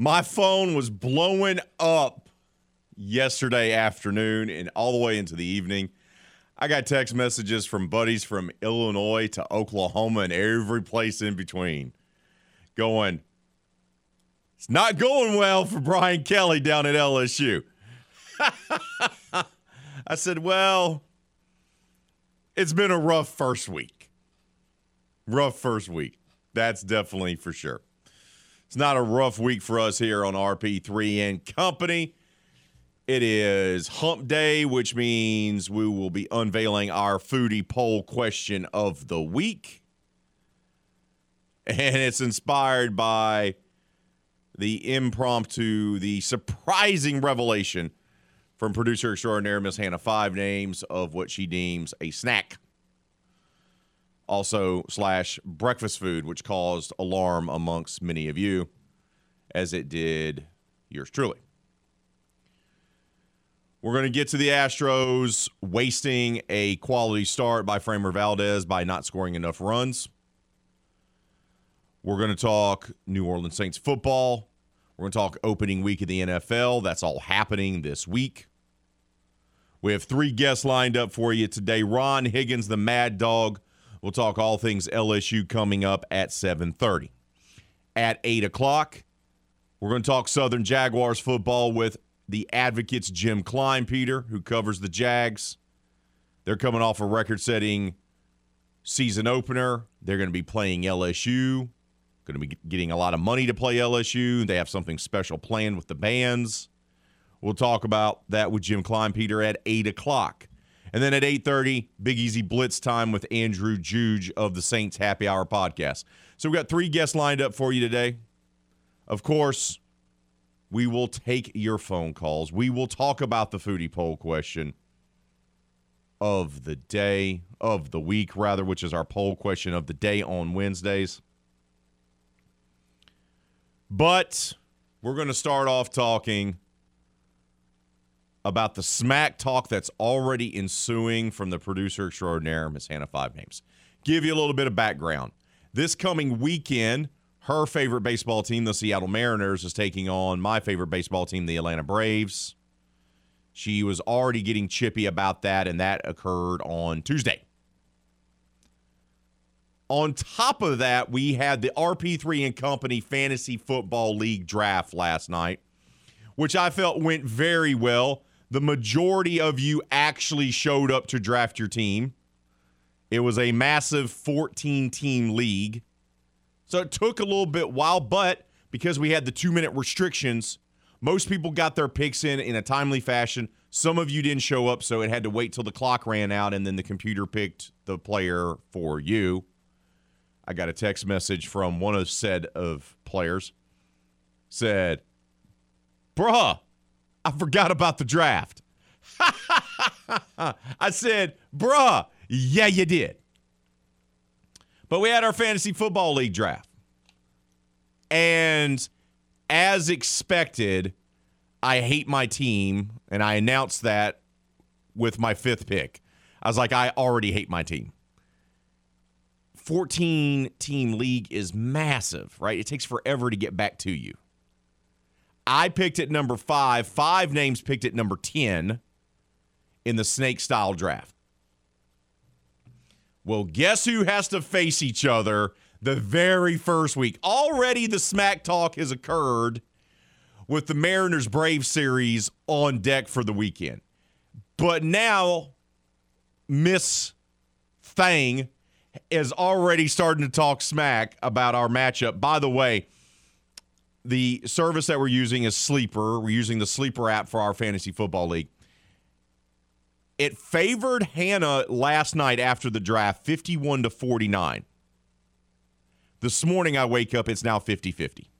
My phone was blowing up yesterday afternoon and all the way into the evening. I got text messages from buddies from Illinois to Oklahoma and every place in between going, it's not going well for Brian Kelly down at LSU. I said, well, it's been a rough first week. Rough first week. That's definitely for sure. It's not a rough week for us here on RP3 and Company. It is hump day, which means we will be unveiling our foodie poll question of the week. And it's inspired by the impromptu, the surprising revelation from producer extraordinaire Miss Hannah Five Names of what she deems a snack also slash breakfast food, which caused alarm amongst many of you, as it did yours truly. We're going to get to the Astros wasting a quality start by Framber Valdez by not scoring enough runs. We're going to talk New Orleans Saints football. We're going to talk opening week of the NFL. That's all happening this week. We have three guests lined up for you today. Ron Higgins, the Mad Dog, We'll talk all things LSU coming up at 7:30. At 8 o'clock, we're going to talk Southern Jaguars football with the Advocates Jim Kleinpeter, who covers the Jags. They're coming off a record-setting season opener. They're going to be playing LSU. Going to be getting a lot of money to play LSU. They have something special planned with the bands. We'll talk about that with Jim Kleinpeter, at 8 o'clock. And then at 8:30, Big Easy Blitz time with Andrew Juge of the Saints Happy Hour podcast. So we've got three guests lined up for you today. Of course, we will take your phone calls. We will talk about the foodie poll question of the day, of the week, rather, which is our poll question of the day on Wednesdays. But we're going to start off talking about the smack talk that's already ensuing from the producer extraordinaire, Miss Hannah Five Names. Give you a little bit of background. This coming weekend, her favorite baseball team, the Seattle Mariners, is taking on my favorite baseball team, the Atlanta Braves. She was already getting chippy about that, and that occurred on Tuesday. On top of that, we had the RP3 and Company Fantasy Football League draft last night, which I felt went very well the majority of you actually showed up to draft your team. It was a massive 14 team league. So it took a little bit while, but because we had the two minute restrictions, most people got their picks in in a timely fashion. Some of you didn't show up, so it had to wait till the clock ran out and then the computer picked the player for you. I got a text message from one of said of players said, "Bruh, I forgot about the draft. I said, bruh, yeah, you did. But we had our fantasy football league draft. And as expected, I hate my team. And I announced that with my fifth pick. I was like, I already hate my team. 14 team league is massive, right? It takes forever to get back to you. I picked at number five. Five names picked at number 10 in the snake style draft. Well, guess who has to face each other the very first week? Already the smack talk has occurred with the Mariners Brave series on deck for the weekend. But now, Miss Thang is already starting to talk smack about our matchup. By the way, the service that we're using is Sleeper. We're using the Sleeper app for our fantasy football league. It favored Hannah last night after the draft 51 to 49. This morning I wake up, it's now 50 50.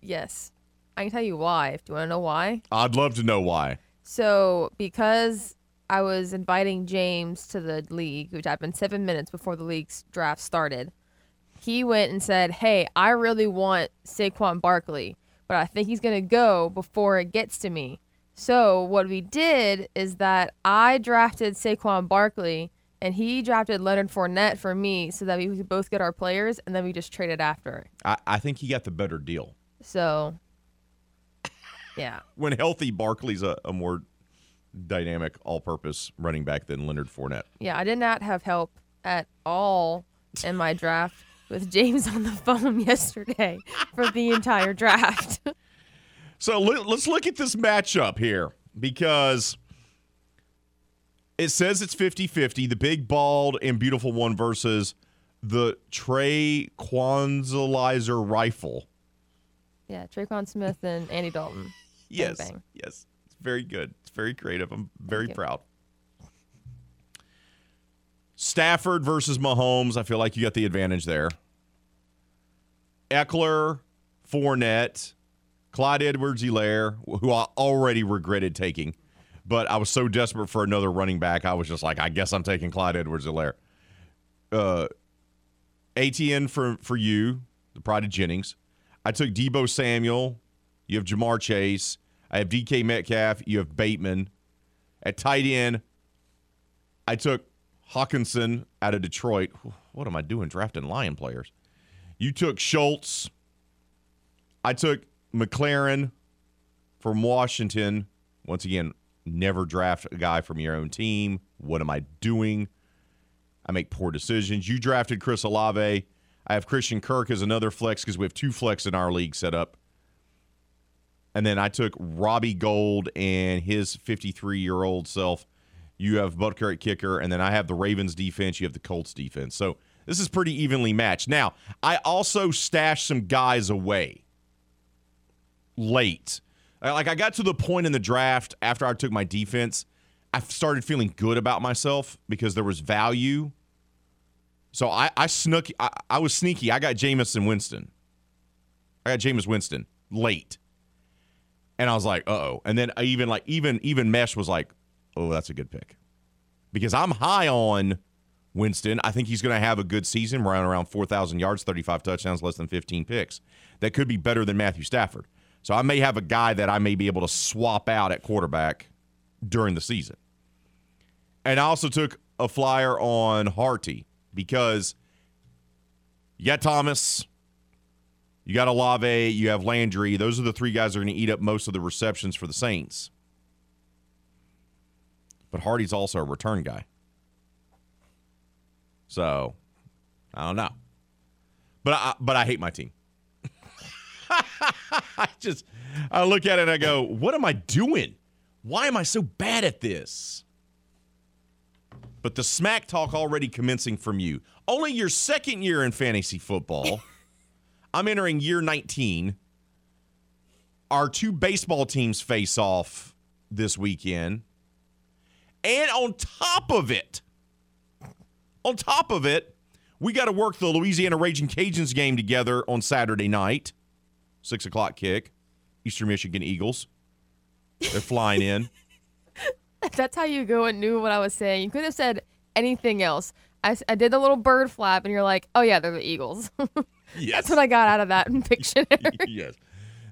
Yes. I can tell you why. Do you want to know why. I'd love to know why. So because I was inviting James to the league, which happened seven minutes before the league's draft started, he went and said, "Hey, I really want Saquon Barkley, but I think he's gonna go before it gets to me." So what we did is that I drafted Saquon Barkley and he drafted Leonard Fournette for me so that we could both get our players and then we just traded after. I, I think he got the better deal. So yeah. When healthy, Barkley's a, a more dynamic all-purpose running back than Leonard Fournette. Yeah, I did not have help at all in my draft with James on the phone yesterday for the entire draft. So let, us look at this matchup here because it says it's 50 50, the big, bald, and beautiful one versus the Trey Quanzalizer rifle. yeah, Tre'Quan Smith and Andy Dalton. Yes. bang. Yes. It's very good. It's very creative. I'm very proud. Stafford versus Mahomes. I feel like you got the advantage there. Ekeler, Fournette, Clyde Edwards-Helaire, who I already regretted taking, but I was so desperate for another running back, I was just like, I guess I'm taking Clyde Edwards-Helaire. Uh, ATN for, for you, the pride of Jennings. I took Deebo Samuel. You have Ja'Marr Chase. I have DK Metcalf. You have Bateman. At tight end, I took Hockenson out of Detroit. What am I doing drafting Lion players? You took Schultz. I took McLaurin from Washington. Once again, never draft a guy from your own team. What am I doing? I make poor decisions. You drafted Chris Olave. I have Christian Kirk as another flex because we have two flex in our league set up. And then I took Robbie Gould and his 53 year old self. You have Butker at kicker, and then I have the Ravens defense. You have the Colts defense. So this is pretty evenly matched. Now, I also stashed some guys away late. Uh, Like I got to the point in the draft after I took my defense, I started feeling good about myself because there was value. So I, I snuck. I, I was sneaky. I got Jamison Winston. I got Jameis Winston late, and I was like, uh oh. And then I even like even even Mesh was like, oh, that's a good pick, because I'm high on Winston. I think he's going to have a good season, around around four thousand yards, thirty five touchdowns, less than fifteen picks. That could be better than Matthew Stafford. So I may have a guy that I may be able to swap out at quarterback during the season. And I also took a flyer on Harty because you got Thomas, you got Olave, you have Landry. Those are the three guys that are going to eat up most of the receptions for the Saints. But Harty's also a return guy. So, I don't know. But I but I hate my team. I just I look at it and I go, what am I doing? Why am I so bad at this? But the smack talk already commencing from you. Only your second year in fantasy football. I'm entering year 19. Our two baseball teams face off this weekend. And on top of it, on top of it, we got to work the Louisiana Raging Cajuns game together on Saturday night, six o'clock kick. Eastern Michigan Eagles. They're flying in. That's how you go and knew what I was saying. You could have said anything else. I did the little bird flap, and you're like, oh, yeah, they're the Eagles. Yes. That's what I got out of that in Pictionary. yes.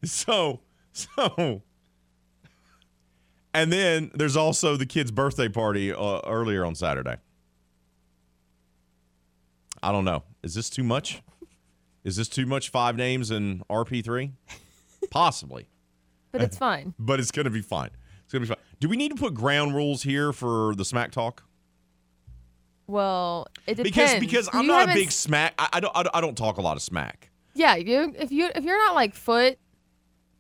So, so, and then there's also the kid's birthday party uh, earlier on Saturday. I don't know. Is this too much? Is this too much? Five names in RP3? Possibly, but it's fine. but it's going to be fine. It's going to be fine. Do we need to put ground rules here for the smack talk? Well, it depends. Because because I'm You not a haven't big s- smack. I, I don't I don't- I don't talk a lot of smack. Yeah, you if you if you're not like Foot,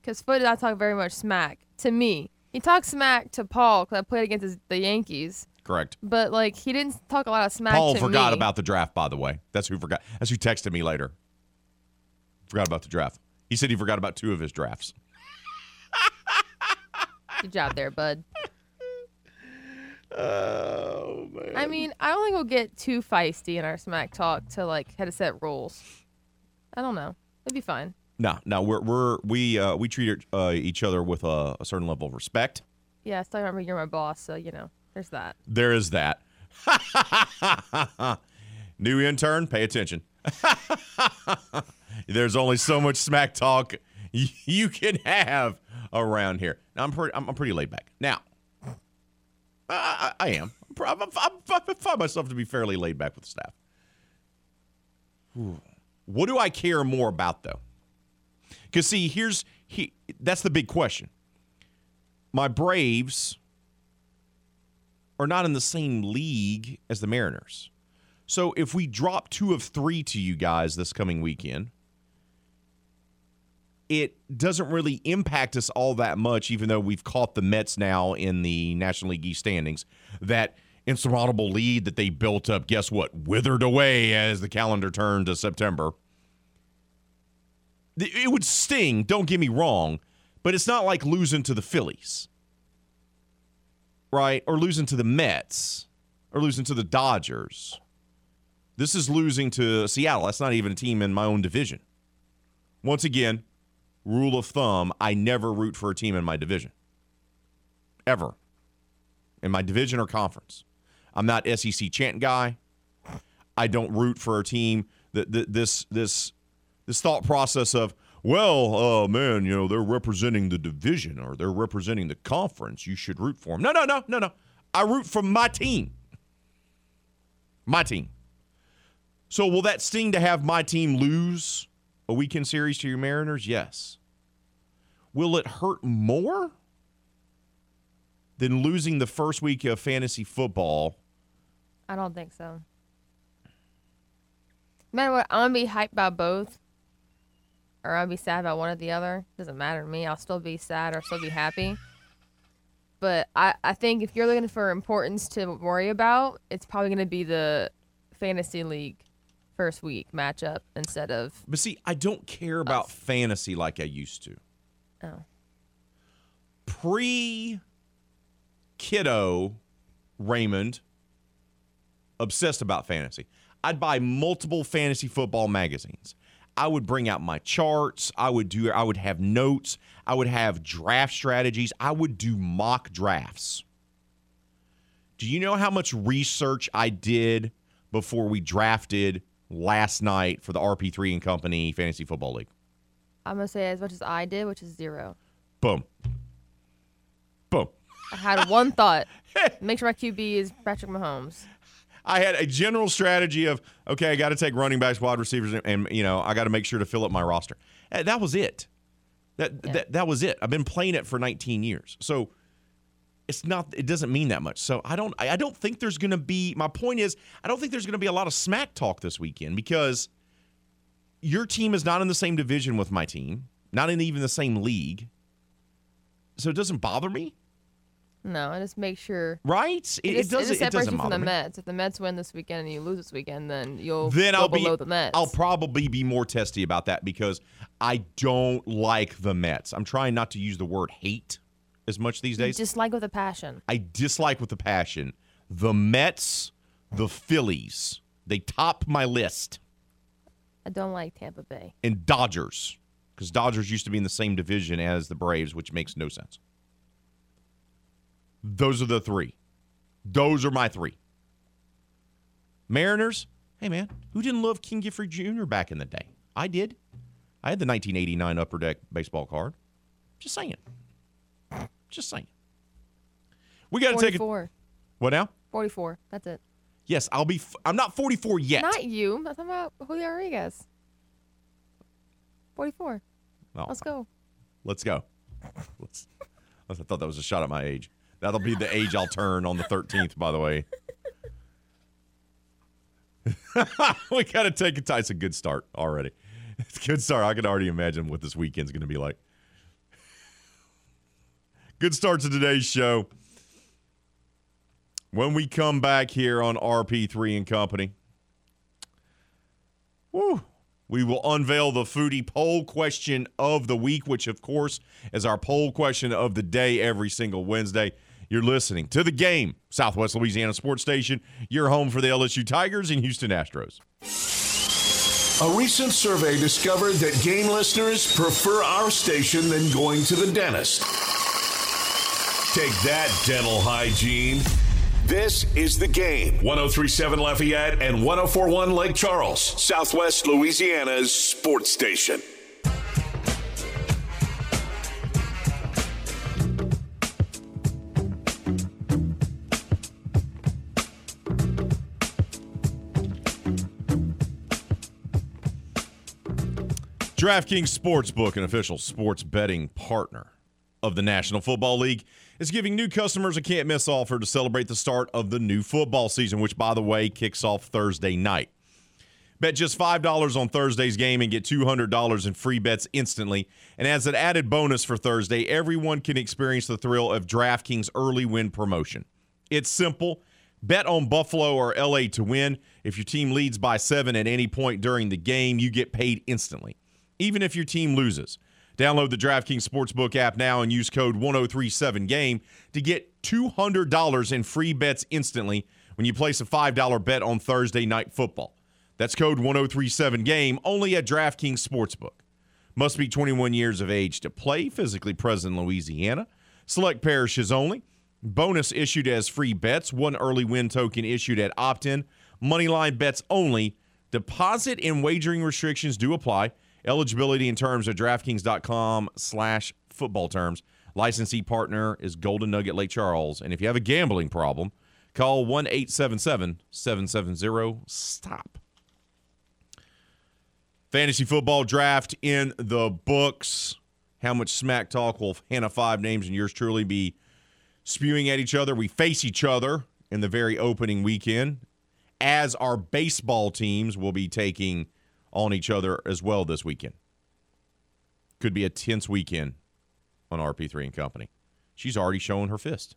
because Foot I talk very much smack to me. He talks smack to Paul because I played against his, the Yankees, Correct. but like he didn't talk a lot of smack. Paul to forgot me. about the draft, by the way. That's who forgot. That's who texted me later. Forgot about the draft. He said he forgot about two of his drafts. Good job there, bud. Oh man. I mean, I don't think we'll get too feisty in our smack talk to like how to set rules. I don't know. It'd be fine. No, no, we're we're we uh, we treat uh, each other with a, a certain level of respect. Yeah, so I remember you're my boss, so you know, there's that. There is that. New intern, pay attention. There's only so much smack talk you can have around here. Now, I'm pretty, I'm, I'm pretty laid back. Now, I, I, I am. I'm, I'm, I find myself to be fairly laid back with the staff. What do I care more about, though? Because see, here's he. That's the big question. My Braves are not in the same league as the Mariners. So if we drop two of three to you guys this coming weekend, it doesn't really impact us all that much, even though we've caught the Mets now in the National League East standings. That insurmountable lead that they built up, guess what? Withered away as the calendar turned to September. It would sting, don't get me wrong, but it's not like losing to the Phillies, right? Or losing to the Mets, or losing to the Dodgers. This is losing to Seattle. That's not even a team in my own division. Once again, rule of thumb I never root for a team in my division. Ever. In my division or conference. I'm not SEC chant guy. I don't root for a team that, that this this this thought process of well, oh uh, man, you know they're representing the division or they're representing the conference. You should root for them. No, no, no, no, no. I root for my team. My team. So will that sting to have my team lose a weekend series to your Mariners? Yes. Will it hurt more than losing the first week of fantasy football? I don't think so. No matter what, I'm gonna be hyped by both, or I'll be sad about one or the other. Doesn't matter to me. I'll still be sad or still be happy. But I, I think if you're looking for importance to worry about, it's probably gonna be the fantasy league first week matchup instead of. But see, I don't care about us. fantasy like I used to. Oh. Pre kiddo Raymond, obsessed about fantasy. I'd buy multiple fantasy football magazines. I would bring out my charts. I would do I would have notes. I would have draft strategies. I would do mock drafts. Do you know how much research I did before we drafted last night for the RP3 and Company Fantasy Football League? I'm gonna say as much as I did, which is zero. Boom. Boom. I had one thought: make sure my QB is Patrick Mahomes. I had a general strategy of okay, I got to take running backs, wide receivers, and, and you know I got to make sure to fill up my roster. Uh, that was it. That, yeah. that that was it. I've been playing it for 19 years, so it's not it doesn't mean that much so i don't i don't think there's going to be my point is i don't think there's going to be a lot of smack talk this weekend because your team is not in the same division with my team not in even the same league so it doesn't bother me no, I just make sure. Right? It, it, doesn't. It, it doesn't from the me. Mets. If the Mets win this weekend and you lose this weekend, then you'll then I'll be, the Mets. I'll probably be more testy about that because I don't like the Mets. I'm trying not to use the word hate as much these days. Dislike with a passion. I dislike with a passion. The Mets, the Phillies, they top my list. I don't like Tampa Bay. And Dodgers, because Dodgers used to be in the same division as the Braves, which makes no sense. Those are the three. Those are my three. Mariners, hey man, who didn't love Ken Griffey Jr. back in the day? I did. I had the 1989 Upper Deck baseball card. Just saying. Just saying. We got to take it. What now? 44. That's it. Yes, I'll be. F- I'm not 44 yet. Not you. I'm talking about Julio Rodriguez. 44. Oh, let's go. Let's go. Let's. I thought that was a shot at my age. That'll be the age I'll turn on the 13th. By the way. we got to take it. It's a good start already. It's a good start. I can already imagine what this weekend's going to be like. Good start to today's show. When we come back here on RP3 and Company, woo, we will unveil the foodie poll question of the week, which, of course, is our poll question of the day every single Wednesday. You're listening to the game, Southwest Louisiana Sports Station, your home for the LSU Tigers and Houston Astros. A recent survey discovered that game listeners prefer our station than going to the dentist. Take that, dental hygiene. This is the game. 1037 Lafayette and 1041 Lake Charles, Southwest Louisiana's sports station. DraftKings Sportsbook, an official sports betting partner of the National Football League, is giving new customers a can't miss offer to celebrate the start of the new football season, which, by the way, kicks off Thursday night. Bet just $5 on Thursday's game and get $200 in free bets instantly. And as an added bonus for Thursday, everyone can experience the thrill of DraftKings early win promotion. It's simple. Bet on Buffalo or LA to win. If your team leads by seven at any point during the game, you get paid instantly even if your team loses. Download the DraftKings Sportsbook app now and use code 1037GAME to get $200 in free bets instantly when you place a $5 bet on Thursday Night Football. That's code 1037GAME only at DraftKings Sportsbook. Must be 21 years of age to play, physically present in Louisiana. Select parishes only. Bonus issued as free bets. One early win token issued at opt in. Moneyline bets only. Deposit and wagering restrictions do apply. Eligibility in terms of DraftKings.com slash football terms. Licensee partner is Golden Nugget Lake Charles. And if you have a gambling problem, call 1 877 770 STOP. Fantasy football draft in the books. How much smack talk will Hannah Five Names and yours truly be spewing at each other? We face each other in the very opening weekend, as our baseball teams will be taking – on each other as well this weekend. Could be a tense weekend on RP3 and Company. She's already showing her fist.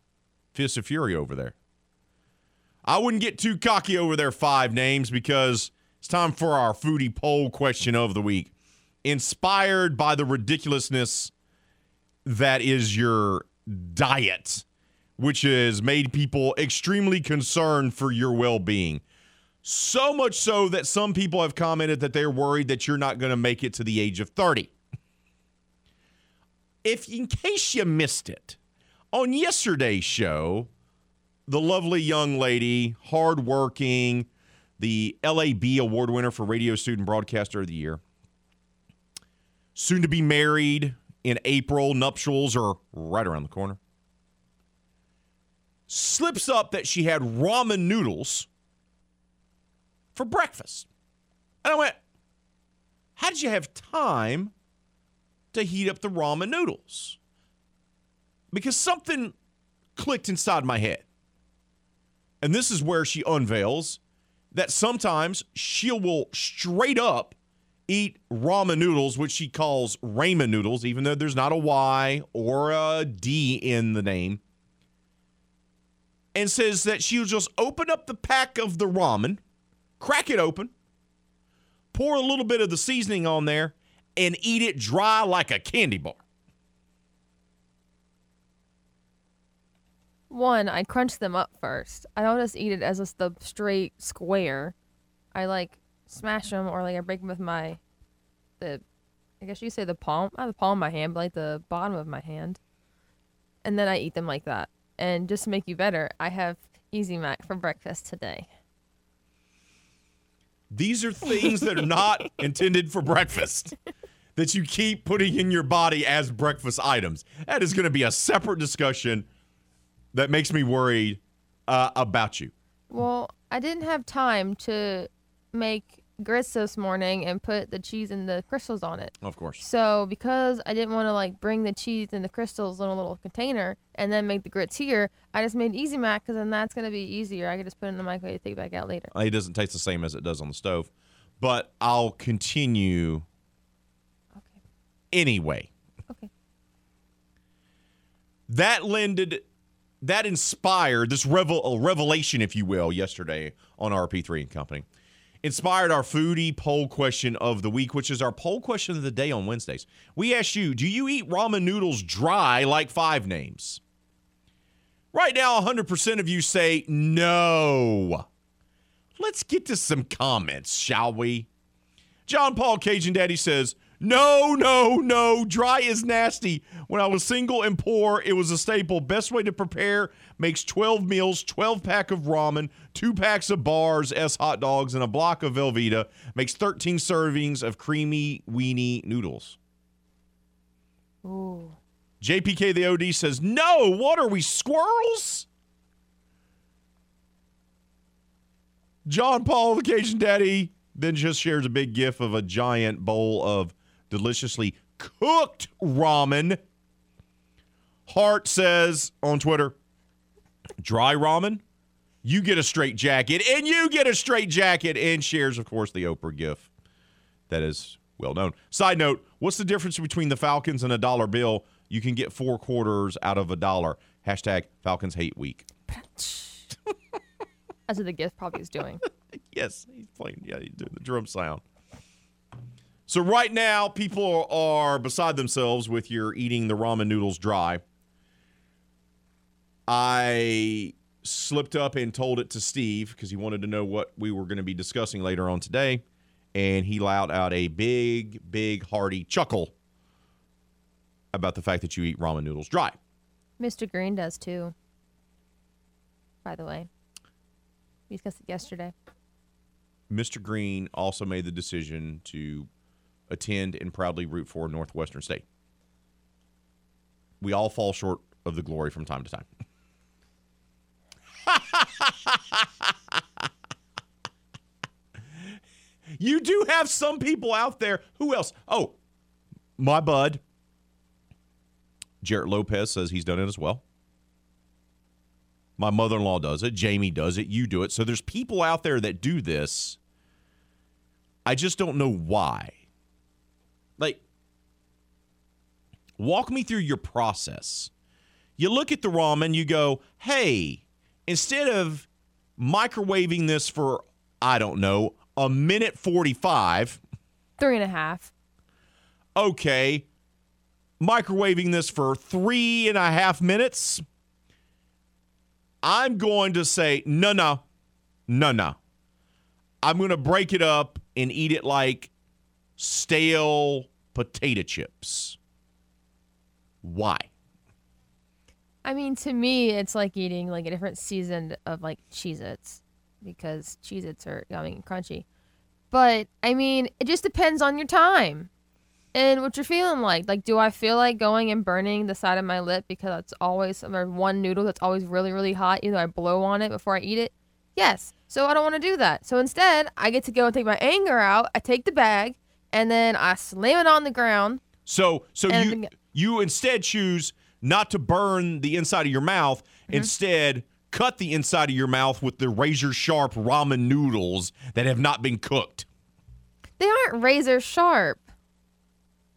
Fist of fury over there. I wouldn't get too cocky over their five names because it's time for our foodie poll question of the week. Inspired by the ridiculousness that is your diet, which has made people extremely concerned for your well being. So much so that some people have commented that they're worried that you're not going to make it to the age of 30. If in case you missed it, on yesterday's show, the lovely young lady, hardworking, the LAB award winner for Radio Student Broadcaster of the Year, soon to be married in April, nuptials are right around the corner. Slips up that she had ramen noodles for breakfast. And I went, How did you have time to heat up the ramen noodles? Because something clicked inside my head. And this is where she unveils that sometimes she will straight up eat ramen noodles, which she calls ramen noodles, even though there's not a Y or a D in the name. And says that she'll just open up the pack of the ramen crack it open, pour a little bit of the seasoning on there, and eat it dry like a candy bar. One, I crunch them up first. I don't just eat it as just the straight square. I like smash them or like I break them with my, the, I guess you say the palm, not the palm of my hand, but like the bottom of my hand. And then I eat them like that. And just to make you better, I have Easy Mac for breakfast today. These are things that are not intended for breakfast that you keep putting in your body as breakfast items. That is going to be a separate discussion that makes me worried uh, about you. Well, I didn't have time to make grits this morning and put the cheese and the crystals on it. Of course. So because I didn't want to like bring the cheese and the crystals in a little container and then make the grits here, I just made Easy Mac because then that's gonna be easier. I could just put it in the microwave, take it back out later. It doesn't taste the same as it does on the stove, but I'll continue. Okay. Anyway. Okay. That lended that inspired this revel, revelation, if you will, yesterday on RP3 and Company inspired our foodie poll question of the week, which is our poll question of the day on Wednesdays. We asked you, do you eat ramen noodles dry like five names? Right now, 100% of you say no. Let's get to some comments, shall we? John Paul Cajun Daddy says, no, no, no. Dry is nasty. When I was single and poor, it was a staple. Best way to prepare makes 12 meals, 12 pack of ramen, two packs of bars, S hot dogs, and a block of Velveeta. Makes 13 servings of creamy weenie noodles. Ooh. JPK the OD says, no. What are we, squirrels? John Paul, the Cajun Daddy, then just shares a big gif of a giant bowl of deliciously cooked ramen. Hart says on Twitter, dry ramen, you get a straight jacket, and you get a straight jacket, and shares, of course, the Oprah gif that is well known. Side note, what's the difference between the Falcons and a dollar bill? You can get four quarters out of a dollar. Hashtag Falcons hate week. That's what the gift probably is doing. Yes, he's playing. Yeah, he's doing the drum sound. So right now, people are beside themselves with your eating the ramen noodles dry. I slipped up and told it to Steve because he wanted to know what we were going to be discussing later on today, and he loud out a big, big, hearty chuckle about the fact that you eat ramen noodles dry. Mr. Green does too. By the way, we discussed it yesterday. Mr. Green also made the decision to attend and proudly root for Northwestern State. We all fall short of the glory from time to time. you do have some people out there. Who else? Oh, my bud. Jarrett Lopez says he's done it as well. My mother in law does it. Jamie does it. You do it. So there's people out there that do this. I just don't know why. Like, walk me through your process. You look at the ramen, you go, hey, instead of microwaving this for, I don't know, a minute 45, Three and a half. okay, microwaving this for three and a half minutes, I'm going to say, no, no, no, no. I'm going to break it up and eat it like stale potato chips. Why? I mean, to me, it's like eating like a different season of like Cheez Its because Cheez Its are yummy and crunchy. But I mean, it just depends on your time and what you're feeling like. Like, do I feel like going and burning the side of my lip because it's always there's one noodle that's always really, really hot? Either I blow on it before I eat it. Yes. So I don't want to do that. So instead, I get to go and take my anger out. I take the bag and then I slam it on the ground. So, so you you instead choose not to burn the inside of your mouth. Mm-hmm. Instead, cut the inside of your mouth with the razor sharp ramen noodles that have not been cooked. They aren't razor sharp.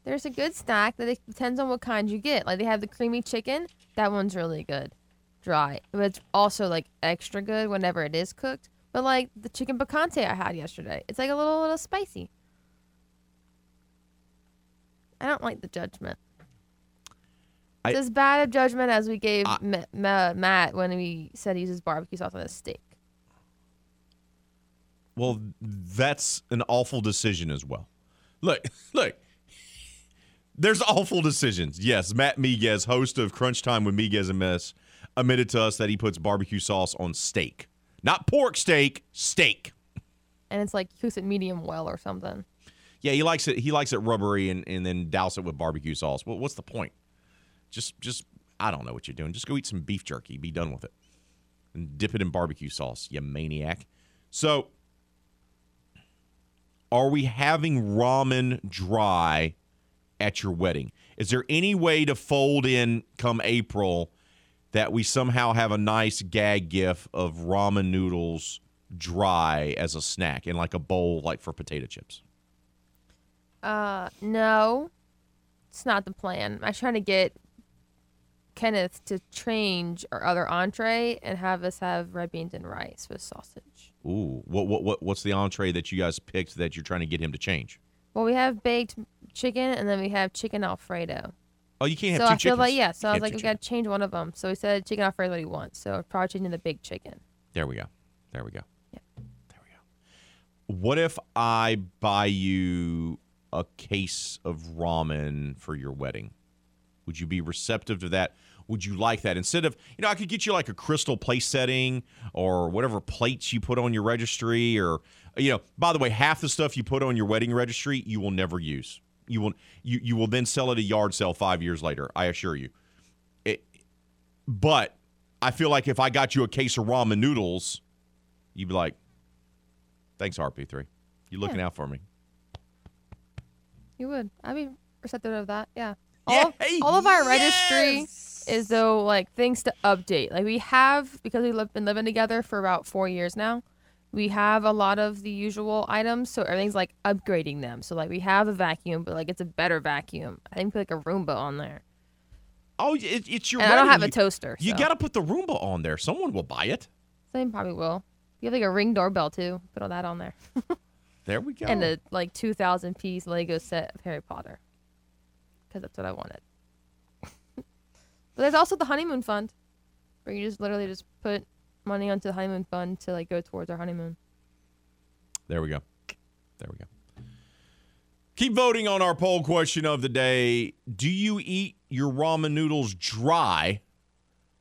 There's a good snack that it depends on what kind you get. Like they have the creamy chicken. That one's really good, dry. But it's also like extra good whenever it is cooked. But like the chicken picante I had yesterday, it's like a little little spicy. I don't like the judgment. I- It's as bad a judgment as we gave I- Ma- Ma- Matt when we said he uses barbecue sauce on his steak. Well, that's an awful decision as well. Look, look. There's awful decisions. Yes, Matt Miguez, host of Crunch Time with Miguez and Mess, admitted to us that he puts barbecue sauce on steak. Not pork steak, steak. And it's like cooks it medium well or something. Yeah, he likes it. He likes it rubbery and, and then douse it with barbecue sauce. Well, what's the point? Just, just I don't know what you're doing. Just go eat some beef jerky. Be done with it, and dip it in barbecue sauce. You maniac. So, are we having ramen dry at your wedding? Is there any way to fold in come April that we somehow have a nice gag gif of ramen noodles dry as a snack in like a bowl, like for potato chips? Uh, no, it's not the plan. I'm trying to get Kenneth to change our other entree and have us have red beans and rice with sausage. Ooh, what what what what's the entree that you guys picked that you're trying to get him to change? Well, we have baked chicken and then we have chicken alfredo. Oh, you can't have so two I feel like yeah. So I was like, we got to change one of them. So he said chicken alfredo what he wants. So probably changing the big chicken. There we go. There we go. Yeah. There we go. What if I buy you a case of ramen for your wedding? Would you be receptive to that? Would you like that? Instead of, you know, I could get you like a crystal place setting or whatever plates you put on your registry or you know, by the way, half the stuff you put on your wedding registry you will never use. You will you you will then sell at a yard sale 5 years later, I assure you. It, but I feel like if I got you a case of ramen noodles, you'd be like, "Thanks, RP3. You're looking Yeah. out for me?" You would. I'd be receptive of that. Yeah. All, all of our registry yes! Is though like things to update. Like we have because we've been living together for about four years now. We have a lot of the usual items, so everything's like upgrading them. So like we have a vacuum, but like it's a better vacuum. I think put like a Roomba on there, Oh, it, it's your and I don't have a toaster. You so. got to put the Roomba on there. Someone will buy it. Same probably will. You have like a ring doorbell too. Put all that on there, There we go. and a like two thousand piece Lego set of Harry Potter, because that's what I wanted. But there's also the honeymoon fund, where you just literally just put money onto the honeymoon fund to like go towards our honeymoon. There we go. There we go. Keep voting on our poll question of the day. Do you eat your ramen noodles dry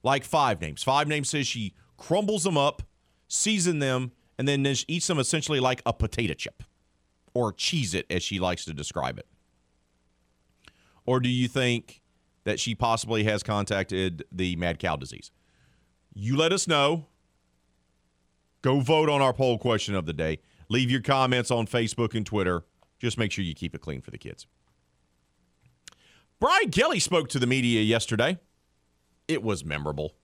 like Five Names? Five Names says she crumbles them up, season them, and then eats them essentially like a potato chip or cheese it, as she likes to describe it. Or do you think that she possibly has contacted the mad cow disease? You let us know. Go vote on our poll question of the day. Leave your comments on Facebook and Twitter. Just make sure you keep it clean for the kids. Brian Kelly spoke to the media yesterday. It was memorable.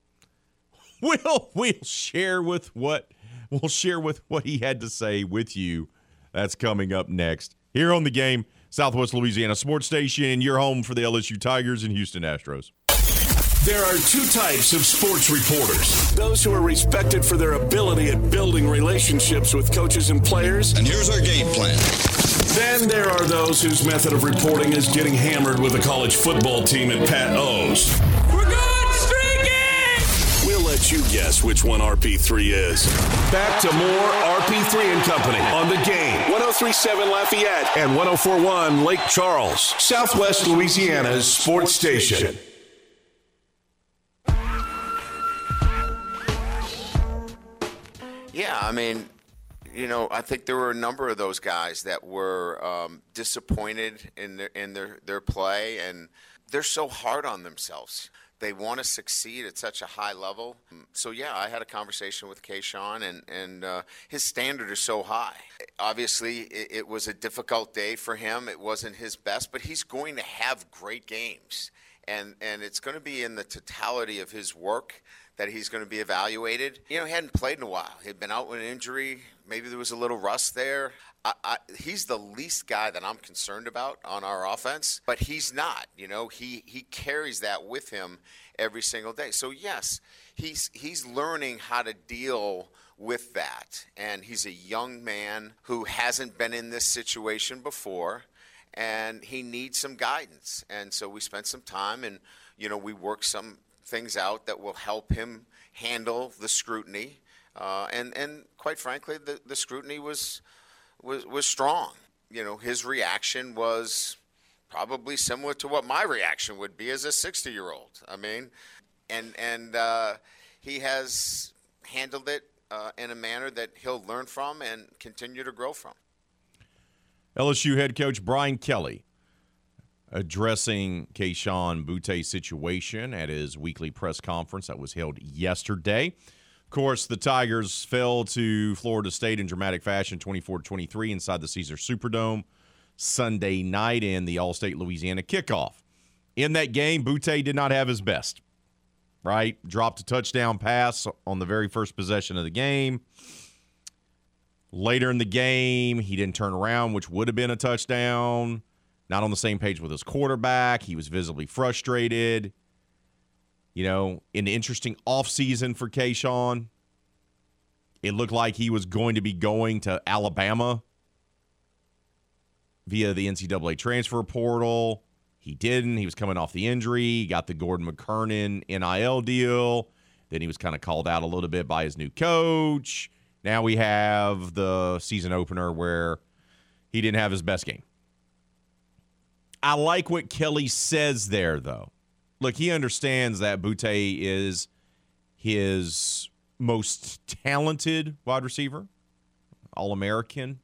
We'll we'll share with what we'll share with what he had to say with you. That's coming up next. Here on the game, Southwest Louisiana Sports Station, your home for the LSU Tigers and Houston Astros. There are two types of sports reporters those who are respected for their ability at building relationships with coaches and players. And here's our game plan. Then there are those whose method of reporting is getting hammered with a college football team at Pat O's. We're going streaking! We'll let you guess which one RP3 is. Back to more RP3 and Company on the game. 1037 Lafayette and 1041 Lake Charles, Southwest Louisiana's sports station. Yeah, I mean, you know, I think there were a number of those guys that were um, disappointed in their in their their play, and they're so hard on themselves. They want to succeed at such a high level. So yeah, I had a conversation with Kayshon, and and uh, his standard is so high. Obviously, it, it was a difficult day for him. It wasn't his best, but he's going to have great games, and and it's going to be in the totality of his work that he's going to be evaluated. You know, he hadn't played in a while. He'd been out with an injury. Maybe there was a little rust there. I, I, he's the least guy that I'm concerned about on our offense, but he's not. You know, he he carries that with him every single day. So yes, he's he's learning how to deal with that, and he's a young man who hasn't been in this situation before and he needs some guidance. And so we spent some time and, you know, we worked some things out that will help him handle the scrutiny. Uh, and, and quite frankly, the, the scrutiny was, was, was strong. You know, his reaction was probably similar to what my reaction would be as a 60 year old. I mean, and, and uh, he has handled it uh, in a manner that he'll learn from and continue to grow from. LSU head coach Brian Kelly addressing Kayshon Boutte's situation at his weekly press conference that was held yesterday. Course, the Tigers fell to Florida State in dramatic fashion 24 23 inside the Caesar Superdome Sunday night in the Allstate Louisiana kickoff. In that game, Boutte did not have his best, right? Dropped a touchdown pass on the very first possession of the game. Later in the game, he didn't turn around, which would have been a touchdown. Not on the same page with his quarterback. He was visibly frustrated. You know, an interesting offseason for Kayshon. It looked like he was going to be going to Alabama via the NCAA transfer portal. He didn't. He was coming off the injury. He got the Gordon McKernan NIL deal. Then he was kind of called out a little bit by his new coach. Now we have the season opener where he didn't have his best game. I like what Kelly says there, though. Look, he understands that Boutte is his most talented wide receiver, All American,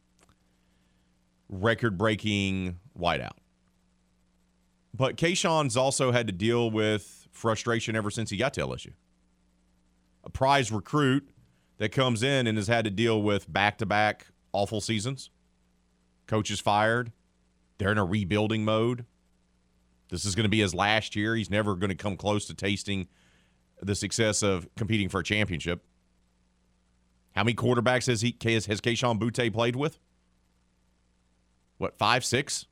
record breaking wideout. But Kayshon's also had to deal with frustration ever since he got to LSU. A prize recruit that comes in and has had to deal with back to back awful seasons. Coaches fired. They're in a rebuilding mode. This is going to be his last year. He's never going to come close to tasting the success of competing for a championship. How many quarterbacks has he has, has Kayshon Boutte played with? What, five, six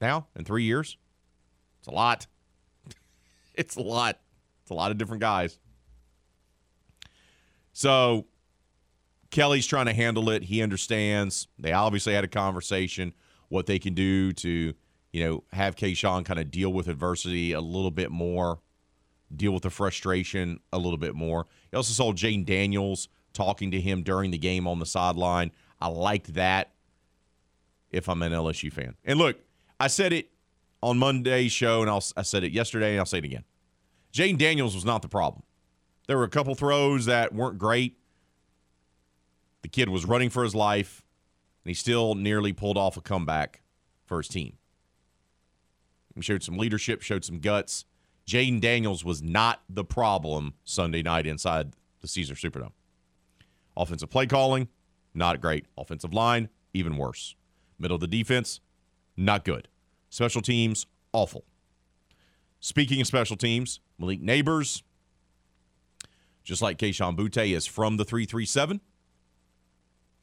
now in three years? It's a lot. it's a lot. It's a lot of different guys. So Kelly's trying to handle it. He understands. They obviously had a conversation what they can do to, you know, have Kayshon kind of deal with adversity a little bit more, deal with the frustration a little bit more. You also saw Jayden Daniels talking to him during the game on the sideline. I liked that if I'm an LSU fan. And look, I said it on Monday's show, and I'll, I said it yesterday, and I'll say it again. Jayden Daniels was not the problem. There were a couple throws that weren't great. The kid was running for his life, and he still nearly pulled off a comeback for his team. He showed some leadership, showed some guts. Jayden Daniels was not the problem Sunday night inside the Caesar Superdome. Offensive play calling, not great. Offensive line, even worse. Middle of the defense, not good. Special teams, awful. Speaking of special teams, Malik Nabers, just like Kayshon Boutte, is from the 337.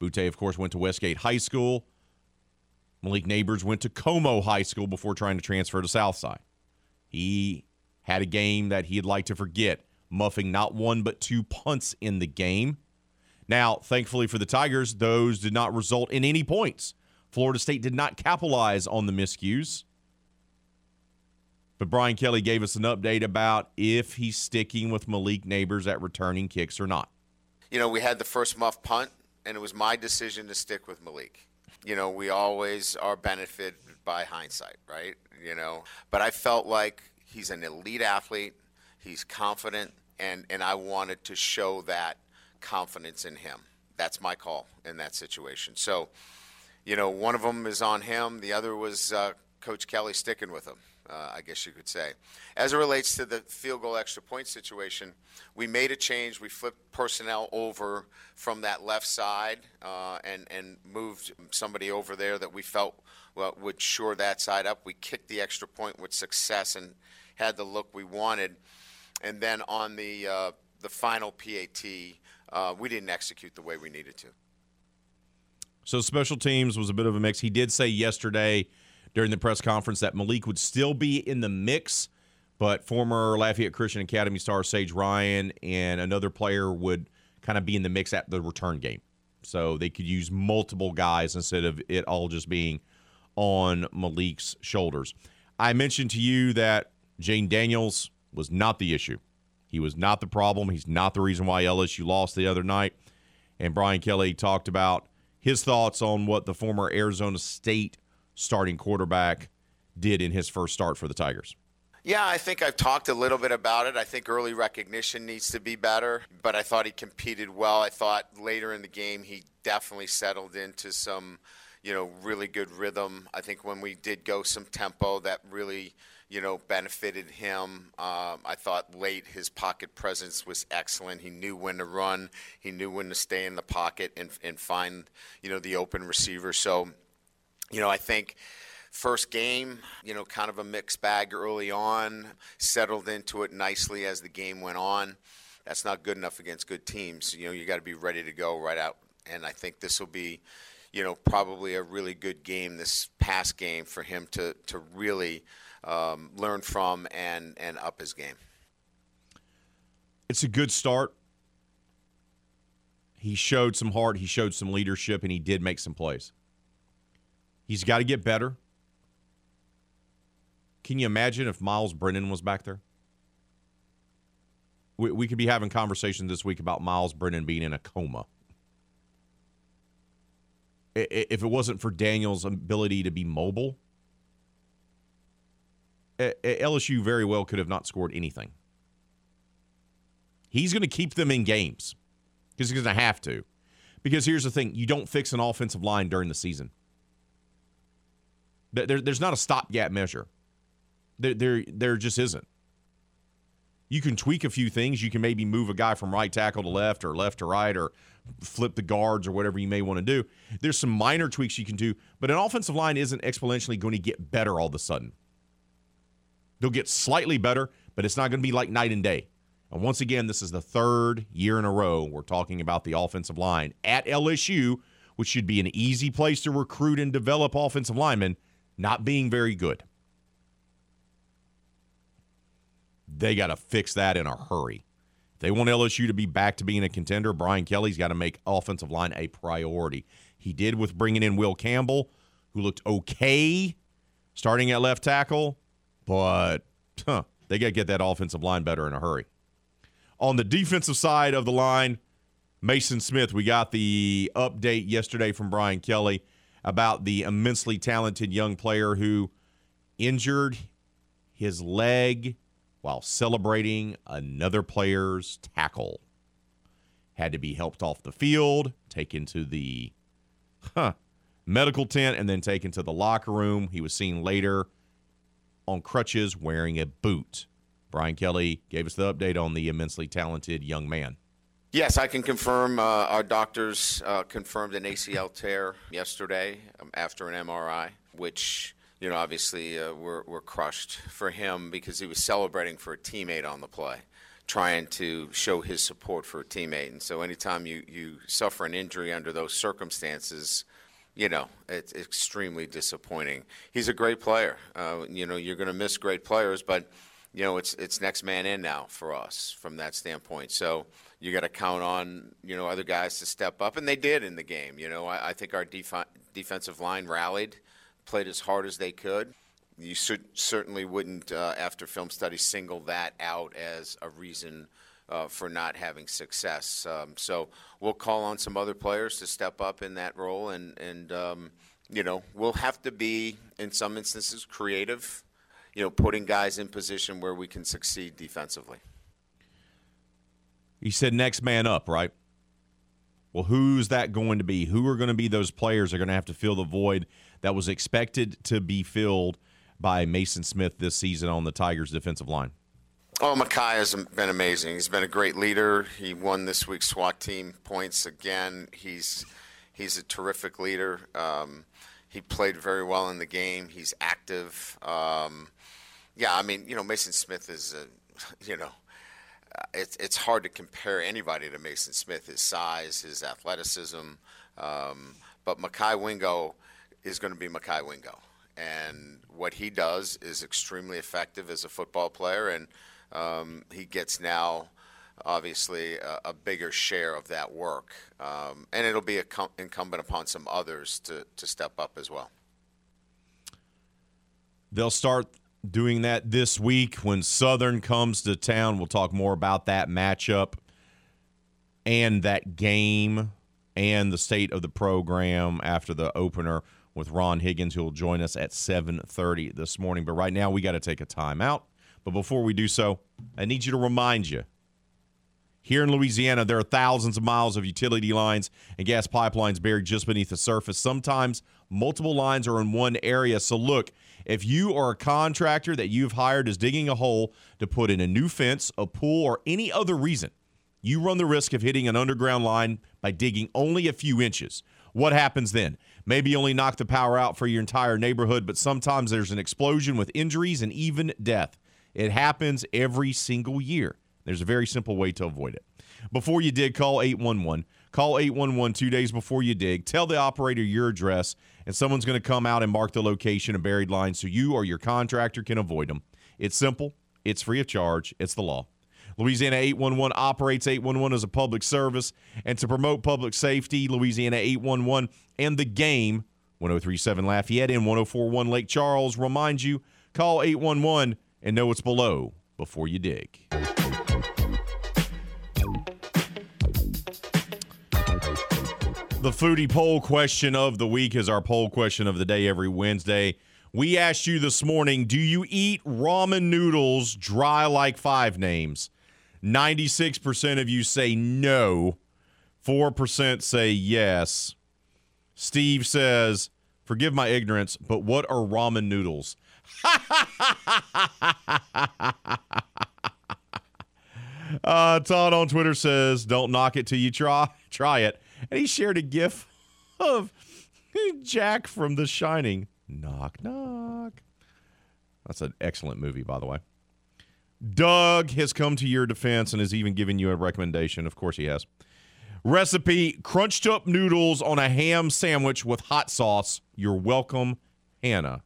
Boutte, of course, went to Westgate High School. Malik Nabers went to Comeaux High School before trying to transfer to Southside. He had a game that he'd like to forget, muffing not one but two punts in the game. Now, thankfully for the Tigers, those did not result in any points. Florida State did not capitalize on the miscues. But Brian Kelly gave us an update about if he's sticking with Malik Nabers at returning kicks or not. You know, we had the first muff punt, and it was my decision to stick with Malik. You know, we always are benefited by hindsight, right? You know, but I felt like he's an elite athlete, he's confident, and, and I wanted to show that confidence in him. That's my call in that situation. So, you know, one of them is on him, the other was uh, Coach Kelly sticking with him uh, I guess you could say. As it relates to the field goal extra point situation, we made a change. We flipped personnel over from that left side uh, and and moved somebody over there that we felt well, would shore that side up. We kicked the extra point with success and had the look we wanted. And then on the uh, the final PAT, uh, we didn't execute the way we needed to. So special teams was a bit of a mix. He did say yesterday during the press conference that Malik would still be in the mix, but former Lafayette Christian Academy star Sage Ryan and another player would kind of be in the mix at the return game. So they could use multiple guys instead of it all just being on Malik's shoulders. I mentioned to you that Jayden Daniels was not the issue. He was not the problem. He's not the reason why LSU lost the other night. And Brian Kelly talked about his thoughts on what the former Arizona State starting quarterback did in his first start for the Tigers? Yeah, I think I've talked a little bit about it. I think early recognition needs to be better, but I thought he competed well. I thought later in the game he definitely settled into some, you know, really good rhythm. I think when we did go some tempo, that really, you know, benefited him. Um, I thought late his pocket presence was excellent. He knew when to run, he knew when to stay in the pocket and and find, you know, the open receiver. So you know, I think first game, you know, kind of a mixed bag early on, settled into it nicely as the game went on. That's not good enough against good teams. You know, you got to be ready to go right out. And I think this will be, you know, probably a really good game, this past game, for him to, to really um, learn from and, and up his game. It's a good start. He showed some heart, he showed some leadership, and he did make some plays. He's got to get better. Can you imagine if Myles Brennan was back there? We, we could be having conversations this week about Myles Brennan being in a coma. if it wasn't for Daniel's ability to be mobile, LSU very well could have not scored anything. He's going to keep them in games because he's going to have to. Because here's the thing you don't fix an offensive line during the season. There, there- there's not a stopgap measure. There, there, there just isn't. You can tweak a few things. You can maybe move a guy from right tackle to left or left to right or flip the guards or whatever you may want to do. There's some minor tweaks you can do, but an offensive line isn't exponentially going to get better all of a sudden. They'll get slightly better, but it's not going to be like night and day. And once again, this is the third year in a row we're talking about the offensive line at LSU, which should be an easy place to recruit and develop offensive linemen, not being very good. They got to fix that in a hurry. If they want LSU to be back to being a contender, Brian Kelly's got to make offensive line a priority. He did with bringing in Will Campbell, who looked okay starting at left tackle, but huh, they got to get that offensive line better in a hurry. On the defensive side of the line, Maason Smith, we got the update yesterday from Brian Kelly about the immensely talented young player who injured his leg while celebrating another player's tackle. Had to be helped off the field, taken to the huh, medical tent, and then taken to the locker room. He was seen later on crutches wearing a boot. Brian Kelly gave us the update on the immensely talented young man. Yes, I can confirm. Uh, our doctors uh, confirmed an ACL tear yesterday um, after an MRI, which you know obviously uh, we're, we're crushed for him because he was celebrating for a teammate on the play, trying to show his support for a teammate. And so, anytime you you suffer an injury under those circumstances, you know, it's extremely disappointing. He's a great player. Uh, you know, you're going to miss great players, but you know, it's it's next man in now for us from that standpoint. So you got to count on you know other guys to step up, and they did in the game. You know, I, I think our defi- defensive line rallied, played as hard as they could. You certainly wouldn't, uh, after film study, single that out as a reason uh, for not having success. Um, so we'll call on some other players to step up in that role, and and um, you know we'll have to be in some instances creative you know, putting guys in position where we can succeed defensively. He said next man up, right? Well, who's that going to be? Who are going to be those players that are going to have to fill the void that was expected to be filled by Maason Smith this season on the Tigers defensive line? Oh, Mekhi has been amazing. He's been a great leader. He won this week's SWAT team points again. He's he's a terrific leader. Um, he played very well in the game. He's active. Um, yeah, I mean, you know, Maason Smith is, a, you know, it's it's hard to compare anybody to Maason Smith. His size, his athleticism, um, but Mekhi Wingo is going to be Mekhi Wingo, and what he does is extremely effective as a football player, and um, he gets now obviously a, a, bigger share of that work, um, and it'll be com- incumbent upon some others to to step up as well. They'll start doing that this week when Southern comes to town. We'll talk more about that matchup and that game and the state of the program after the opener with Ron Higgins, who will join us at 7:30 this morning. But right now, we got to take a timeout. But before we do so, I need you to remind you. Here in Louisiana, there are thousands of miles of utility lines and gas pipelines buried just beneath the surface. Sometimes multiple lines are in one area. So, look, if you are a contractor that you've hired is digging a hole to put in a new fence, a pool, or any other reason, you run the risk of hitting an underground line by digging only a few inches. What happens then? Maybe you only knock the power out for your entire neighborhood, but sometimes there's an explosion with injuries and even death. It happens every single year. There's a very simple way to avoid it. Before you dig, call 811. Call 811 two days before you dig. Tell the operator your address, and someone's going to come out and mark the location of buried lines so you or your contractor can avoid them. It's simple, it's free of charge, it's the law. Louisiana 811 operates 811 as a public service, and to promote public safety, Louisiana 811 and the game, 1037 Lafayette and 1041 Lake Charles, remind you call 811 and know what's below before you dig. The foodie poll question of the week is our poll question of the day every Wednesday. We asked you this morning do you eat ramen noodles dry like five names? 96% of you say no, 4% say yes. Steve says, Forgive my ignorance, but what are ramen noodles? uh, Todd on Twitter says, Don't knock it till you try, try it. And he shared a gif of Jack from The Shining. Knock, knock. That's an excellent movie, by the way. Doug has come to your defense and has even given you a recommendation. Of course, he has. Recipe crunched up noodles on a ham sandwich with hot sauce. You're welcome, Hannah.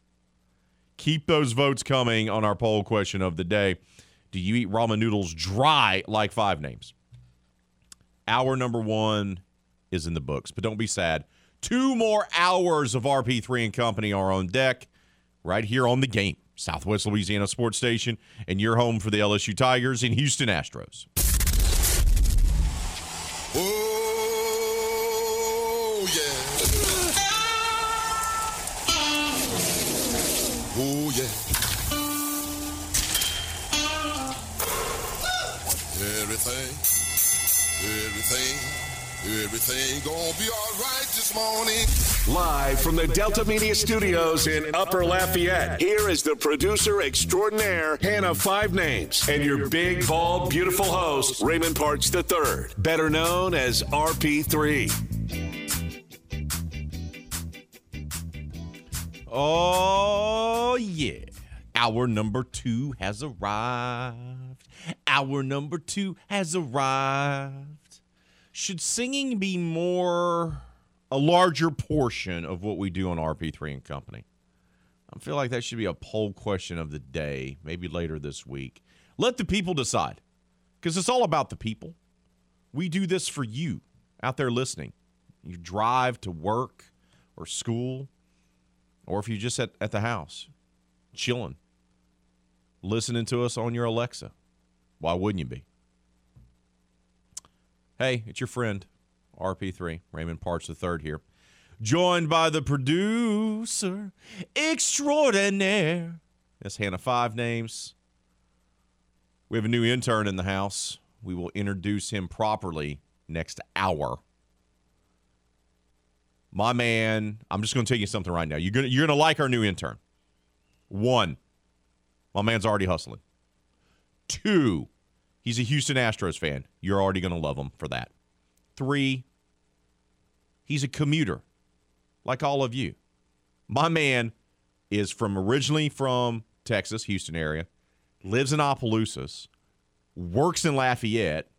Keep those votes coming on our poll question of the day. Do you eat ramen noodles dry like five names? Our number one is in the books, but don't be sad. Two more hours of RP3 and Company are on deck right here on the game. Southwest Louisiana Sports Station, and your home for the LSU Tigers and Houston Astros. Oh, yeah. Oh, yeah. Everything, everything, everything gonna be all right this morning. Live from the Delta Media Studios in Upper Lafayette, here is the producer extraordinaire, Hannah Five Names, and your big, bald, beautiful host, Raymond Parks III, better known as RP3. Oh, yeah. Hour number two has arrived. Hour number two has arrived. Should singing be more, a larger portion of what we do on RP3 and Company? I feel like that should be a poll question of the day, maybe later this week. Let the people decide because it's all about the people. We do this for you out there listening. You drive to work or school, or if you're just at, at the house, chilling, listening to us on your Alexa. Why wouldn't you be? Hey, it's your friend, RP3, Raymond Parks III here. Joined by the producer extraordinaire. That's Hannah Five Names. We have a new intern in the house. We will introduce him properly next hour. My man, I'm just going to tell you something right now. You're going you're going to like our new intern. One, my man's already hustling. Two, he's a Houston Astros fan. You're already going to love him for that. Three, he's a commuter like all of you. My man is from originally from Texas, Houston area, lives in Opelousas, works in Lafayette,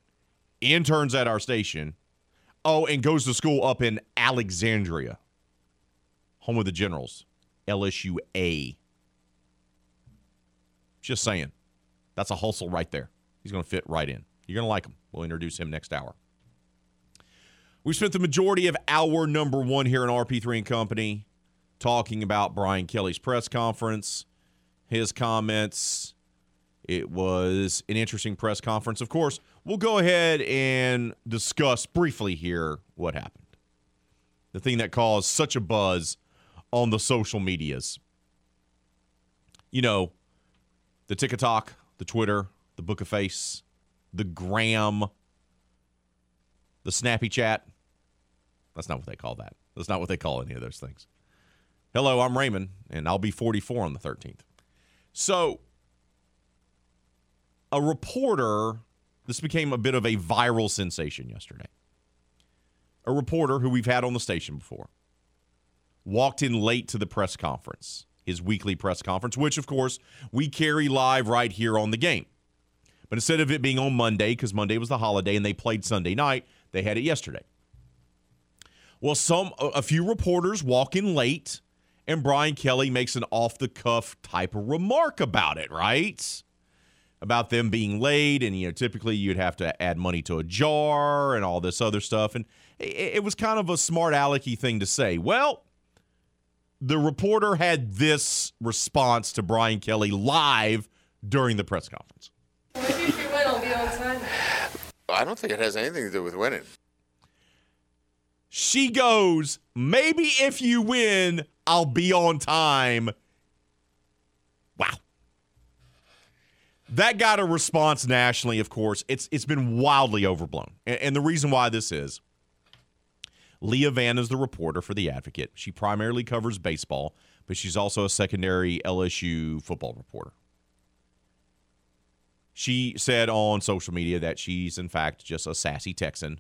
interns at our station. Oh, and goes to school up in Alexandria, home of the Generals, LSU A. Just saying. That's a hustle right there. He's going to fit right in. You're going to like him. We'll introduce him next hour. We spent the majority of hour number one here in RP3 and Company talking about Brian Kelly's press conference, his comments. It was an interesting press conference. Of course, we'll go ahead and discuss briefly here what happened. The thing that caused such a buzz on the social medias. You know, the TikTok, the Twitter, the Book of Face, the Gram, the Snappy Chat. That's not what they call that. That's not what they call any of those things. Hello, I'm Raymond, and I'll be 44 on the 13th. So, a reporter, this became a bit of a viral sensation yesterday. A reporter who we've had on the station before walked in late to the press conference, his weekly press conference, which, of course, we carry live right here on the game. But instead of it being on Monday, because Monday was the holiday and they played Sunday night, they had it yesterday. Well, some a few reporters walk in late, and Brian Kelly makes an off the cuff type of remark about it, right? About them being late, and you know, typically you'd have to add money to a jar and all this other stuff, and it, it was kind of a smart alecky thing to say. Well, the reporter had this response to Brian Kelly live during the press conference. Maybe if you win, I'll be on time. I don't think it has anything to do with winning. She goes, maybe if you win, I'll be on time. Wow. That got a response nationally, of course. It's it's been wildly overblown. And, and the reason why this is Leah Vann is the reporter for The Advocate. She primarily covers baseball, but she's also a secondary LSU football reporter. She said on social media that she's, in fact, just a sassy Texan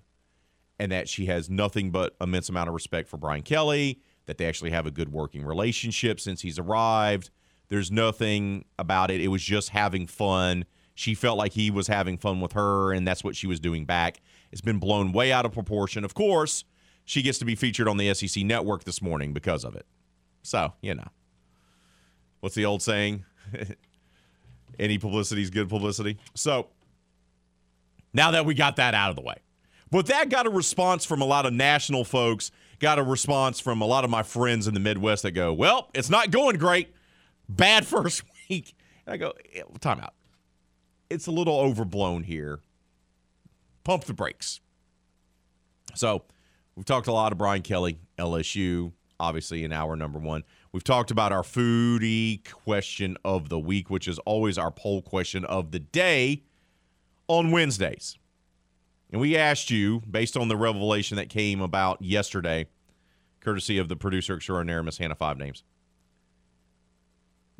and that she has nothing but immense amount of respect for Brian Kelly, that they actually have a good working relationship since he's arrived. There's nothing about it. It was just having fun. She felt like he was having fun with her, and that's what she was doing back. It's been blown way out of proportion. Of course, she gets to be featured on the SEC network this morning because of it. So, you know. What's the old saying? Any publicity is good publicity. So, now that we got that out of the way, but that got a response from a lot of national folks, got a response from a lot of my friends in the Midwest that go, Well, it's not going great. Bad first week. And I go, eh, Time out. It's a little overblown here. Pump the brakes. So, we've talked a lot of Brian Kelly, LSU, obviously in hour number one. We've talked about our foodie question of the week, which is always our poll question of the day on Wednesdays. And we asked you, based on the revelation that came about yesterday, courtesy of the producer extraordinaire, Miss Hannah Five Names.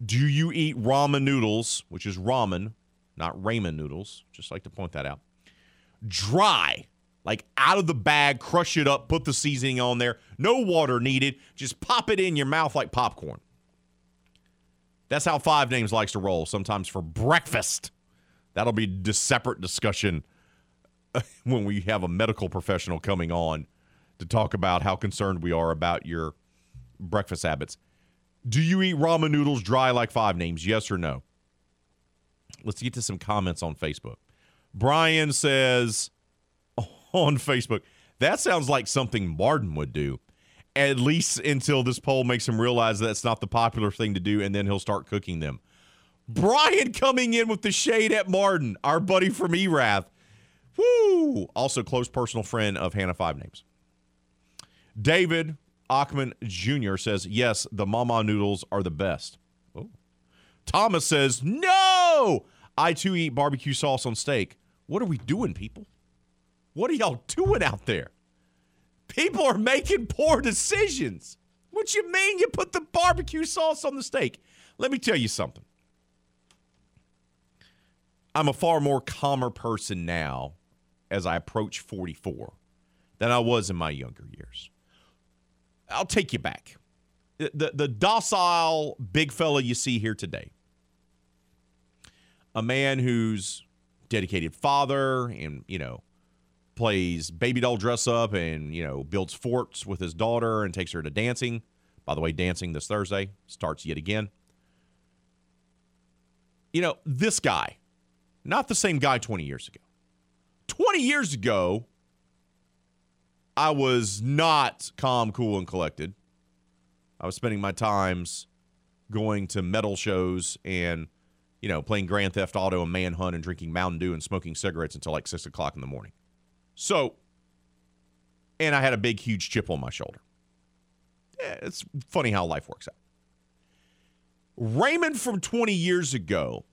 Do you eat ramen noodles, which is ramen, not ramen noodles? Just like to point that out. Dry, like out of the bag, crush it up, put the seasoning on there. No water needed. Just pop it in your mouth like popcorn. That's how Five Names likes to roll, sometimes for breakfast. That'll be a separate discussion when we have a medical professional coming on to talk about how concerned we are about your breakfast habits. Do you eat ramen noodles dry like Five Names? Yes or no? Let's get to some comments on Facebook. Brian says on Facebook, that sounds like something Martin would do. At least until this poll makes him realize that's not the popular thing to do, and then he'll start cooking them. Brian coming in with the shade at Martin, our buddy from Erath. Woo! Also, close personal friend of Hannah Five Names. David Achman Jr. says, Yes, the mama noodles are the best. Oh. Thomas says, No! I too eat barbecue sauce on steak. What are we doing, people? What are y'all doing out there? People are making poor decisions. What you mean you put the barbecue sauce on the steak? Let me tell you something. I'm a far more calmer person now as I approach 44 than I was in my younger years. I'll take you back. The, the, docile big fella you see here today, a man who's dedicated father and, you know, plays baby doll dress up and, you know, builds forts with his daughter and takes her to dancing. By the way, dancing this Thursday starts yet again. You know, this guy, not the same guy 20 years ago. 20 years ago, I was not calm, cool, and collected. I was spending my times going to metal shows and, you know, playing Grand Theft Auto and Manhunt and drinking Mountain Dew and smoking cigarettes until like six o'clock in the morning. So, and I had a big, huge chip on my shoulder. Yeah, it's funny how life works out. Raymond from 20 years ago,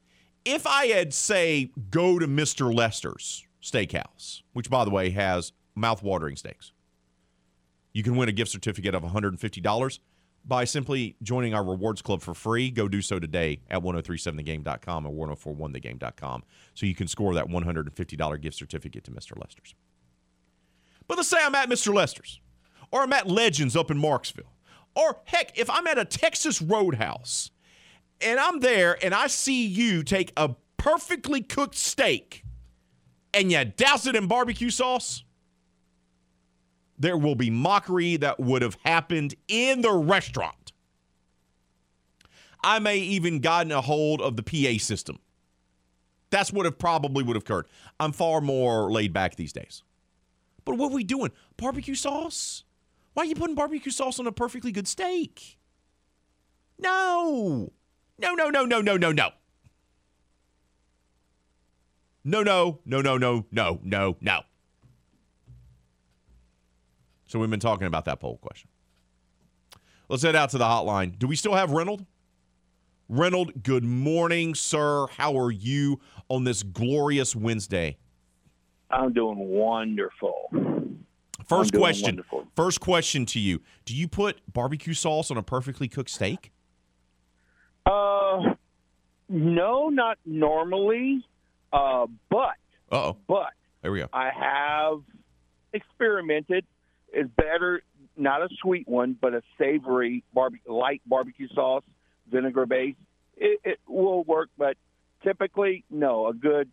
if I had, say, go to Mr. Lester's Steakhouse, which, by the way, has mouth-watering steaks. You can win a gift certificate of $150 by simply joining our rewards club for free. Go do so today at 1037thegame.com or 1041thegame.com so you can score that $150 gift certificate to Mr. Lester's. But let's say I'm at Mr. Lester's or I'm at Legends up in Marksville. Or heck, if I'm at a Texas Roadhouse and I'm there and I see you take a perfectly cooked steak and you douse it in barbecue sauce, there will be mockery that would have happened in the restaurant. I may even gotten a hold of the PA system. That's what have probably would have occurred. I'm far more laid back these days. But what are we doing? Barbecue sauce? Why are you putting barbecue sauce on a perfectly good steak? No. No, no, no, no, no, no, no. No, no, no, no, no, no, no, no. So we've been talking about that poll question. Let's head out to the hotline. Do we still have Reynold? Reynold, good morning, sir. How are you on this glorious Wednesday? I'm doing wonderful. First doing question. wonderful. First question to you. Do you put barbecue sauce on a perfectly cooked steak? Uh, no, not normally. Uh, but Uh-oh. but There we go. I have experimented. It's better not a sweet one, but a savory barbecue, light barbecue sauce, vinegar base. It, it will work, but typically, no. A good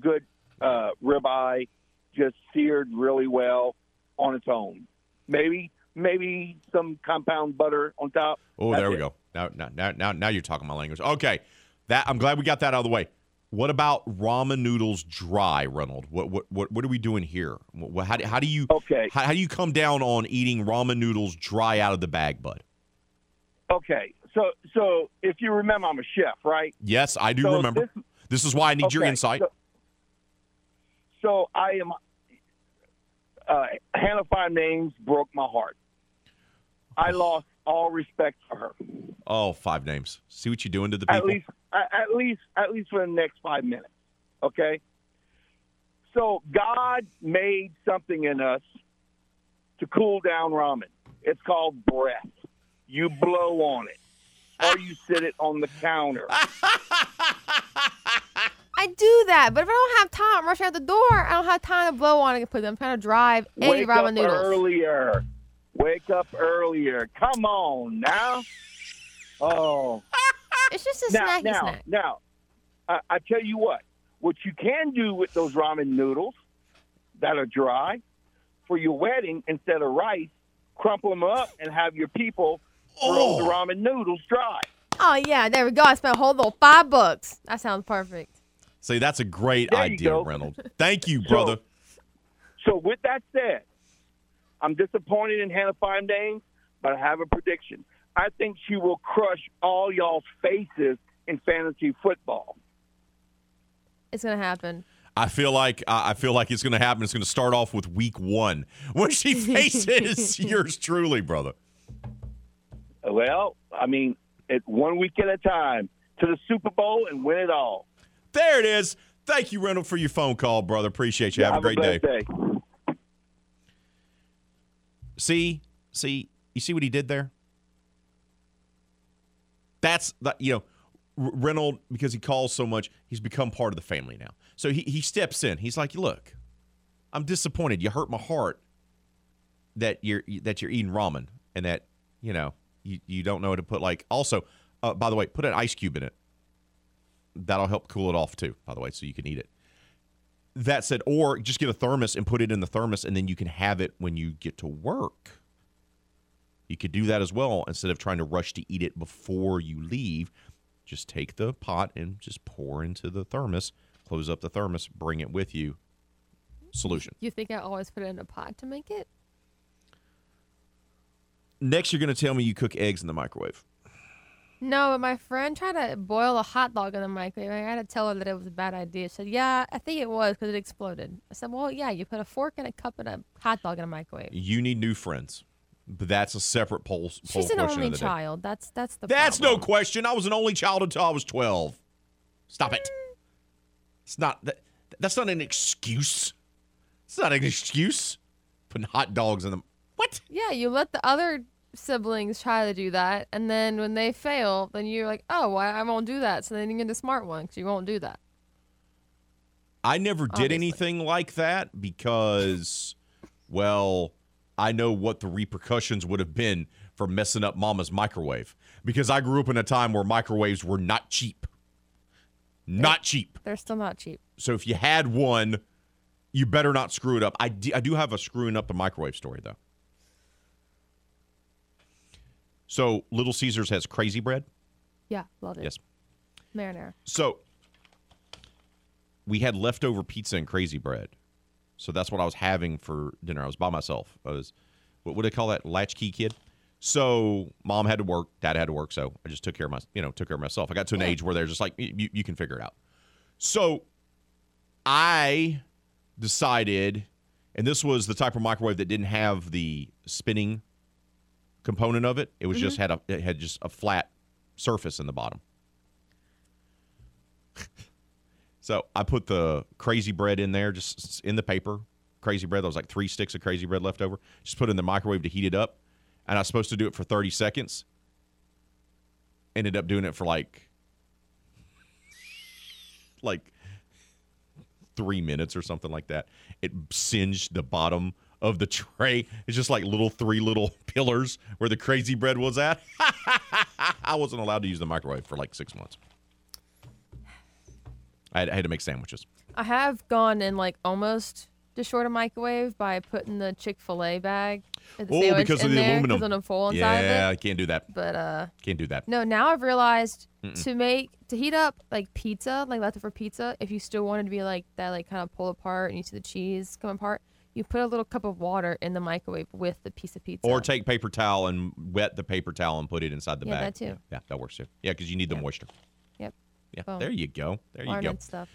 good uh, ribeye, just seared really well on its own. Maybe maybe some compound butter on top. Oh, there we it. go. Now, now, now, now, now you're talking my language. Okay, that I'm glad we got that out of the way. What about ramen noodles dry, Reynolds? What what what, what are we doing here? What, how, do- how do you Okay. How, how do you come down on eating ramen noodles dry out of the bag, bud? Okay, so so if you remember, I'm a chef, right? Yes, I do So remember. This, this- is why I need your insight. So, so I am. Uh, Hannah Five Names broke my heart. I lost all respect for her. oh, five names. See what you're doing to the people. At least, at least, at least for the next five minutes. Okay. So God made something in us to cool down ramen. It's called breath. You blow on it, or you sit it on the counter. I do that, but if I don't have time, I'm rushing out the door. I don't have time to blow on it and put them. I'm trying to drive any Wake ramen up noodles. earlier. Wake up earlier. Come on now. Oh, It's just a now, snacky now, snack. now. I, I tell you what. What you can do with those ramen noodles that are dry for your wedding, instead of rice, crumple them up and have your people throw the Oh. ramen noodles dry. Oh yeah, there we go. I spent a whole little five bucks. That sounds perfect. See, that's a great There idea, go. Reynolds. Thank you, brother. So with that said, I'm disappointed in Hannah Five Names, but I have a prediction. I think she will crush all y'all's faces in fantasy football. It's gonna happen. I feel like I I feel like it's going to happen. It's going to start off with week one when she faces yours truly, brother. Well, I mean, it one week at a time to the Super Bowl and win it all. There it is. Thank you, Reynolds, for your phone call, brother. Appreciate you. Have, a great day. day. See, see, you see what he did there? That's the you know, Reynolds because he calls so much, he's become part of the family now. So he he steps in. He's like, "Look, I'm disappointed. You hurt my heart that you're that you're eating ramen and that you know you, you don't know how to put like also uh, by the way put an ice cube in it that'll help cool it off too by the way so you can eat it. That said or just get a thermos and put it in the thermos and then you can have it when you get to work. You could do that as well. Instead of trying to rush to eat it before you leave just take the pot and just pour into the thermos close up the thermos bring it with you. Solution. You think I always put it in a pot to make it? next you're going to tell me you cook eggs in the microwave No, but my friend tried to boil a hot dog in the microwave. I had to tell her that it was a bad idea. She said, "Yeah, I think it was because it exploded." I said, "Well, yeah, you put a fork and a cup and a hot dog in a microwave." you need new friends but that's a separate poll, poll She's an question only of the day. child. That's that's the. That's no question. I was an only child until I was 12. Stop it. It's not that that's not an excuse. It's not an excuse. Putting hot dogs in the What? Yeah, you let the other siblings try to do that, and then when they fail, then you're like, "Oh, well, I won't do that." So then you're the smart one because you won't do that. I never did Obviously. anything like that because well, I know what the repercussions would have been for messing up mama's microwave because I grew up in a time where microwaves were not cheap. Not cheap. They're still not cheap. So if you had one, you better not screw it up. I do, I do have a screwing up the microwave story though. So Little Caesars has crazy bread. Yeah, love it. Yes. Marinara. So we had leftover pizza and crazy bread. So that's what I was having for dinner. I was by myself. I was what would they call that? Latchkey kid. So mom had to work, dad had to work, so I just took care of my, you know, took care of myself. I got to an age where they're just like, you, you can figure it out. So I decided And this was the type of microwave that didn't have the spinning component of it. It was just mm-hmm. had a it had just a flat surface in the bottom. so I put the crazy bread in there, just in the paper. Crazy bread. There was like three sticks of crazy bread left over. Just put it in the microwave to heat it up. And I was supposed to do it for 30 seconds. Ended up doing it for like like three minutes or something like that. It singed the bottom of the tray. It's just like little three little pillars where the crazy bread was at. I wasn't allowed to use the microwave for like six months. I had, I had to make sandwiches. I have gone and like almost destroyed a microwave by putting the Chick Fil A bag. the Oh, sandwich because of in the there, aluminum. 'cause of foil inside yeah, I can't do that. But uh, Can't do that. no, now I've realized to make to heat up like pizza, like leftover pizza. If you still wanted to be like that, like kind of pull apart and you see the cheese come apart, you put a little cup of water in the microwave with the piece of pizza. Or take paper towel and wet the paper towel and put it inside the Yeah, bag. that too. Yeah, yeah, that works too. Yeah, because you need the moisture. Yep. Yeah, Boom. there you go. There you go. stuff.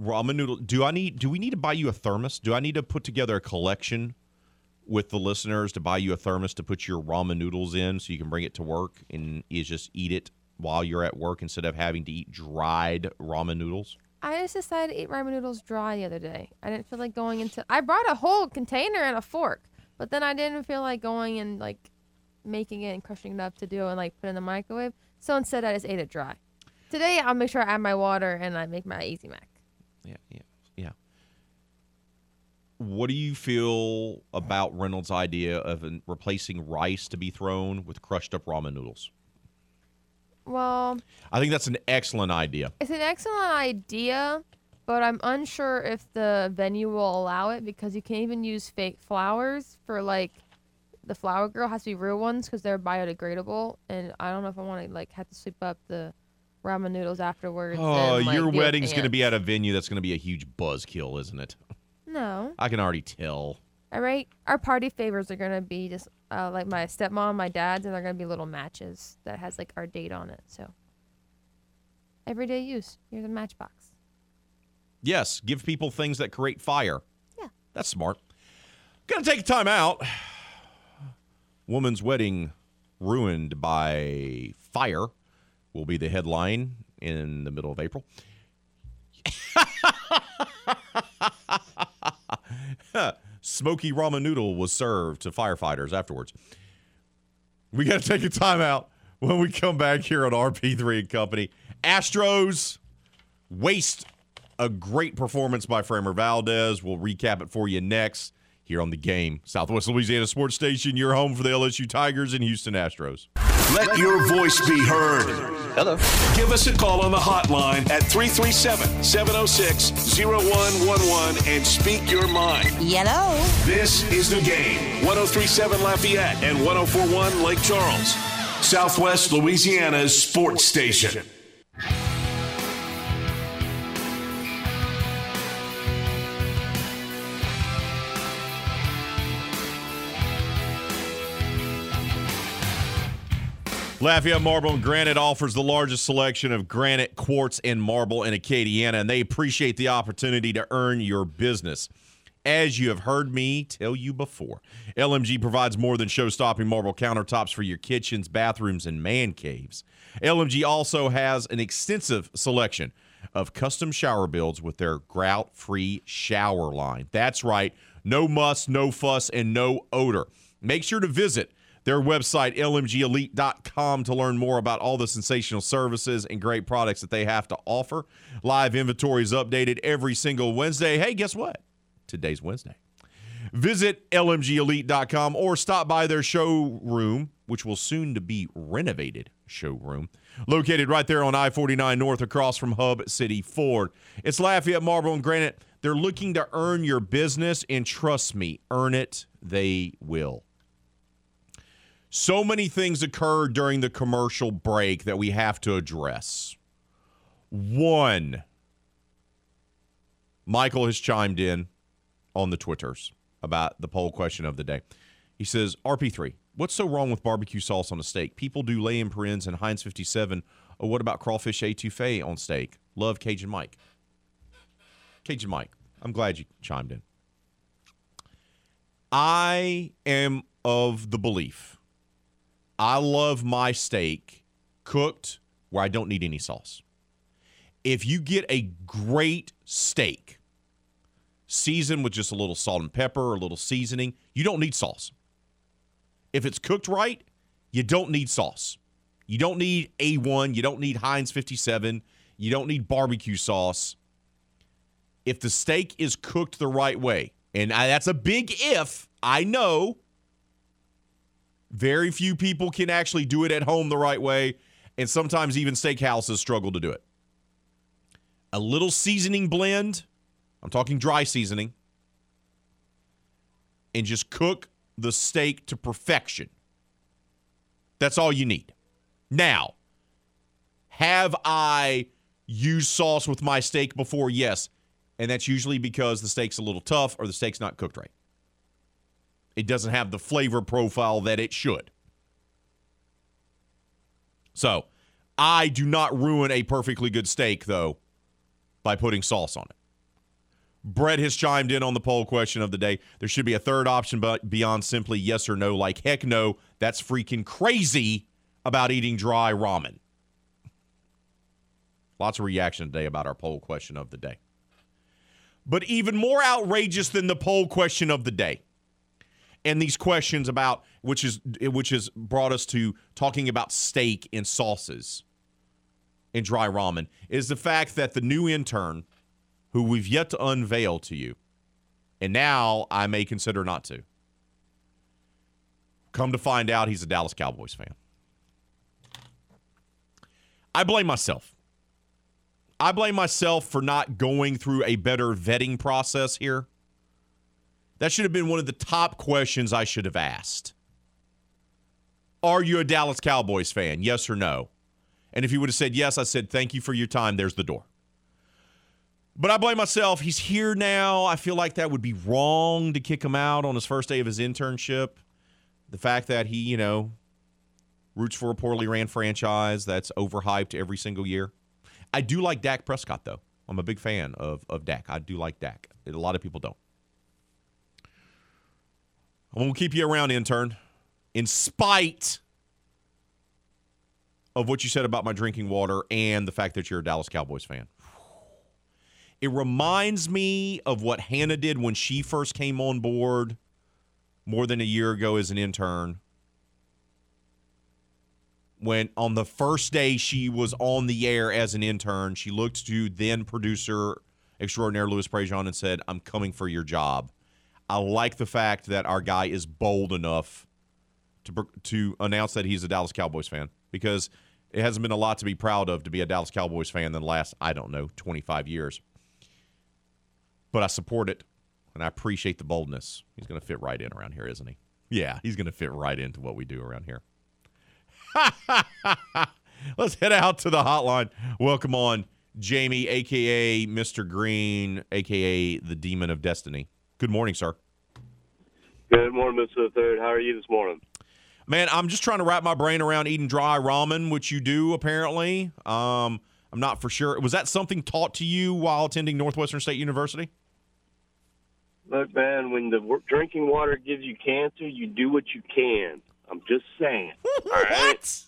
ramen noodle. Do I need? Do we need to buy you a thermos? Do I need to put together a collection with the listeners to buy you a thermos to put your ramen noodles in, so you can bring it to work and you just eat it while you're at work instead of having to eat dried ramen noodles? I just decided to eat ramen noodles dry the other day. I didn't feel like going into. I brought a whole container and a fork, but then I didn't feel like going and like making it and crushing it up to do and like put in the microwave. So instead, I just ate it dry. Today, I'll make sure I add my water and I make my Easy Mac. Yeah, yeah, yeah. What do you feel about Reynolds' idea of replacing rice to be thrown with crushed up ramen noodles? Well, I think that's an excellent idea. it's an excellent idea, but I'm unsure if the venue will allow it because you can't even use fake flowers for like the flower girl has to be real ones because they're biodegradable, and I don't know if I want to like have to sweep up the ramen noodles afterwards. Oh, and, like, your wedding's going to be at a venue that's going to be a huge buzzkill, isn't it? No, I can already tell. all right. Our party favors are gonna be just uh, like my stepmom, my dad's, and they're gonna be little matches that has like our date on it. So everyday use. Here's a matchbox. Yes, give people things that create fire. Yeah. That's smart. Gonna take a time out. Woman's wedding ruined by fire will be the headline in the middle of April. Smoky ramen noodle was served to firefighters afterwards. We got to take a timeout when we come back here on RP3 and Company. Astros waste a great performance by Framber Valdez. We'll recap it for you next here on the game. Southwest Louisiana Sports Station, your home for the LSU Tigers and Houston Astros. Let your voice be heard. Hello. Give us a call on the hotline at 337 706 0111 and speak your mind. Yellow. This is the game. 1037 Lafayette and 1041 Lake Charles. Southwest Louisiana's sports station. Lafayette Marble and Granite offers the largest selection of granite, quartz, and marble in Acadiana, and they appreciate the opportunity to earn your business. As you have heard me tell you before, LMG provides more than show stopping marble countertops for your kitchens, bathrooms, and man caves. LMG also has an extensive selection of custom shower builds with their grout free shower line. That's right, no muss, no fuss, and no odor. Make sure to visit their website, lmgelite.com, to learn more about all the sensational services and great products that they have to offer. Live inventory is updated every single Wednesday. Hey, guess what? Today's Wednesday. Visit lmgelite.com or stop by their showroom, which will soon to be renovated showroom, located right there on I-49 North across from Hub City Ford. It's Lafayette Marble and Granite. They're looking to earn your business, and trust me, earn it, they will. So many things occurred during the commercial break that we have to address. One, Michael has chimed in on the Twitters about the poll question of the day. He says, RP3, what's so wrong with barbecue sauce on a steak? People do Lea & Perrins and Heinz 57. Or what about crawfish etouffee on steak? Love Cajun Mike. Cajun Mike, I'm glad you chimed in. I am of the belief I love my steak cooked where I don't need any sauce. If you get a great steak, seasoned with just a little salt and pepper a little seasoning, you don't need sauce. If it's cooked right, you don't need sauce. You don't need A1, you don't need Heinz 57, you don't need barbecue sauce. If the steak is cooked the right way, and I, that's a big if, I know. Very few people can actually do it at home the right way, and sometimes even steakhouses struggle to do it. A little seasoning blend, I'm talking dry seasoning, and just cook the steak to perfection. That's all you need. Now, have I used sauce with my steak before? Yes. And that's usually because the steak's a little tough or the steak's not cooked right. It doesn't have the flavor profile that it should. So, I do not ruin a perfectly good steak, though, by putting sauce on it. Brett has chimed in on the poll question of the day. There should be a third option but beyond simply yes or no. Like, heck no, that's freaking crazy about eating dry ramen. Lots of reaction today about our poll question of the day. But even more outrageous than the poll question of the day and these questions about which is which has brought us to talking about steak and sauces and dry ramen is the fact that the new intern who we've yet to unveil to you and now I may consider not to come to find out he's a Dallas Cowboys fan. I blame myself. I blame myself for not going through a better vetting process here. That should have been one of the top questions I should have asked. Are you a Dallas Cowboys fan? Yes or no? And if he would have said yes, I said, thank you for your time. There's the door. But I blame myself. He's here now. I feel like that would be wrong to kick him out on his first day of his internship. The fact that he, you know, roots for a poorly ran franchise that's overhyped every single year. I do like Dak Prescott, though. I'm a big fan of, of Dak. I do like Dak. A lot of people don't. To keep you around, intern, in spite of what you said about my drinking water and the fact that you're a Dallas Cowboys fan. It reminds me of what Hannah did when she first came on board more than a year ago as an intern. When on the first day she was on the air as an intern, she looked to then producer extraordinaire Louis Prejean and said, I'm coming for your job. I like the fact that our guy is bold enough to to announce that he's a Dallas Cowboys fan because it hasn't been a lot to be proud of to be a Dallas Cowboys fan in the last I don't know 25 years. But I support it and I appreciate the boldness. He's going to fit right in around here, isn't he? Yeah, he's going to fit right into what we do around here. Let's head out to the hotline. Welcome on Jamie, aka Mr. Green, aka the Demon of Destiny. Good morning, sir. Good morning, Mr. Third. How are you this morning? Man, I'm just trying to wrap my brain around eating dry ramen, which you do apparently. Um, I'm not for sure. Was that something taught to you while attending Northwestern State University? Look, man, when the drinking water gives you cancer, you do what you can. I'm just saying. All right.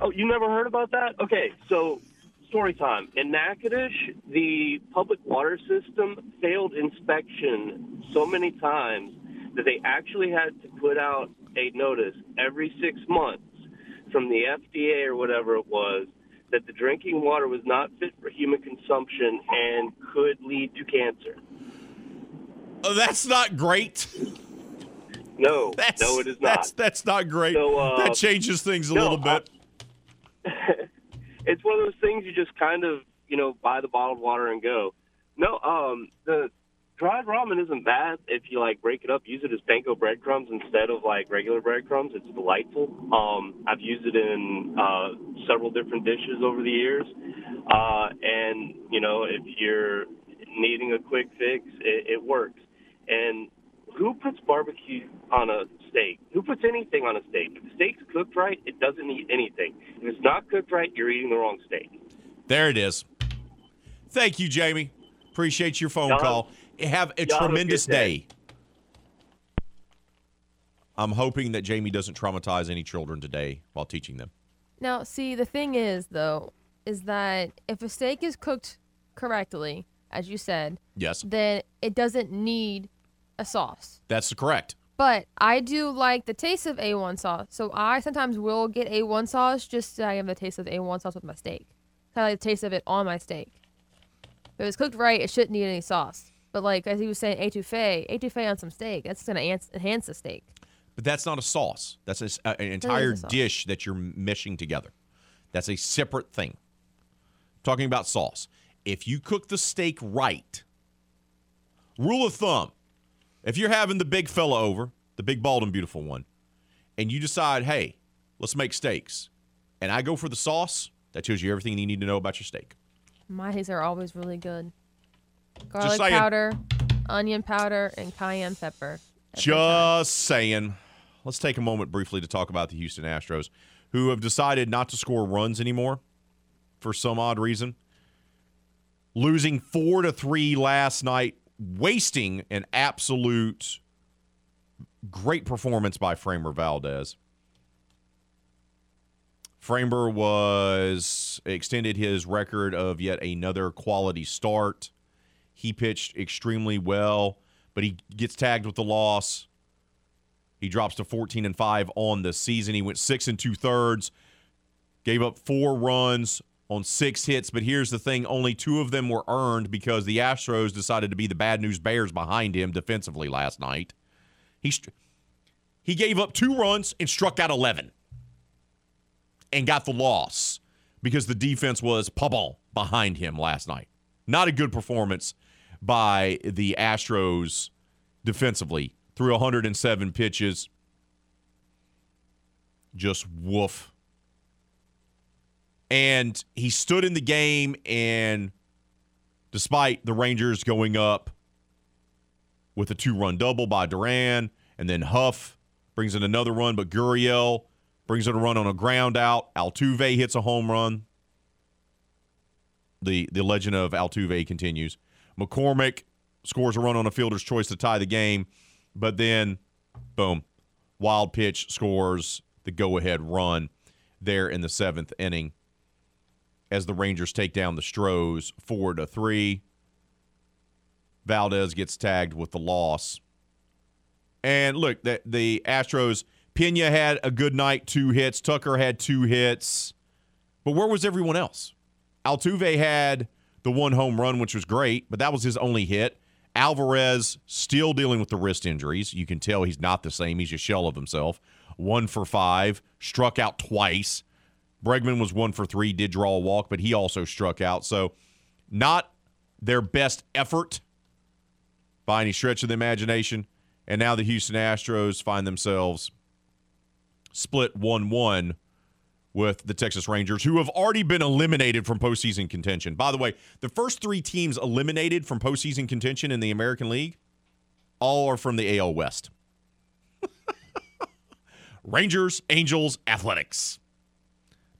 Oh, you never heard about that? Okay, so story time. In Natchitoches, the public water system failed inspection so many times that they actually had to put out a notice every six months from the FDA or whatever it was that the drinking water was not fit for human consumption and could lead to cancer. Oh, that's not great. No, That's, no, it is not. That's, that's not great. So, uh, that changes things a no, little bit. it's one of those things you just kind of you know buy the bottled water and go. No, um, the dried ramen isn't bad if you like break it up, use it as panko breadcrumbs instead of like regular breadcrumbs. It's delightful. Um, I've used it in uh, several different dishes over the years, uh, and you know if you're needing a quick fix, it, it works. And who puts barbecue on a steak? Who puts anything on a steak? If the steak's cooked right, it doesn't need anything. If it's not cooked right, you're eating the wrong steak. There it is. Thank you, Jamie. Appreciate your phone Y'all- call. Have a y'all have a tremendous day. day. I'm hoping that Jamie doesn't traumatize any children today while teaching them. Now, see, the thing is, though, is that if a steak is cooked correctly, as you said, Yes, then it doesn't need a sauce. that's correct. But I do like the taste of A1 sauce. So I sometimes will get A1 sauce just so I have the taste of A1 sauce with my steak. Kind of like the taste of it on my steak. If it's cooked right, it shouldn't need any sauce. But like as he was saying, etouffee, etouffee on some steak, that's going to enhance the steak. But that's not a sauce. That's a an entire dish that you're meshing together. That's a separate thing. Talking about sauce. If you cook the steak right, rule of thumb, if you're having the big fella over, the big, bald, and beautiful one, and you decide, hey, let's make steaks, and I go for the sauce, that tells you everything you need to know about your steak. My steaks are always really good. Garlic saying. powder, onion powder, and cayenne pepper. time. Just saying. Let's take a moment briefly to talk about the Houston Astros, who have decided not to score runs anymore for some odd reason. Losing four to three last night, wasting an absolute great performance by Framber Valdez. Framer was extended his record of yet another quality start. He pitched extremely well, but he gets tagged with the loss. He drops to 14 and 5 on the season. He went six and two thirds, gave up four runs on six hits. But here's the thing only two of them were earned because the Astros decided to be the bad news bears behind him defensively last night. He, he gave up two runs and struck out 11 and got the loss because the defense was pabon behind him last night. Not a good performance by the Astros defensively through 107 pitches. Just woof. And he stood in the game, and despite the Rangers going up with a two run double by Duran, and then Huff brings in another run, but Gurriel brings in a run on a ground out. Altuve hits a home run. The the legend of Altuve continues. McCormick scores a run on a fielder's choice to tie the game, but then boom, wild pitch scores the go ahead run there in the seventh inning as the Rangers take down the Stros four to three. Valdez gets tagged with the loss. And look, the, the Astros, Pena had a good night, two hits. Tucker had two hits. But where was everyone else? Altuve had the one home run, which was great, but that was his only hit. Alvarez still dealing with the wrist injuries. You can tell he's not the same. He's a shell of himself. One for five, struck out twice. Bregman was one for three, did draw a walk, but he also struck out. So, not their best effort by any stretch of the imagination. And now the Houston Astros find themselves split 1 1 with the Texas Rangers, who have already been eliminated from postseason contention. By the way, the first three teams eliminated from postseason contention in the American League all are from the AL West Rangers, Angels, Athletics.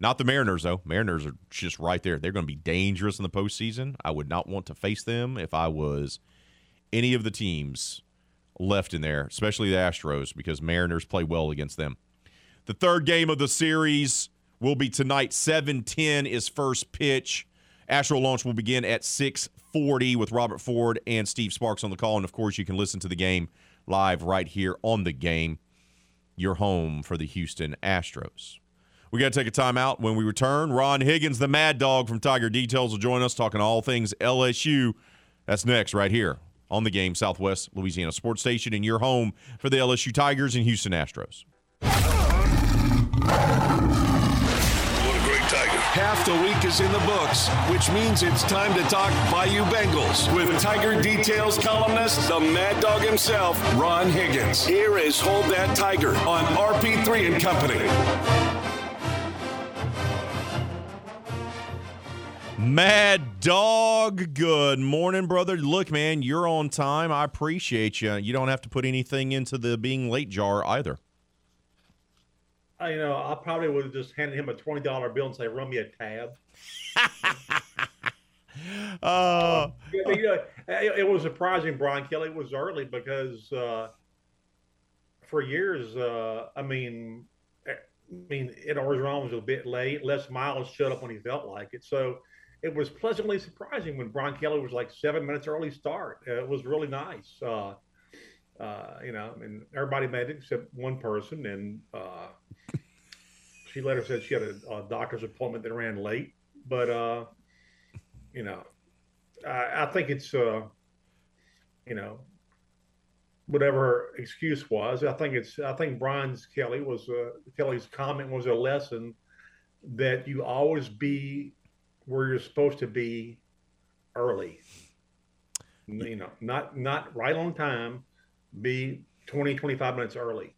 Not the Mariners, though. Mariners are just right there. They're going to be dangerous in the postseason. I would not want to face them if I was any of the teams left in there, especially the Astros, because Mariners play well against them. The third game of the series will be tonight. 7:10 is first pitch. Astro launch will begin at 6:40 with Robert Ford and Steve Sparks on the call, and of course you can listen to the game live right here on the game. Your home for the Houston Astros. We got to take a timeout. When we return, Ron Higgins, the Mad Dog from Tiger Details, will join us talking all things LSU. That's next, right here on the game, Southwest Louisiana Sports Station, and your home for the LSU Tigers and Houston Astros. What a great tiger. Half the week is in the books, which means it's time to talk Bayou Bengals with Tiger Details columnist, the Mad Dog himself, Ron Higgins. Here is Hold That Tiger on RP3 and Company. Mad Dog, good morning, brother. Look, man, you're on time. I appreciate you. You don't have to put anything into the being late jar either. I, you know, I probably would have just handed him a twenty dollar bill and say, "Run me a tab." Uh, Yeah, but, you know, it, it was surprising. Brian Kelly It was early because uh, for years, uh, I mean, eh, I mean, Ed Orgeron was a bit late. Les Miles showed up when he felt like it. So it was pleasantly surprising when Brian Kelly was like seven minutes early start. Uh, it was really nice. Uh, uh, you know, mean, everybody made it except one person, and uh, she later said she had a, a, doctor's appointment that ran late. But uh, you know, I, I think it's uh, you know, whatever excuse was. I think it's I think Brian's Kelly was Kelly's comment was a lesson that you always be where you're supposed to be early. You know, not not right on time, be 20, 25 minutes early.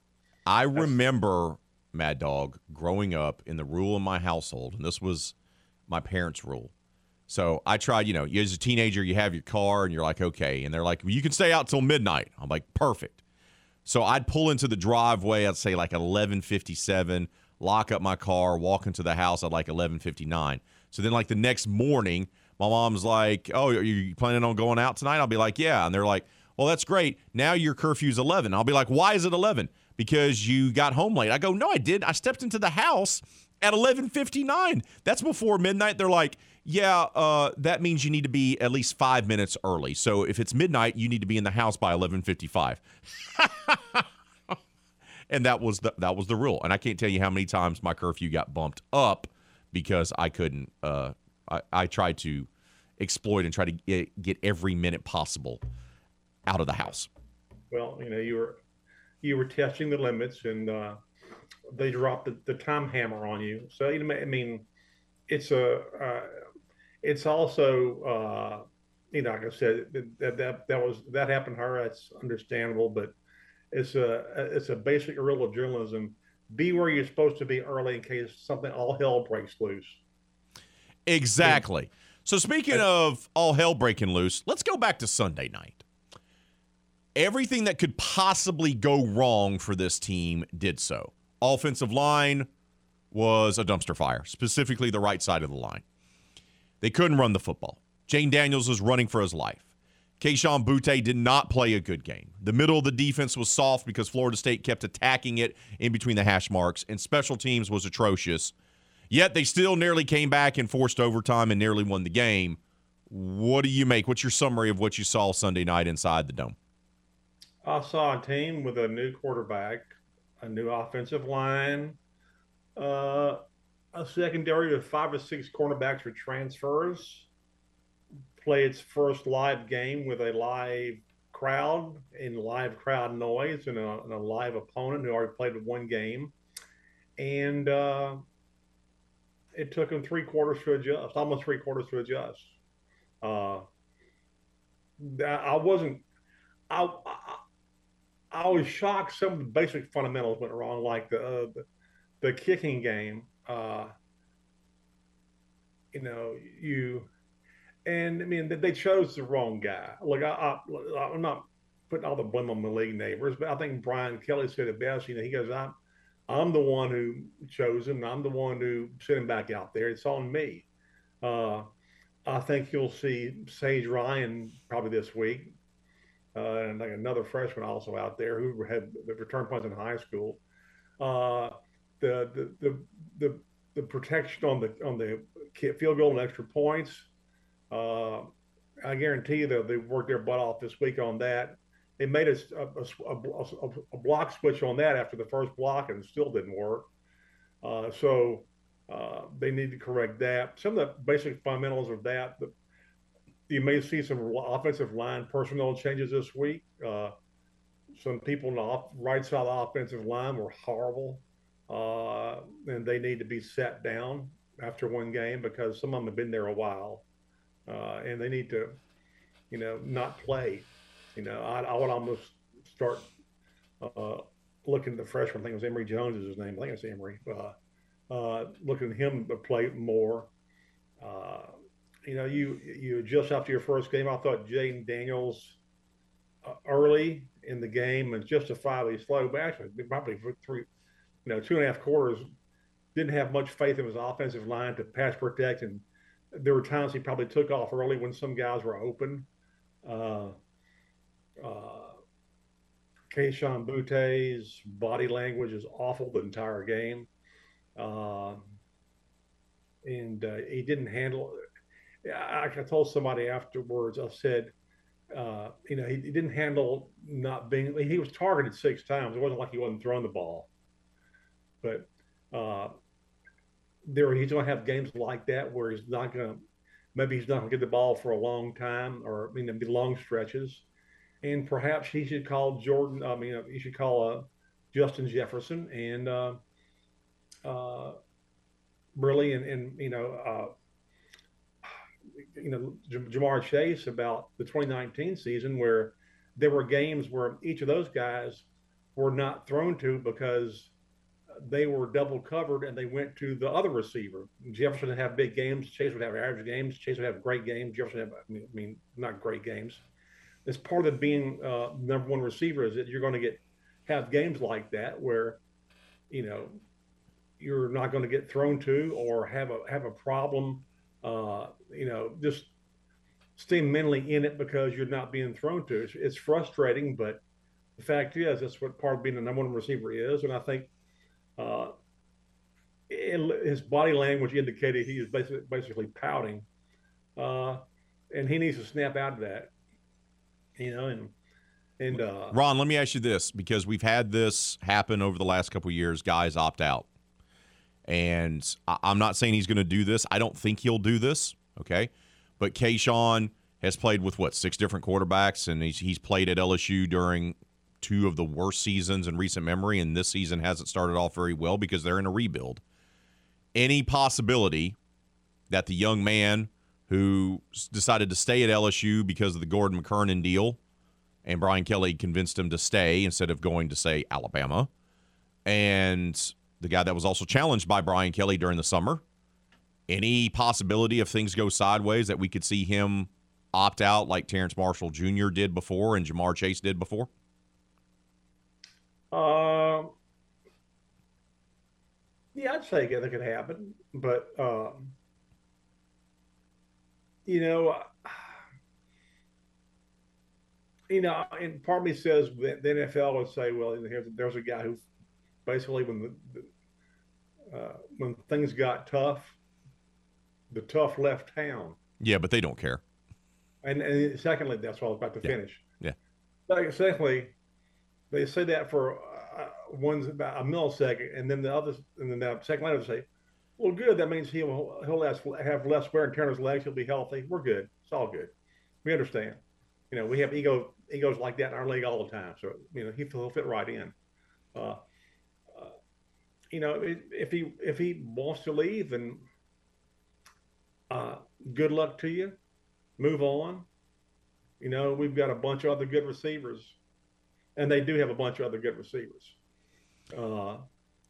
I That's- remember Mad Dog growing up in the rule in my household, and this was my parents' rule. So I tried, you know, as a teenager, you have your car and you're like, okay. And they're like, well, you can stay out till midnight. I'm like, perfect. So I'd pull into the driveway, I'd say like 1157, lock up my car, walk into the house at like 1159. So then, like the next morning, my mom's like, "Oh, are you planning on going out tonight?" I'll be like, "Yeah," and they're like, "Well, that's great. Now your curfew's 11." I'll be like, "Why is it 11?" Because you got home late. I go, "No, I did. I stepped into the house at 11:59. That's before midnight." They're like, "Yeah, uh, that means you need to be at least five minutes early. So if it's midnight, you need to be in the house by 11:55." and that was the that was the rule. And I can't tell you how many times my curfew got bumped up because I couldn't. Uh, I, I tried to exploit and try to get, get every minute possible out of the house. Well, you know, you were you were testing the limits, and uh, they dropped the, the time hammer on you. So you know, I mean, it's a uh, it's also uh, you know, like I said, that that that was that happened to her. That's understandable, but it's a it's a basic rule of journalism be where you're supposed to be early in case something all hell breaks loose. Exactly. So speaking of all hell breaking loose, let's go back to Sunday night. Everything that could possibly go wrong for this team did so. Offensive line was a dumpster fire, specifically the right side of the line. They couldn't run the football. Jayden Daniels was running for his life. Kayshon Boutte did not play a good game. The middle of the defense was soft because Florida State kept attacking it in between the hash marks, and special teams was atrocious. Yet they still nearly came back and forced overtime and nearly won the game. What do you make? What's your summary of what you saw Sunday night inside the dome? I saw a team with a new quarterback, a new offensive line, uh, a secondary with five or six cornerbacks for transfers play its first live game with a live crowd and live crowd noise and a, and a live opponent who already played one game. And uh, it took them three quarters to adjust, almost three quarters to adjust. Uh, I wasn't, I, I, I, was shocked some of the basic fundamentals went wrong, like the, uh, the, the, kicking game. Uh, you know, you, and I mean they chose the wrong guy. Look, I, I, am not putting all the blame on Malik Nabers, but I think Brian Kelly said it best. You know, he goes, "I'm, I'm the one who chose him. I'm the one who sent him back out there. It's on me." Uh, I think you'll see Sage Ryan probably this week, uh, and like another freshman also out there who had the return punts in high school. Uh, the, the the the the protection on the on the field goal and extra points uh, I guarantee you that they worked their butt off this week on that. They made a, a, a, a, block switch on that after the first block and still didn't work. Uh, so uh, they need to correct that. Some of the basic fundamentals of that, the, you may see some offensive line personnel changes this week. Uh, some people on the right side of the offensive line were horrible, uh, and they need to be set down after one game because some of them have been there a while uh, and they need to, you know, not play. You know, I, I would almost start uh, looking at the freshman. I think it was Emory Jones is his name. I think it's Emory. Uh, uh, looking at him to play more. Uh, you know, you you just after your first game, I thought Jayden Daniels uh, early in the game and justifiably slow, but actually probably for three, you know, two and a half quarters, didn't have much faith in his offensive line to pass protect and there were times he probably took off early when some guys were open. Uh, uh, Kayshon Boutte's body language is awful the entire game. Uh, and uh, he didn't handle I, I told somebody afterwards, I said, uh, you know, he, he, didn't handle not being, he was targeted six times. It wasn't like he wasn't throwing the ball. But uh, there, he's going to have games like that where he's not going to, maybe he's not going to get the ball for a long time or, you know, be long stretches. And perhaps he should call Jordan, I mean, he should call uh, Justin Jefferson and uh, uh, really, and, and, you know, uh, you know Ja'Marr Chase about the 2019 season where there were games where each of those guys were not thrown to because they were double covered and they went to the other receiver. Jefferson would have big games. Chase would have average games. Chase would have great games. Jefferson have, I mean, not great games. It's part of being uh, number one receiver is that you're going to get have games like that where, you know, you're not going to get thrown to or have a have a problem uh, you know, just stay mentally in it because you're not being thrown to. It's, it's frustrating, but the fact is that's what part of being a number one receiver is. And I think uh, his body language indicated he was basically, basically pouting, uh, and he needs to snap out of that. You know, and and uh, Ron, let me ask you this because we've had this happen over the last couple years. Guys opt out. And I'm not saying he's going to do this. I don't think he'll do this. Okay. But Kayshon has played with what, six different quarterbacks, and he's, he's played at LSU during two of the worst seasons in recent memory. And this season hasn't started off very well because they're in a rebuild. Any possibility that the young man who decided to stay at LSU because of the Gordon McKernan deal and Brian Kelly convinced him to stay instead of going to, say, Alabama. And the guy that was also challenged by Brian Kelly during the summer. Any possibility if things go sideways that we could see him opt out like Terrace Marshall Jr. did before and Ja'Marr Chase did before? Uh, yeah, I'd say that could happen, but um, you know, you know, and part of me says that the NFL would say, well, there's a guy who basically when the, uh, when things got tough, the tough left town. Yeah, but they don't care. And, and secondly, that's what I was about to yeah. finish. Yeah. Secondly, they say that for uh, one's about a millisecond, and then the others, and then the second later they say, "Well, good. That means he'll he'll have less wear and tear on his legs. He'll be healthy. We're good. It's all good. We understand. You know, we have ego egos like that in our league all the time. So you know, he'll fit right in. Uh, you know, if he if he wants to leave, then uh, good luck to you. Move on. You know, we've got a bunch of other good receivers, and they do have a bunch of other good receivers. Uh,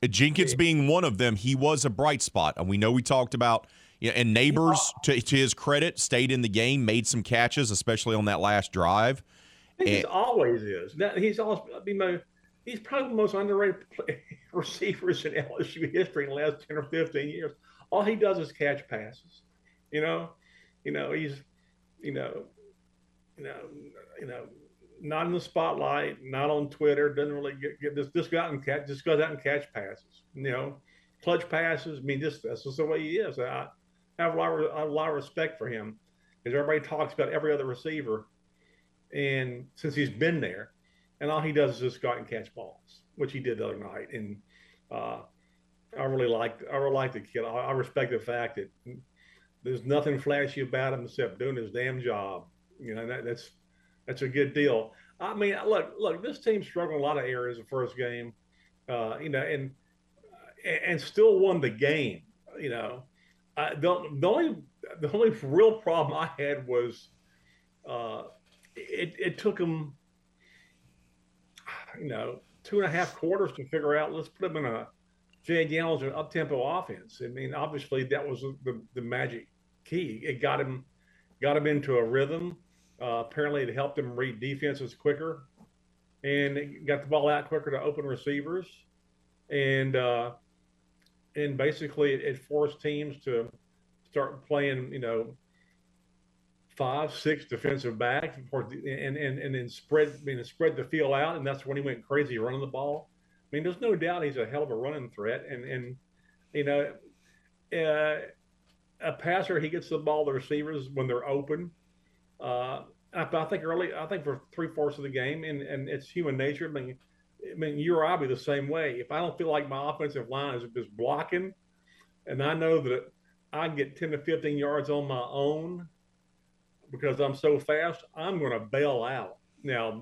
Jenkins being one of them, he was a bright spot, and we know we talked about. Yeah, and Nabers, to, to his credit, stayed in the game, made some catches, especially on that last drive. He always is. Now, he's always. He's probably the most underrated receivers in LSU history in the last 10 or 15 years. All he does is catch passes. You know, you know, he's, you know, you know, you know, not in the spotlight, not on Twitter, doesn't really get, get this, just go out and catch, just goes out and catch passes, you know, clutch passes. I mean, just, that's just the way he is. I have a lot of, a lot of respect for him because everybody talks about every other receiver. And since he's been there, and all he does is just go out and catch balls, which he did the other night. And uh, I really like I really like the kid. I, I, respect the fact that there's nothing flashy about him except doing his damn job. You know that, that's that's a good deal. I mean, look, look, this team struggled a lot of areas the first game, uh, you know, and and still won the game. You know, uh, the, the only the only real problem I had was uh, it, it took them you know, two and a half quarters to figure out, let's put them in a Jayden Daniels an up tempo offense. I mean, obviously that was the, the magic key. It got him got him into a rhythm. Uh, apparently, it helped him read defenses quicker, and got the ball out quicker to open receivers, and uh, and basically it, it forced teams to start playing, you know, five, six defensive backs, and and and then spread, I mean, spread the field out, and that's when he went crazy running the ball. I mean, there's no doubt he's a hell of a running threat, and and you know, uh, a passer he gets the ball to receivers when they're open. Uh, I, I, think early, I think for three fourths of the game, and and it's human nature. I mean, I mean, you or I be the same way. If I don't feel like my offensive line is just blocking, and I know that I can get 10 to 15 yards on my own because I'm so fast, I'm going to bail out. Now,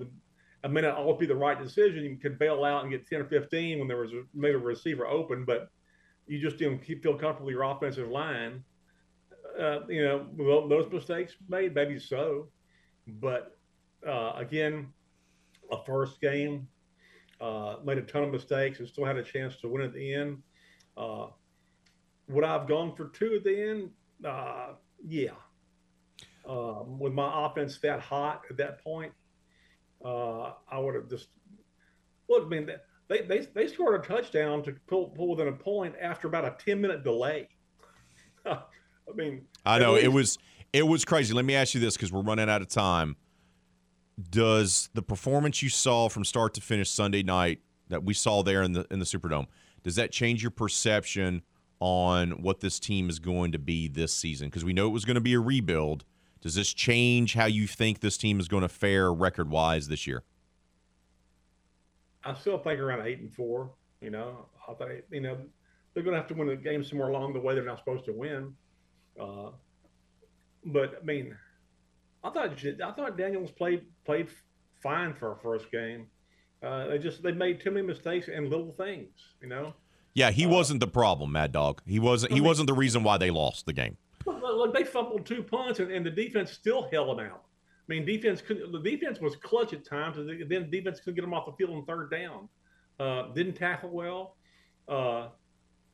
it may not always be the right decision. You can bail out and get 10 or 15 when there was maybe a receiver open, but you just didn't keep, feel comfortable with your offensive line. Uh, you know, well, those mistakes made, maybe so. But uh, again, a first game, uh, made a ton of mistakes and still had a chance to win at the end. Uh, would I have gone for two at the end? Uh, yeah. Um, with my offense that hot at that point, uh, I would have just look. I mean, they, they they scored a touchdown to pull pull within a point after about a ten minute delay. I mean, I know least, it was it was crazy. Let me ask you this because we're running out of time. Does the performance you saw from start to finish Sunday night that we saw there in the in the Superdome does that change your perception on what this team is going to be this season? Because we know it was going to be a rebuild. Does this change how you think this team is going to fare record wise this year? I still think around eight and four. You know, I think you know they're going to have to win the game somewhere along the way. They're not supposed to win. Uh, but I mean, I thought I thought Daniels played played fine for a first game. Uh, they just they made too many mistakes and little things. You know. Yeah, he uh, wasn't the problem, Mad Dog. He wasn't. He I mean, wasn't the reason why they lost the game. Look, they fumbled two punts, and, and the defense still held them out. I mean, defense couldn't. the defense was clutch at times, and then defense couldn't get them off the field on third down. Uh, didn't tackle well, uh,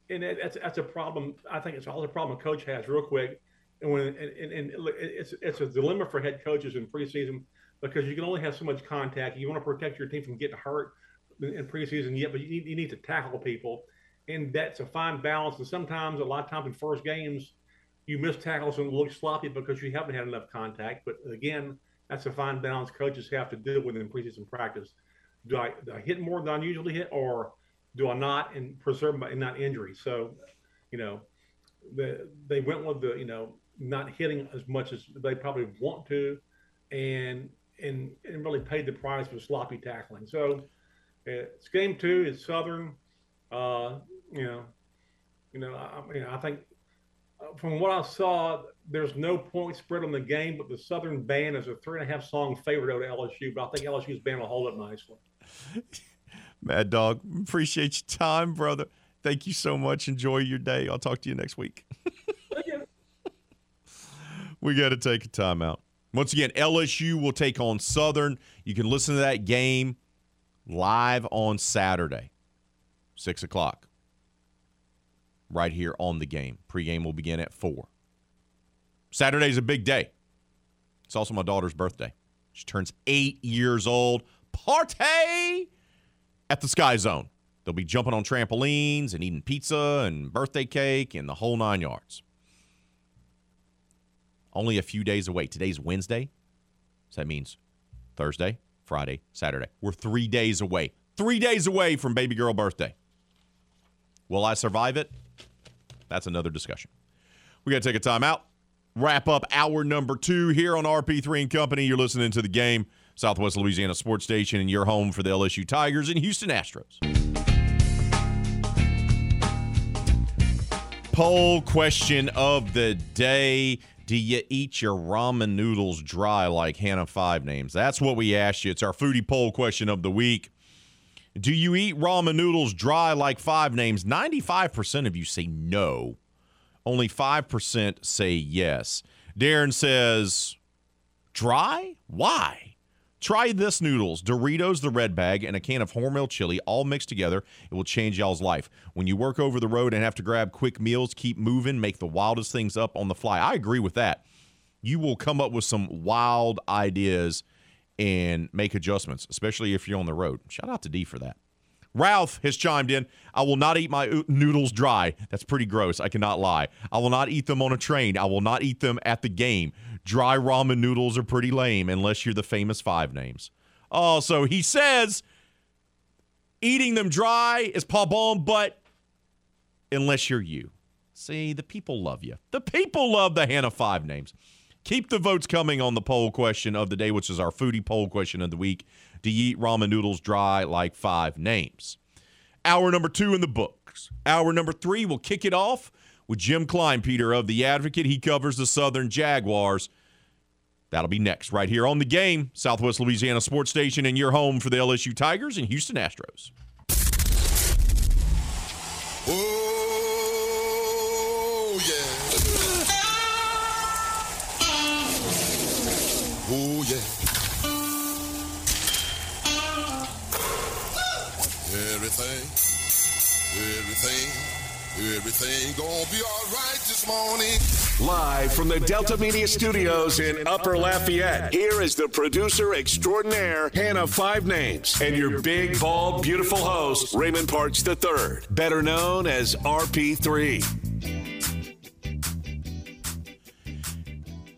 and it, that's that's a problem. I think it's all a problem a coach has. Real quick, and when and, and, it's it's a dilemma for head coaches in preseason because you can only have so much contact. You want to protect your team from getting hurt in preseason, yet, but you need, you need to tackle people and that's a fine balance. And sometimes, a lot of times in first games, you miss tackles and look sloppy because you haven't had enough contact. But again, that's a fine balance coaches have to deal with in preseason practice. Do I, do I hit more than I usually hit, or do I not and preserve my not injury? So, you know, the, they went with the you know not hitting as much as they probably want to, and and and really paid the price for sloppy tackling. So, it's game two. It's Southern. Uh, you know, you know, I mean, I think uh, from what I saw, there's no point spread on the game, but the Southern band is a three and a half song favorite over LSU. But I think LSU's band will hold up nicely. Mad Dog, appreciate your time, brother. Thank you so much. Enjoy your day. I'll talk to you next week. we got to take a timeout. Once again, LSU will take on Southern. You can listen to that game live on Saturday, 6 o'clock right here on the game. Pregame will begin at 4. Saturday's a big day. It's also my daughter's birthday. She turns eight years old. Party at the Sky Zone. They'll be jumping on trampolines and eating pizza and birthday cake and the whole nine yards. Only a few days away. Today's Wednesday. So that means Thursday, Friday, Saturday. We're three days away. Three days away from baby girl birthday. Will I survive it? That's another discussion. We got to take a time out. Wrap up hour number two here on RP3 and Company. You're listening to the game, Southwest Louisiana Sports Station, and your home for the LSU Tigers and Houston Astros. Poll question of the day. Do you eat your ramen noodles dry like Hannah Five Names? That's what we asked you. It's our foodie poll question of the week. Do you eat ramen noodles dry like five names? 95% of you say no. Only 5% say yes. Darren says, dry? Why? Try this noodles, Doritos, the red bag, and a can of Hormel chili all mixed together. It will change y'all's life. When you work over the road and have to grab quick meals, keep moving, make the wildest things up on the fly. I agree with that. You will come up with some wild ideas and make adjustments, especially if you're on the road. Shout out to D for that. Ralph has chimed in. I will not eat my noodles dry. That's pretty gross. I cannot lie. I will not eat them on a train. I will not eat them at the game. Dry ramen noodles are pretty lame unless you're the famous five names. Oh, so he says eating them dry is pas bon, but unless you're you. See, the people love you. The people love the Hannah Five names. Keep the votes coming on the poll question of the day, which is our foodie poll question of the week. Do you eat ramen noodles dry like five names? Hour number two in the books. Hour number three, we'll kick it off with Jim Kleinpeter of The Advocate. He covers the Southern Jaguars. That'll be next, right here on the game, Southwest Louisiana Sports Station, and your home for the LSU Tigers and Houston Astros. Oh, yeah. Oh, yeah. Everything, everything, everything gonna be all right this morning. Live from the Delta Media Studios in Upper Lafayette, here is the producer extraordinaire, Hannah Five Names, and your big, bald, beautiful host, Raymond Parks III, better known as RP3.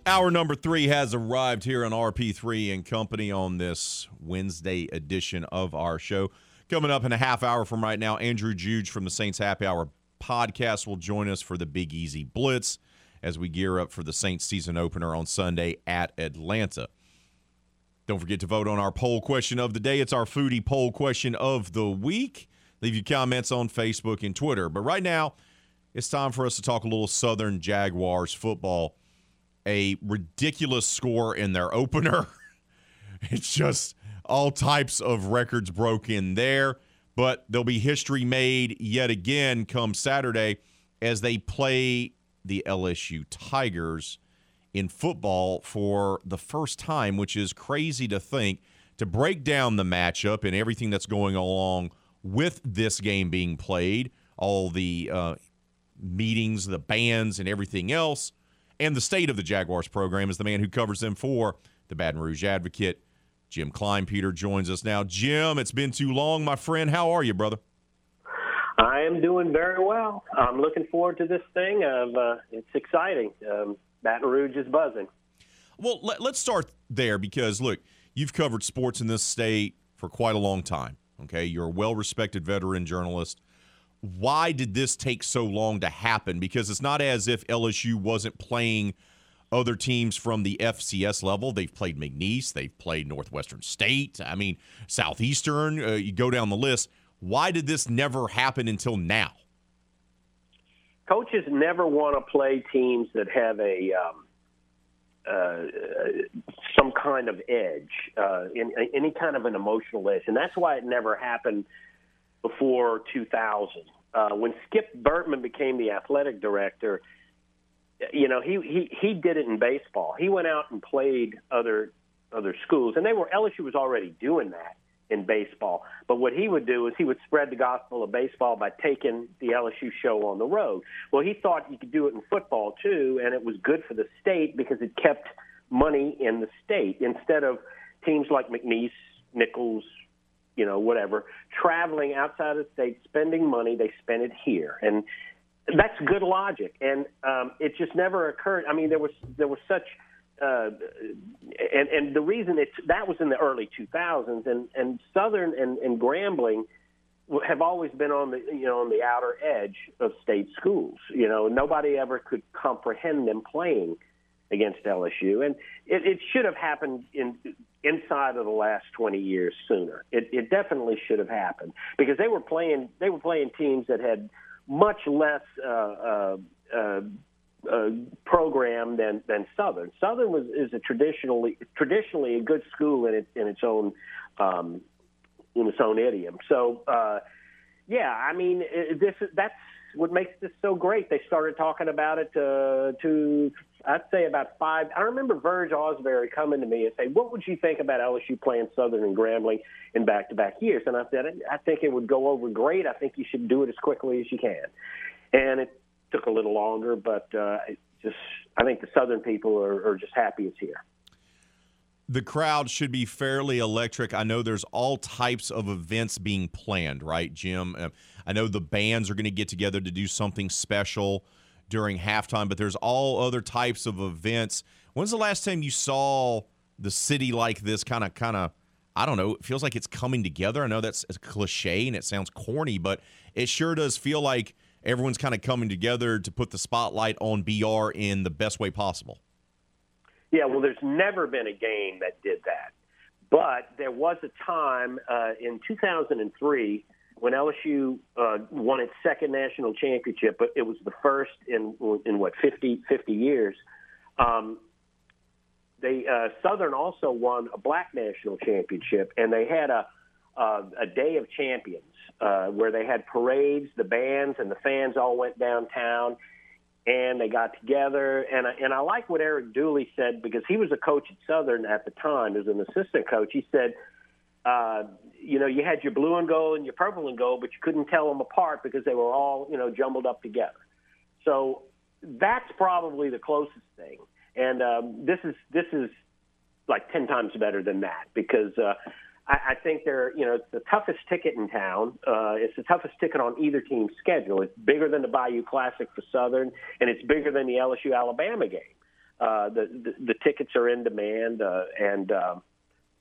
Hour number three has arrived here on RP3 and Company on this Wednesday edition of our show. Coming up in a half hour from right now, Andrew Juge from the Saints Happy Hour podcast will join us for the Big Easy Blitz as we gear up for the Saints season opener on Sunday at Atlanta. Don't forget to vote on our poll question of the day. It's our foodie poll question of the week. Leave your comments on Facebook and Twitter. But right now, it's time for us to talk a little Southern Jaguars football. A ridiculous score in their opener. It's just all types of records broken there. But there'll be history made yet again come Saturday as they play the LSU Tigers in football for the first time, which is crazy to think. To break down the matchup and everything that's going along with this game being played, all the uh, meetings, the bands, and everything else, and the state of the Jaguars program is the man who covers them for the Baton Rouge Advocate. Jim Kleinpeter joins us now. Jim, it's been too long, my friend. How are you, brother? I am doing very well. I'm looking forward to this thing. Uh, it's exciting. Um, Baton Rouge is buzzing. Well, let, us start there because, look, you've covered sports in this state for quite a long time. Okay. You're a well respected veteran journalist. Why did this take so long to happen? Because it's not as if LSU wasn't playing other teams from the FCS level. They've played McNeese, they've played Northwestern State. I mean, Southeastern. Uh, you go down the list. Why did this never happen until now? Coaches never want to play teams that have a um, uh, some kind of edge, uh, in, in, any kind of an emotional edge, and that's why it never happened before 2000. Uh, when Skip Bertman became the athletic director, you know he, he he did it in baseball. He went out and played other other schools, and they were LSU was already doing that in baseball. But what he would do is he would spread the gospel of baseball by taking the LSU show on the road. Well, he thought you could do it in football too, and it was good for the state because it kept money in the state instead of teams like McNeese, Nicholls, you know, whatever, traveling outside of the state, spending money. They spent it here, and that's good logic. And um, it just never occurred. I mean, there was there was such uh, and and the reason it's that was in the early 2000s, and and Southern and, and Grambling have always been on the you know on the outer edge of state schools. You know, nobody ever could comprehend them playing against LSU, and it, it should have happened in inside of the last 20 years sooner. It, it definitely should have happened because they were playing they were playing teams that had much less uh, uh, uh, uh, program than than Southern. Southern was is a traditionally traditionally a good school in its in its own um, in its own idiom. So uh, yeah, I mean this that's what makes this so great. They started talking about it uh, to I'd say about five. I remember Verge Ausberry coming to me and say, "What would you think about LSU playing Southern and Grambling in back-to-back years?" And I said, "I think it would go over great. I think you should do it as quickly as you can." And it took a little longer, but uh, just I think the Southern people are, are just happy it's here. The crowd should be fairly electric. I know there's all types of events being planned, right, Jim? Uh, I know the bands are going to get together to do something special during halftime, but there's all other types of events. When's the last time you saw the city like this kind of kind of I don't know, it feels like it's coming together. I know that's a cliche and it sounds corny, but it sure does feel like everyone's kind of coming together to put the spotlight on BR in the best way possible. Yeah, well, there's never been a game that did that. But there was a time uh, in 2003 when LSU uh, won its second national championship, but it was the first in in what 50 50 years. Um, they uh, Southern also won a black national championship, and they had a uh, a day of champions uh, where they had parades, the bands and the fans all went downtown, and they got together. And I, and I like what Eric Dooley said because he was a coach at Southern at the time, as an assistant coach. He said. Uh, you know, you had your blue and gold and your purple and gold, but you couldn't tell them apart because they were all, you know, jumbled up together. So that's probably the closest thing and um, this is this is like ten times better than that because uh, I, I think they're you know it's the toughest ticket in town. Uh, it's the toughest ticket on either team's schedule. It's bigger than the Bayou Classic for Southern, and it's bigger than the LSU Alabama game. Uh, the, the the tickets are in demand, uh, and uh,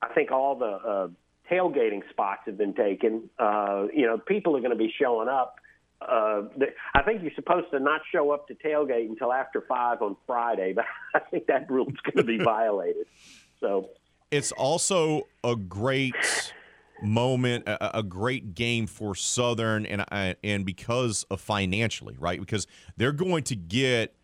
I think all the uh, tailgating spots have been taken. Uh, you know, people are going to be showing up uh, I think you're supposed to not show up to tailgate until after five on Friday, but I think that rule's going to be violated. So it's also a great moment, a, a, great game for Southern, and uh, and because of financially, right? Because they're going to get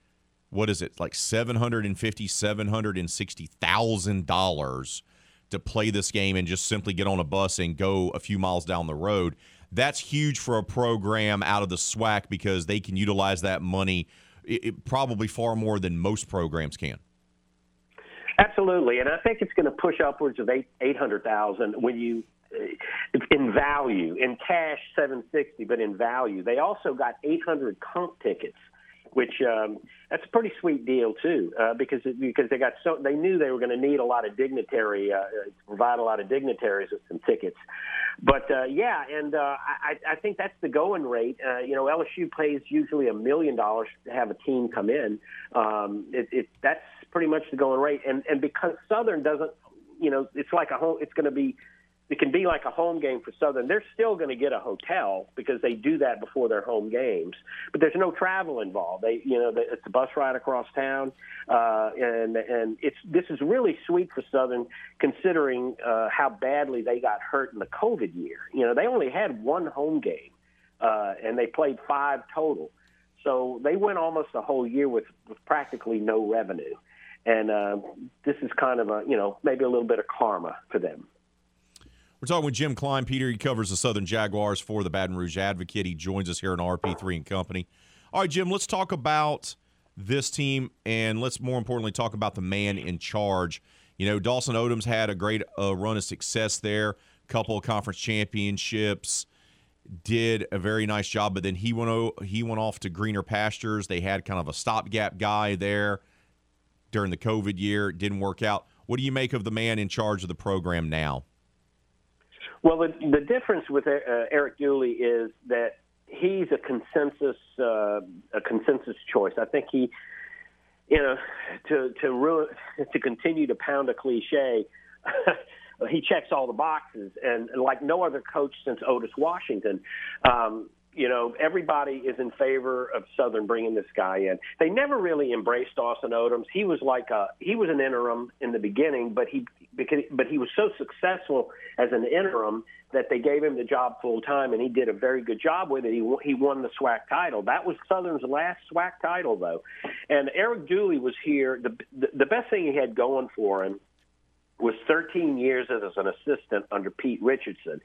what is it like seven hundred and fifty, seven hundred and sixty thousand dollars to play this game and just simply get on a bus and go a few miles down the road that's huge for a program out of the SWAC because they can utilize that money it, it, probably far more than most programs can. Absolutely, and I think it's going to push upwards of eight eight hundred thousand when you uh, in value in cash seven sixty, but in value they also got eight hundred comp tickets which um, that's a pretty sweet deal too, uh, because because they got so they knew they were going to need a lot of dignitary uh, provide a lot of dignitaries with some tickets, but uh, yeah, and uh, I, I think that's the going rate. Uh, you know, LSU pays usually a million dollars to have a team come in. Um, it, it that's pretty much the going rate, and and because Southern doesn't, you know, it's like a whole. It's going to be it can be like a home game for Southern. They're still going to get a hotel because they do that before their home games, but there's no travel involved. They, you know, it's a bus ride across town, uh, and and it's this is really sweet for Southern considering uh, how badly they got hurt in the COVID year. You know, they only had one home game, uh, and they played five total, so they went almost a whole year with, with practically no revenue. And uh, this is kind of a, you know, maybe a little bit of karma for them. We're talking with Jim Kleinpeter, he covers the Southern Jaguars for the Baton Rouge Advocate. He joins us here on RP3 and Company. All right, Jim, let's talk about this team and let's more importantly talk about the man in charge. You know, Dawson Odums had a great uh, run of success there, couple of conference championships, did a very nice job, but then he went o- he went off to greener pastures. They had kind of a stopgap guy there during the COVID year. It didn't work out. What do you make of the man in charge of the program now? Well, the, the difference with uh, Eric Dooley is that he's a consensus uh, a consensus choice. I think he, you know, to to ruin to continue to pound a cliche. he checks all the boxes, and, and like no other coach since Otis Washington, um, you know, everybody is in favor of Southern bringing this guy in. They never really embraced Dawson Odums. He was like a he was an interim in the beginning, but he but he was so successful as an interim that they gave him the job full time, and he did a very good job with it. He he won the SWAC title. That was Southern's last SWAC title, though. And Eric Dooley was here. The the, the best thing he had going for him was 13 years as an assistant under Pete Richardson.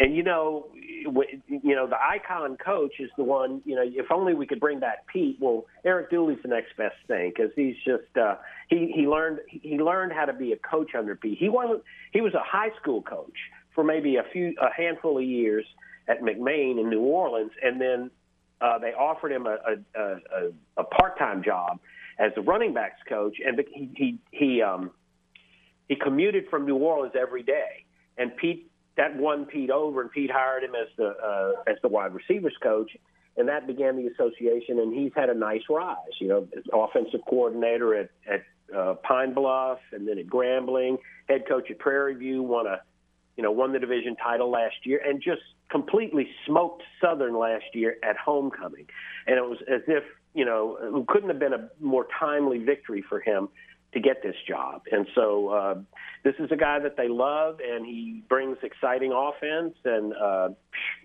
And you know, you know, the icon coach is the one. You know, if only we could bring back Pete. Well, Eric Dooley's the next best thing because he's just uh, he he learned he learned how to be a coach under Pete. He wasn't he was a high school coach for maybe a few a handful of years at McMain in New Orleans, and then uh, they offered him a a, a, a part time job as a running backs coach, and he he he um he commuted from New Orleans every day, and Pete that won Pete over, and Pete hired him as the uh, as the wide receivers coach, and that began the association. And he's had a nice rise. You know, offensive coordinator at at uh, Pine Bluff, and then at Grambling. Head coach at Prairie View won a, you know, won the division title last year, and just completely smoked Southern last year at homecoming. And it was as if you know it couldn't have been a more timely victory for him to get this job. And so uh, this is a guy that they love, and he brings exciting offense. And uh,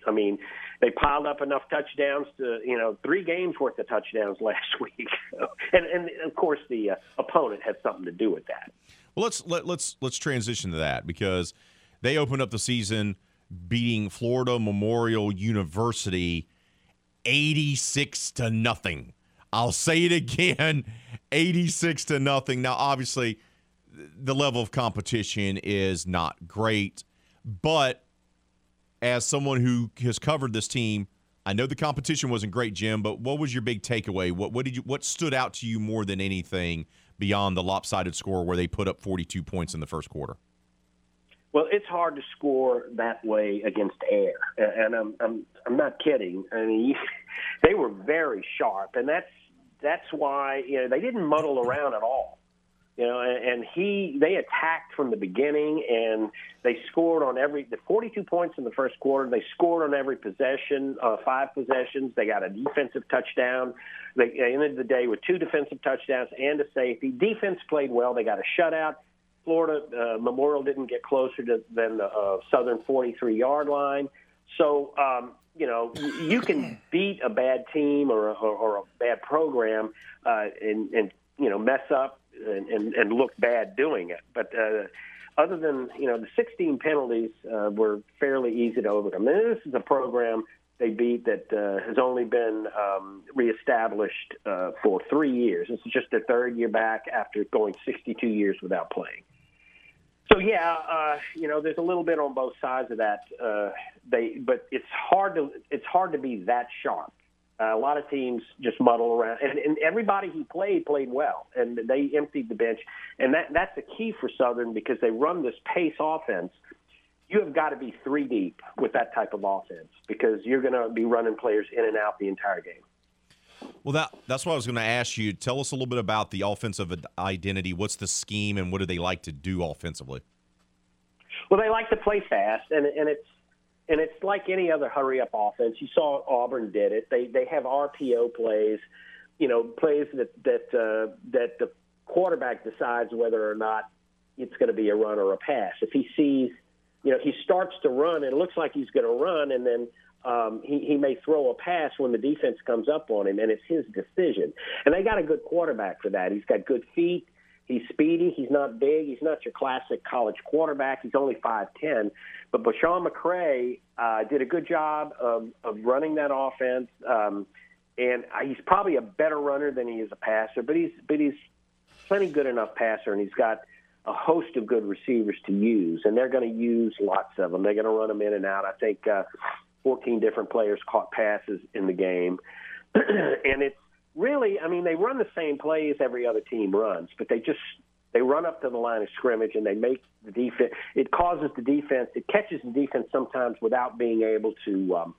I mean, they piled up enough touchdowns to you know three games worth of touchdowns last week, and and of course the uh, opponent had something to do with that. Well, let's let, let's let's transition to that because they opened up the season beating Florida Memorial University 86 to nothing. I'll say it again, 86 to nothing. Now obviously the level of competition is not great, but as someone who has covered this team, I know the competition wasn't great, Jim, but what was your big takeaway? What what did you what stood out to you more than anything beyond the lopsided score where they put up 42 points in the first quarter? Well, it's hard to score that way against air, and I'm I'm I'm not kidding. I mean, they were very sharp, and that's that's why you know they didn't muddle around at all. You know, and, he they attacked from the beginning, and they scored on every the 42 points in the first quarter. They scored on every possession, uh, five possessions. They got a defensive touchdown. They, they ended the day with two defensive touchdowns and a safety. Defense played well. They got a shutout. Florida uh, Memorial didn't get closer to, than the uh, Southern 43 yard line. So, um, you know, you can beat a bad team or, a, or, a bad program uh, and, and, you know, mess up and, and, and look bad doing it. But uh, other than, you know, the 16 penalties uh, were fairly easy to overcome. And this is a program they beat that uh, has only been um, reestablished uh, for three years. This is just their third year back after going 62 years without playing. So yeah, uh, you know, there's a little bit on both sides of that. Uh, they, but it's hard to it's hard to be that sharp. Uh, a lot of teams just muddle around, and, and everybody who played played well, and they emptied the bench, and that that's the key for Southern because they run this pace offense. You have got to be three deep with that type of offense because you're going to be running players in and out the entire game. Well, that that's what I was going to ask you. Tell us a little bit about the offensive identity. What's the scheme, and what do they like to do offensively? Well, they like to play fast, and and it's and it's like any other hurry up offense. You saw Auburn did it. They they have RPO plays, you know, plays that that uh, that the quarterback decides whether or not it's going to be a run or a pass. If he sees, you know, he starts to run, and it looks like he's going to run, and then um, he, he may throw a pass when the defense comes up on him, and it's his decision. And they got a good quarterback for that. He's got good feet. He's speedy. He's not big. He's not your classic college quarterback. He's only 5'10. But BeSean McCray uh, did a good job of, of running that offense. Um, and he's probably a better runner than he is a passer, but he's but he's plenty good enough passer, and he's got a host of good receivers to use, and they're going to use lots of them. They're going to run them in and out. I think uh, 14 different players caught passes in the game. and it's really, I mean, they run the same plays every other team runs, but they just they run up to the line of scrimmage and they make the defense. It causes the defense. It catches the defense sometimes without being able to um,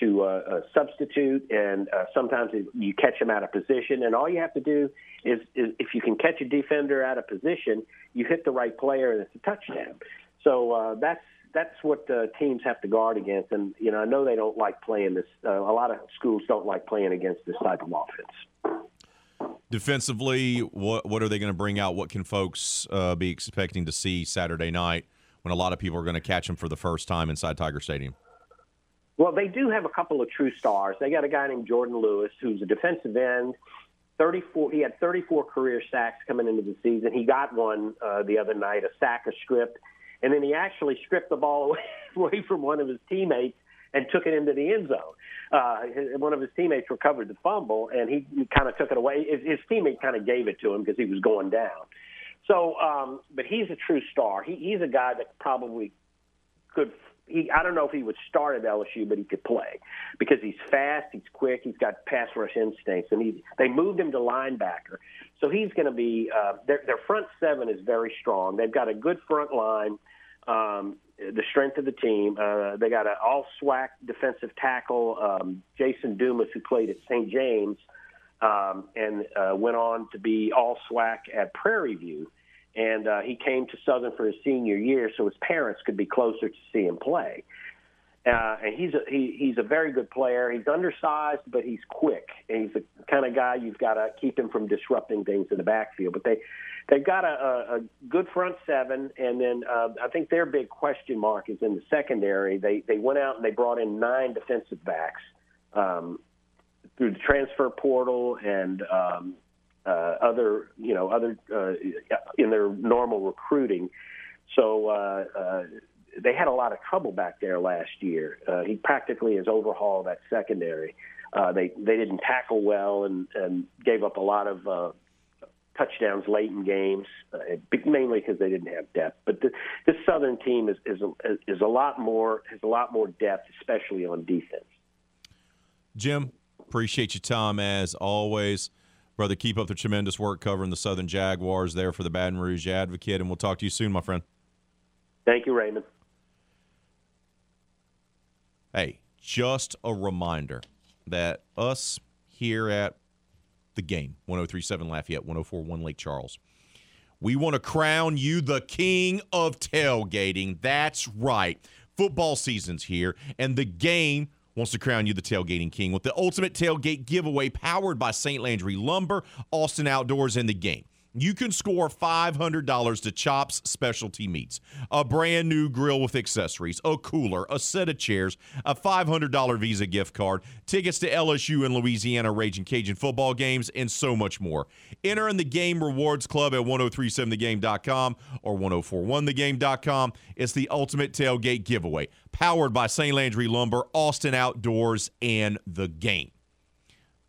to uh, uh, substitute, and uh, sometimes you catch them out of position. And all you have to do is, is if you can catch a defender out of position, you hit the right player, and it's a touchdown. So uh, that's that's what uh, teams have to guard against. And you know, I know they don't like playing this. Uh, a lot of schools don't like playing against this type of offense. Defensively, what what are they going to bring out? What can folks uh, be expecting to see Saturday night when a lot of people are going to catch them for the first time inside Tiger Stadium? Well, they do have a couple of true stars. They got a guy named Jordan Lewis, who's a defensive end. 34. He had 34 career sacks coming into the season. He got one uh, the other night, a sack a script and then he actually stripped the ball away, from one of his teammates and took it into the end zone. Uh, one of his teammates recovered the fumble, and he, he kind of took it away. His, his teammate kind of gave it to him because he was going down. So, um, but he's a true star. He, he's a guy that probably could. He, I don't know if he would start at LSU, but he could play because he's fast, he's quick, he's got pass rush instincts, and he they moved him to linebacker, so he's going to be. Uh, their, their front seven is very strong. They've got a good front line um, the strength of the team. Uh, they got an all SWAC defensive tackle, um, Jason Dumas, who played at St. James. um, and uh, went on to be all SWAC at Prairie View. And uh, he came to Southern for his senior year so his parents could be closer to see him play. Uh, and he's a he, he's a very good player. He's undersized, but he's quick, and he's the kind of guy you've got to keep him from disrupting things in the backfield. But they they've got a, a, good front seven, and then uh, I think their big question mark is in the secondary. They they went out and they brought in nine defensive backs um, through the transfer portal and um, uh, other you know other uh, in their normal recruiting. So. Uh, uh, they had a lot of trouble back there last year. Uh, he practically has overhauled that secondary. Uh, they they didn't tackle well and and gave up a lot of uh, touchdowns late in games, uh, mainly because they didn't have depth. But the, this Southern team is is a, is a lot more has a lot more depth, especially on defense. Jim, appreciate your time as always. Brother, keep up the tremendous work covering the Southern Jaguars there for the Baton Rouge Advocate, and we'll talk to you soon, my friend. Thank you, Raymond. Hey, just a reminder that us here at the game, 1037 Lafayette, 1041 Lake Charles, we want to crown you the king of tailgating. That's right. Football season's here, and the game wants to crown you the tailgating king with the ultimate tailgate giveaway powered by St. Landry Lumber, Austin Outdoors, and the game you can score $500 to Chops Specialty Meats, a brand new grill with accessories, a cooler, a set of chairs, a $500 Visa gift card, tickets to LSU and Louisiana Raging Cajun football games, and so much more. Enter in the Game Rewards Club at 1037thegame.com or 1041thegame.com. It's the ultimate tailgate giveaway, powered by St. Landry Lumber, Austin Outdoors, and the game.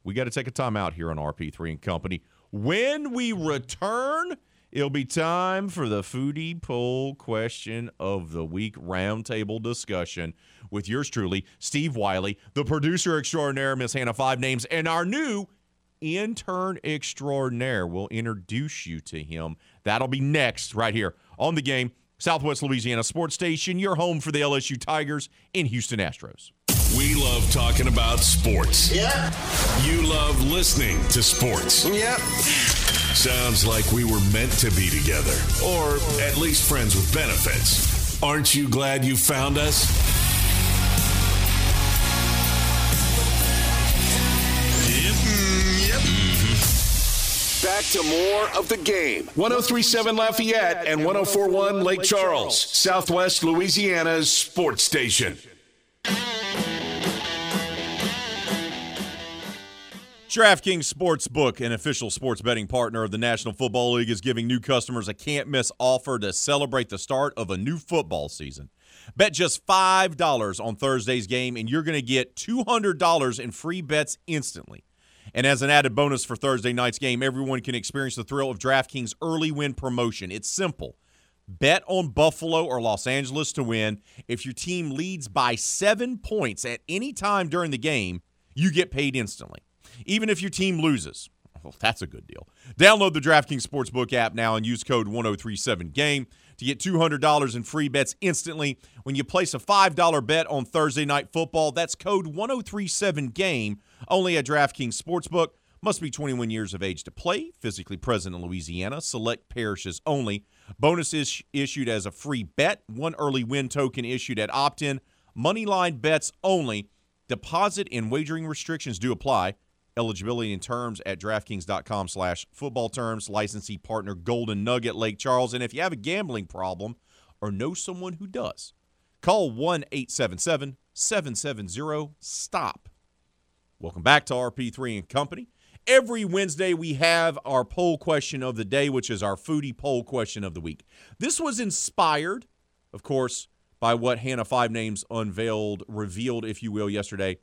We got to take a time out here on RP3 and Company. When we return, it'll be time for the foodie poll question of the week roundtable discussion with yours truly, Steve Wiley, the producer extraordinaire, Miss Hannah Five Names, and our new intern extraordinaire. We'll introduce you to him. That'll be next, right here on the game. Southwest Louisiana Sports Station, your home for the LSU Tigers in Houston Astros. We love talking about sports. Yeah. You love listening to sports. Yep. Sounds like we were meant to be together, or at least friends with benefits. Aren't you glad you found us? Yep. Yep. Mm-hmm. Back to more of the game. 1037 Lafayette and 1041 Lake Charles, Southwest Louisiana's sports station. DraftKings Sportsbook, an official sports betting partner of the National Football League, is giving new customers a can't miss offer to celebrate the start of a new football season. Bet just $5 on Thursday's game, and you're going to get $200 in free bets instantly. And as an added bonus for Thursday night's game, everyone can experience the thrill of DraftKings early win promotion. It's simple. Bet on Buffalo or Los Angeles to win. If your team leads by seven points at any time during the game, you get paid instantly even if your team loses. Well, that's a good deal. Download the DraftKings Sportsbook app now and use code 1037GAME to get $200 in free bets instantly when you place a $5 bet on Thursday Night Football. That's code 1037GAME only at DraftKings Sportsbook. Must be 21 years of age to play, physically present in Louisiana, select parishes only. Bonus is issued as a free bet, one early win token issued at opt in. Moneyline bets only. Deposit and wagering restrictions do apply. Eligibility and terms at DraftKings.com slash football terms. Licensee partner Golden Nugget Lake Charles. And if you have a gambling problem or know someone who does, call 1 877 770 STOP. Welcome back to RP3 and Company. Every Wednesday, we have our poll question of the day, which is our foodie poll question of the week. This was inspired, of course, by what Hannah Five Names unveiled, revealed, if you will, yesterday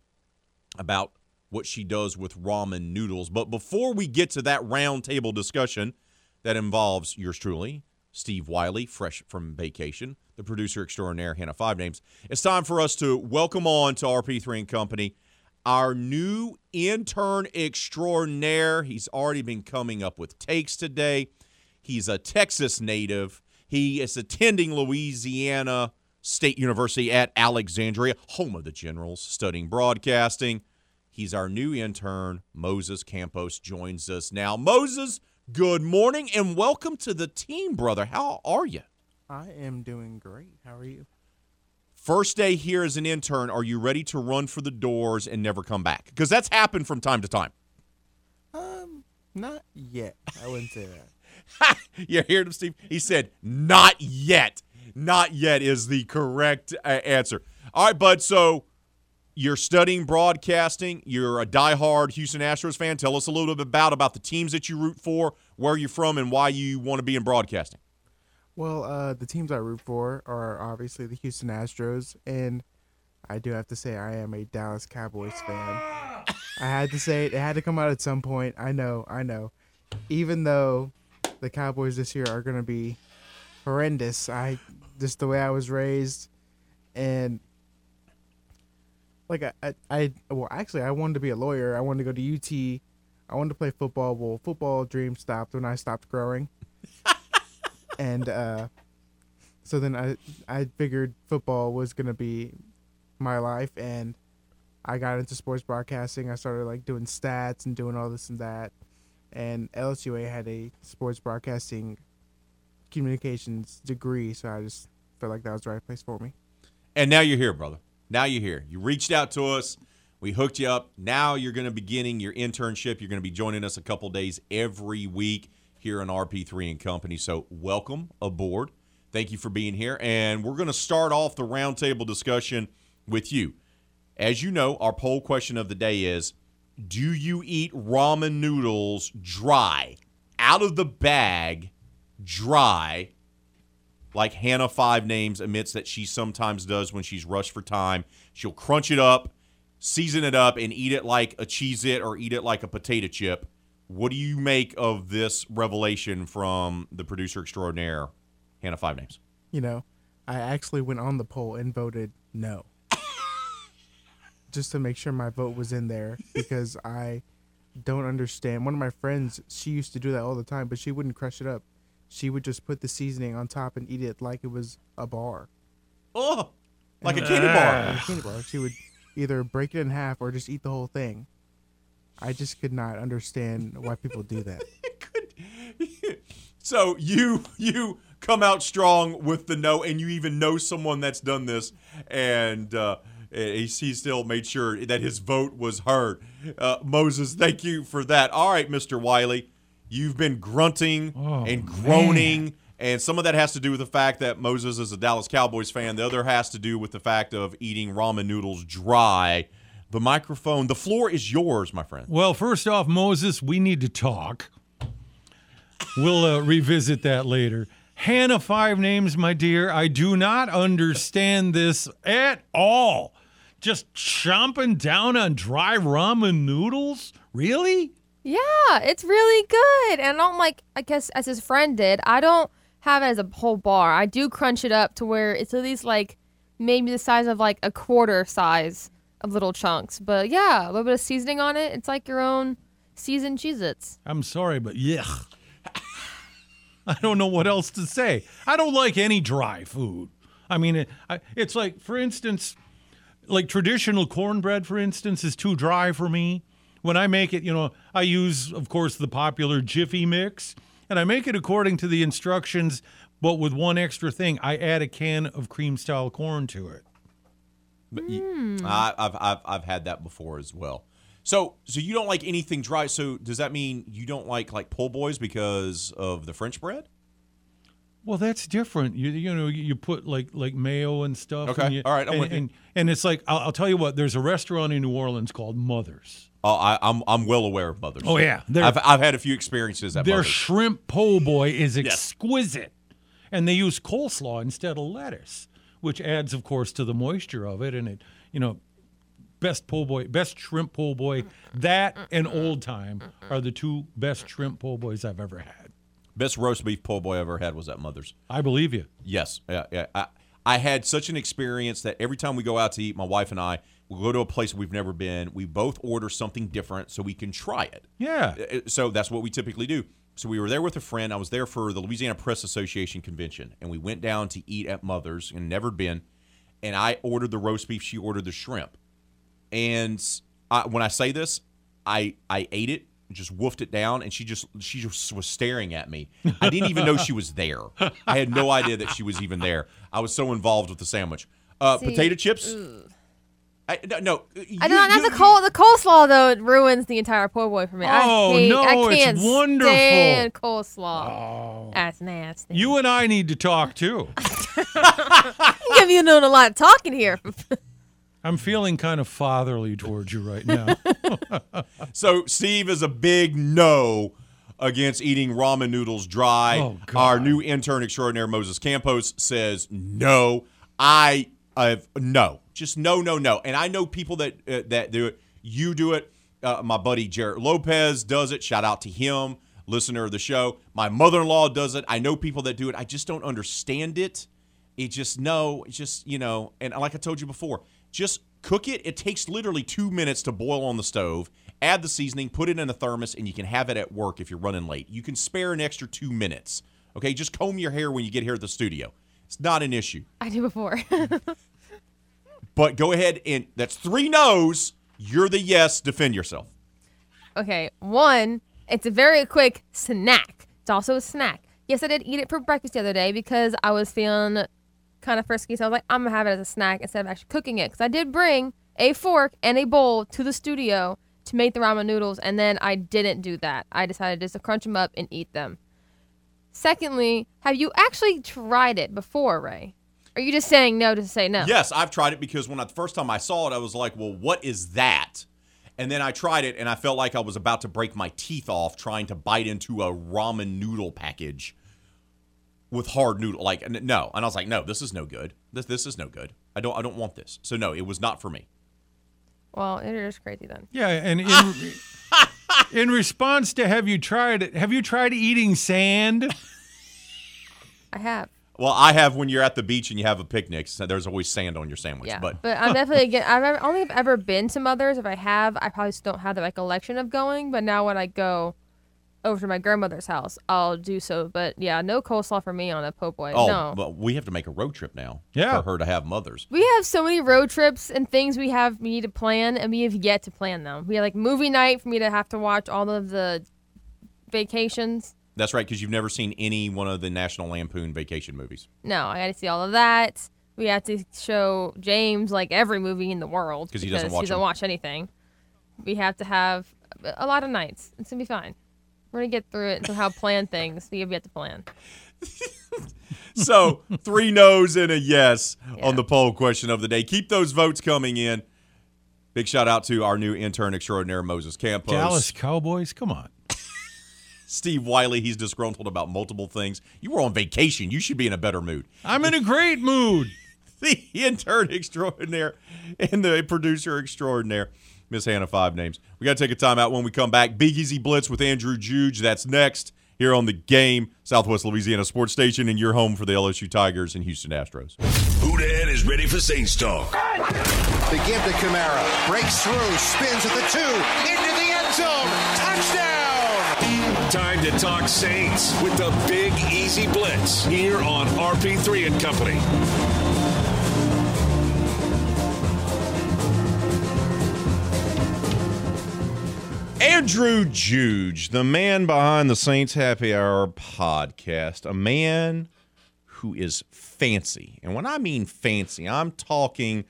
about what she does with ramen noodles. But before we get to that roundtable discussion that involves yours truly, Steve Wiley, fresh from vacation, the producer extraordinaire, Hannah Five Names, it's time for us to welcome on to RP3 and Company our new intern extraordinaire. He's already been coming up with takes today. He's a Texas native. He is attending Louisiana State University at Alexandria, home of the Generals, studying broadcasting. He's our new intern. Moses Campos joins us now. Moses, good morning and welcome to the team, brother. How are you? I am doing great. How are you? First day here as an intern, are you ready to run for the doors and never come back? Because that's happened from time to time. Um, not yet. I wouldn't say that. you heard him, Steve? He said, not yet. Not yet is the correct uh, answer. All right, bud. So you're studying broadcasting. You're a diehard Houston Astros fan. Tell us a little bit about about the teams that you root for, where you're from, and why you want to be in broadcasting. Well, uh, the teams I root for are obviously the Houston Astros, and I do have to say I am a Dallas Cowboys fan. I had to say it; it had to come out at some point. I know, I know. Even though the Cowboys this year are going to be horrendous, I just the way I was raised, and like I, I, I, well, actually, I wanted to be a lawyer. I wanted to go to UT. I wanted to play football. Well, football dream stopped when I stopped growing, and uh, so then I, I figured football was gonna be my life, and I got into sports broadcasting. I started like doing stats and doing all this and that, and LSUA had a sports broadcasting communications degree, so I just felt like that was the right place for me. And now you're here, brother. Now you're here. You reached out to us. We hooked you up. Now you're going to be beginning your internship. You're going to be joining us a couple days every week here on RP3 and Company. So welcome aboard. Thank you for being here. And we're going to start off the roundtable discussion with you. As you know, our poll question of the day is Do you eat ramen noodles dry, out of the bag, dry, like Hannah Five Names admits that she sometimes does when she's rushed for time. She'll crunch it up, season it up, and eat it like a Cheez It or eat it like a potato chip. What do you make of this revelation from the producer extraordinaire, Hannah Five Names? You know, I actually went on the poll and voted no. Just to make sure my vote was in there because I don't understand. One of my friends, she used to do that all the time, but she wouldn't crush it up. She would just put the seasoning on top and eat it like it was a bar. Oh, like a And- candy bar. Like a candy bar. She would either break it in half or just eat the whole thing. I just could not understand why people do that. So you you come out strong with the no, and you even know someone that's done this, and uh, he, he still made sure that his vote was heard. Uh, Moses, thank you for that. All right, Mister Wiley, you've been grunting and groaning. And some of that has to do with the fact that Moses is a Dallas Cowboys fan. The other has to do with the fact of eating ramen noodles dry. The microphone, the floor is yours, my friend. Well, first off, Moses, we need to talk. We'll uh, revisit that later. Hannah, five names, my dear. I do not understand this at all. Just chomping down on dry ramen noodles? Really? Yeah, it's really good. And I don't like, I guess, as his friend did, I don't have it as a whole bar. I do crunch it up to where it's at least like maybe the size of like a quarter size of little chunks. But yeah, a little bit of seasoning on it. It's like your own seasoned Cheez Its. I'm sorry, but yuck. I don't know what else to say. I don't like any dry food. I mean, it, I, it's like, for instance, like traditional cornbread, for instance, is too dry for me. When I make it, you know, I use, of course, the popular Jiffy mix, and I make it according to the instructions, but with one extra thing. I add a can of cream style corn to it. But y- I, I've, I've I've had that before as well. So so you don't like anything dry. So does that mean you don't like like po' boys because of the French bread? Well, that's different. You you know you put like like mayo and stuff. Okay. and you- All right, and, and, and it's like I'll, I'll tell you what. There's a restaurant in New Orleans called Mother's. Oh, I, I'm I'm well aware of Mother's. Oh, yeah. They're- I've I've had a few experiences at Their Mother's. shrimp po' boy is exquisite, and they use coleslaw instead of lettuce, which adds, of course, to the moisture of it. And it, you know, best po' boy, best shrimp po' boy. That and Old Time are the two best shrimp po' boys I've ever had. Best roast beef po' boy I ever had was at Mother's. I believe you. Yes, yeah, yeah. I, I had such an experience that every time we go out to eat, my wife and I will go to a place we've never been. We both order something different so we can try it. Yeah. Uh, So that's what we typically do. So we were there with a friend. I was there for the Louisiana Press Association convention, and we went down to eat at Mother's and never been. And I ordered the roast beef. She ordered the shrimp. And I, when I say this, I I ate it, just woofed it down, and she just she just was staring at me. I didn't even know she was there. I had no idea that she was even there. I was so involved with the sandwich. Uh, See, potato chips. ugh. I, no, no, you- I know you- not the col the coleslaw though. It ruins the entire po' boy for me. Oh, I hate, no, I it's can't wonderful. stand coleslaw. Oh. That's nasty. You and I need to talk too. Give you doing a lot of talking here. I'm feeling kind of fatherly towards you right now. So Steve is a big no against eating ramen noodles dry. Oh, God. Our new intern extraordinaire Moses Campos says no. I I've no, just no, no, no. And I know people that uh, that do it. You do it. Uh, my buddy Jared Lopez does it. Shout out to him, listener of the show. My mother-in-law does it. I know people that do it. I just don't understand it. It just no, just you know, and like I told you before, just cook it. It takes literally two minutes to boil on the stove. Add the seasoning, put it in a thermos, and you can have it at work if you're running late. You can spare an extra two minutes. Okay, just comb your hair when you get here at the studio. It's not an issue. I do before. But go ahead and that's three no's. You're the yes. Defend yourself. okay, one, it's a very quick snack. It's also a snack. Yes, I did eat it for breakfast the other day because I was feeling kind of frisky. So I was like, I'm gonna have it as a snack instead of actually cooking it. Because I did bring a fork and a bowl to the studio to make the ramen noodles, and then I didn't do that. I decided just to crunch them up and eat them. Secondly, have you actually tried it before, Ray? Are you just saying no to say no? Yes, I've tried it because when I, the first time I saw it, I was like, "Well, what is that?" And then I tried it, and I felt like I was about to break my teeth off trying to bite into a ramen noodle package with hard noodle. Like, n- no, and I was like, "No, this is no good. This this is no good. I don't I don't want this." So no, it was not for me. Well, it is crazy then. yeah, and in, in response to have you tried it? Have you tried eating sand? I have. Well, I have when you're at the beach and you have a picnic. So there's always sand on your sandwich. Yeah, But but, I'm definitely again. I've only have ever been to Mother's. If I have, I probably just don't have the recollection of going. But now when I go over to my grandmother's house, I'll do so. But yeah, no coleslaw for me on a po' boy. oh, no. well, we have to make a road trip now. Yeah. for her to have mothers. We have so many road trips and things we have we need to plan, and we have yet to plan them. We have like movie night for me to have to watch all of the vacations. That's right, because you've never seen any one of the National Lampoon vacation movies. No, I got to see all of that. We have to show James like every movie in the world 'Cause he doesn't because watch he doesn't them. watch anything. We have to have a lot of nights. It's gonna be fine. We're gonna get through it and somehow plan things we have yet to plan. So three no's and a yes Yeah. on the poll question of the day. Keep those votes coming in. Big shout out to our new intern extraordinaire, Moses Campos. Dallas Cowboys? Come on. Steve Wiley, he's disgruntled about multiple things. You were on vacation. You should be in a better mood. I'm in a great mood. The intern extraordinaire and the producer extraordinaire, Miss Hannah Five Names. We got to take a timeout when we come back. Big Easy Blitz with Andrew Juge. That's next here on the game, Southwest Louisiana Sports Station, and your home for the LSU Tigers and Houston Astros. Houdan is ready for Saints talk. They give to Kamara. Breaks through. Spins at the two. Into the end zone. Touchdown. Time to talk Saints with the Big Easy Blitz here on RP3 and Company. Andrew Juge, the man behind the Saints Happy Hour podcast, a man who is fancy. And when I mean fancy, I'm talking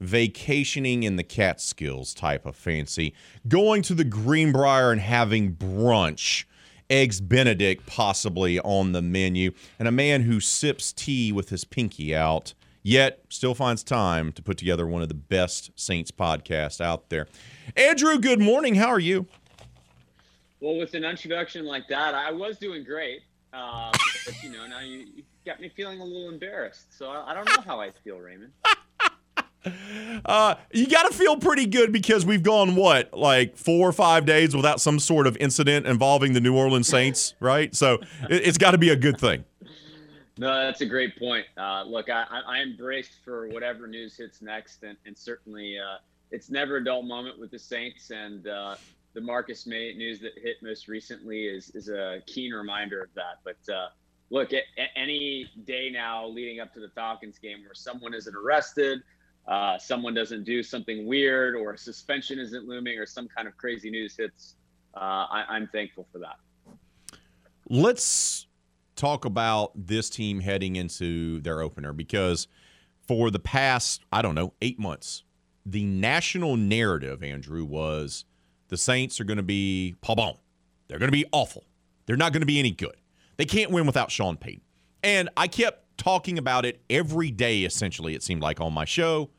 vacationing in the Catskills type of fancy, going to the Greenbrier and having brunch, eggs Benedict possibly on the menu, and a man who sips tea with his pinky out. Yet still finds time to put together one of the best Saints podcasts out there. Andrew, good morning. How are you? Well, with an introduction like that, I was doing great. Uh, but, you know, now you, you got me feeling a little embarrassed. So I, I don't know how I feel, Raymond. Uh, you got to feel pretty good because we've gone what, like four or five days without some sort of incident involving the New Orleans Saints, right? So it, it's got to be a good thing. No, that's a great point. Uh, look, I, I, I am braced for whatever news hits next, and, and certainly uh, it's never a dull moment with the Saints. And uh, the Marcus Maye news that hit most recently is is a keen reminder of that. But uh, look, at, at any day now leading up to the Falcons game where someone isn't arrested, uh, someone doesn't do something weird or a suspension isn't looming or some kind of crazy news hits, uh, I, I'm thankful for that. Let's talk about this team heading into their opener because for the past, I don't know, eight months, the national narrative, Andrew, was the Saints are going to be Paul They're going to be awful. They're not going to be any good. They can't win without Sean Payton. And I kept talking about it every day, essentially, it seemed like on my show,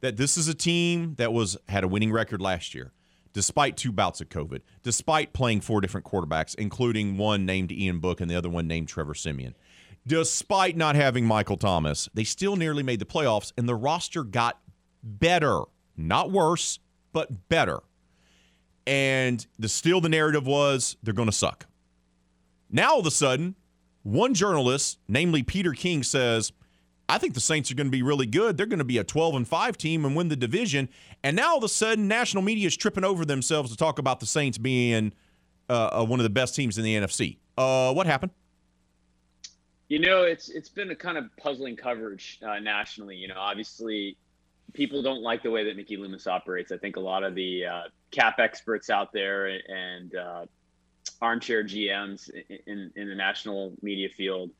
that this is a team that was had a winning record last year, despite two bouts of COVID, despite playing four different quarterbacks, including one named Ian Book and the other one named Trevor Siemian. Despite not having Michael Thomas, they still nearly made the playoffs, and the roster got better. Not worse, but better. And the still the narrative was they're going to suck. Now all of a sudden, one journalist, namely Peter King, says, I think the Saints are going to be really good. They're going to be a 12 and 5 team and win the division. And now all of a sudden, national media is tripping over themselves to talk about the Saints being uh, uh, one of the best teams in the NFC. Uh, what happened? You know, it's it's been a kind of puzzling coverage uh, nationally. You know, obviously, people don't like the way that Mickey Loomis operates. I think a lot of the uh, cap experts out there and uh, armchair GMs in, in the national media field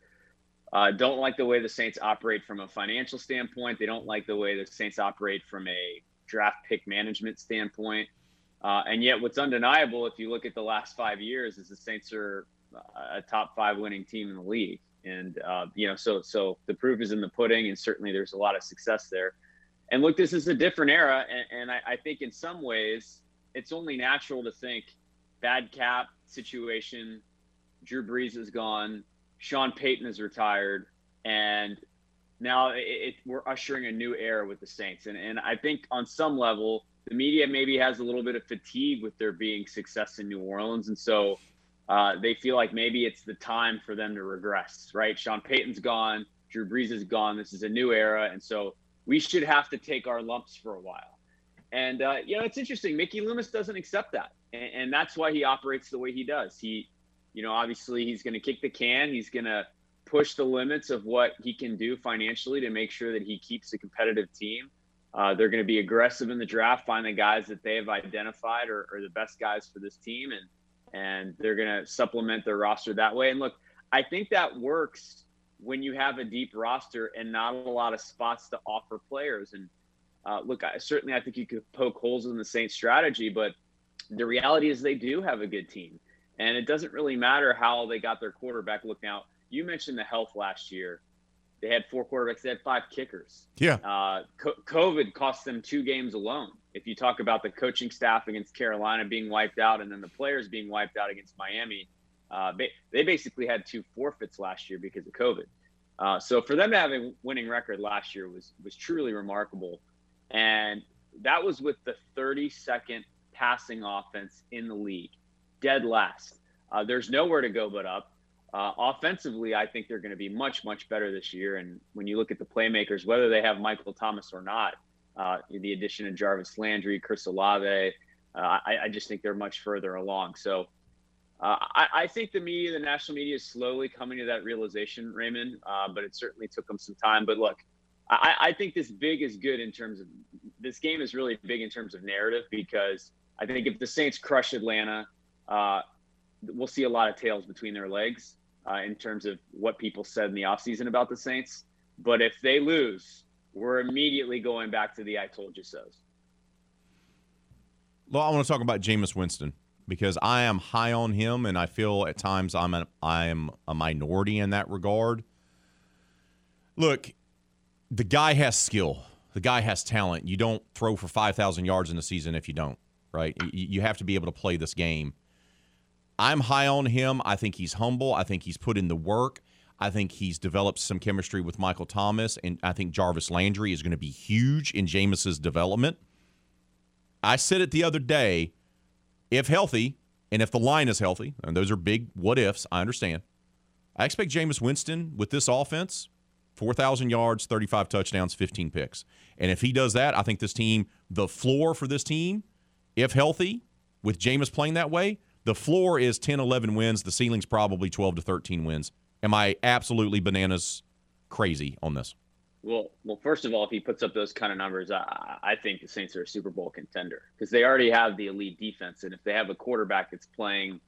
uh, don't like the way the Saints operate from a financial standpoint. They don't like the way the Saints operate from a draft pick management standpoint. Uh, and yet, what's undeniable, if you look at the last five years, is the Saints are a top five winning team in the league. And uh, you know, so so the proof is in the pudding, and certainly there's a lot of success there. And look, this is a different era, and, and I, I think in some ways it's only natural to think bad cap situation. Drew Brees is gone. Sean Payton is retired, and now it, it, we're ushering a new era with the Saints. And and I think on some level, the media maybe has a little bit of fatigue with there being success in New Orleans, and so uh, they feel like maybe it's the time for them to regress. Right? Sean Payton's gone. Drew Brees is gone. This is a new era, and so we should have to take our lumps for a while. And uh, you know, it's interesting. Mickey Loomis doesn't accept that, and, and that's why he operates the way he does. He you know, obviously he's going to kick the can. He's going to push the limits of what he can do financially to make sure that he keeps a competitive team. Uh, they're going to be aggressive in the draft, find the guys that they have identified are the best guys for this team, and and they're going to supplement their roster that way. And look, I think that works when you have a deep roster and not a lot of spots to offer players. And uh, look, I, certainly I think you could poke holes in the Saints' strategy, but the reality is they do have a good team. And it doesn't really matter how they got their quarterback. Look, now, you mentioned the health last year. They had four quarterbacks, they had five kickers. Yeah. Uh, COVID cost them two games alone. If you talk about the coaching staff against Carolina being wiped out and then the players being wiped out against Miami, uh, they basically had two forfeits last year because of COVID. Uh, so for them to have a winning record last year was was truly remarkable, and that was with the 32nd passing offense in the league dead last. Uh, there's nowhere to go but up. Uh, offensively, I think they're going to be much, much better this year. And when you look at the playmakers, whether they have Michael Thomas or not, uh, the addition of Jarvis Landry, Chris Olave, uh, I, I, just think they're much further along. So uh, I, I, think the media, the national media, is slowly coming to that realization, Raymond. Uh, but it certainly took them some time. But look, I, I think this big is good in terms of this game is really big in terms of narrative because I think if the Saints crush Atlanta uh, we'll see a lot of tails between their legs uh, in terms of what people said in the offseason about the Saints. But if they lose, we're immediately going back to the I told you so's. Well, I want to talk about Jameis Winston because I am high on him, and I feel at times I'm a, I am a minority in that regard. Look, the guy has skill. The guy has talent. You don't throw for 5,000 yards in a season if you don't, right? You have to be able to play this game. I'm high on him. I think he's humble. I think he's put in the work. I think he's developed some chemistry with Michael Thomas, and I think Jarvis Landry is going to be huge in Jameis's development. I said it the other day if healthy, and if the line is healthy, and those are big what ifs, I understand. I expect Jameis Winston with this offense 4,000 yards, 35 touchdowns, 15 picks. And if he does that, I think this team, the floor for this team, if healthy, with Jameis playing that way, the floor is 10, 11 wins. The ceiling's probably 12 to 13 wins. Am I absolutely bananas crazy on this? Well, well, first of all, if he puts up those kind of numbers, I, I think the Saints are a Super Bowl contender because they already have the elite defense, and if they have a quarterback that's playing,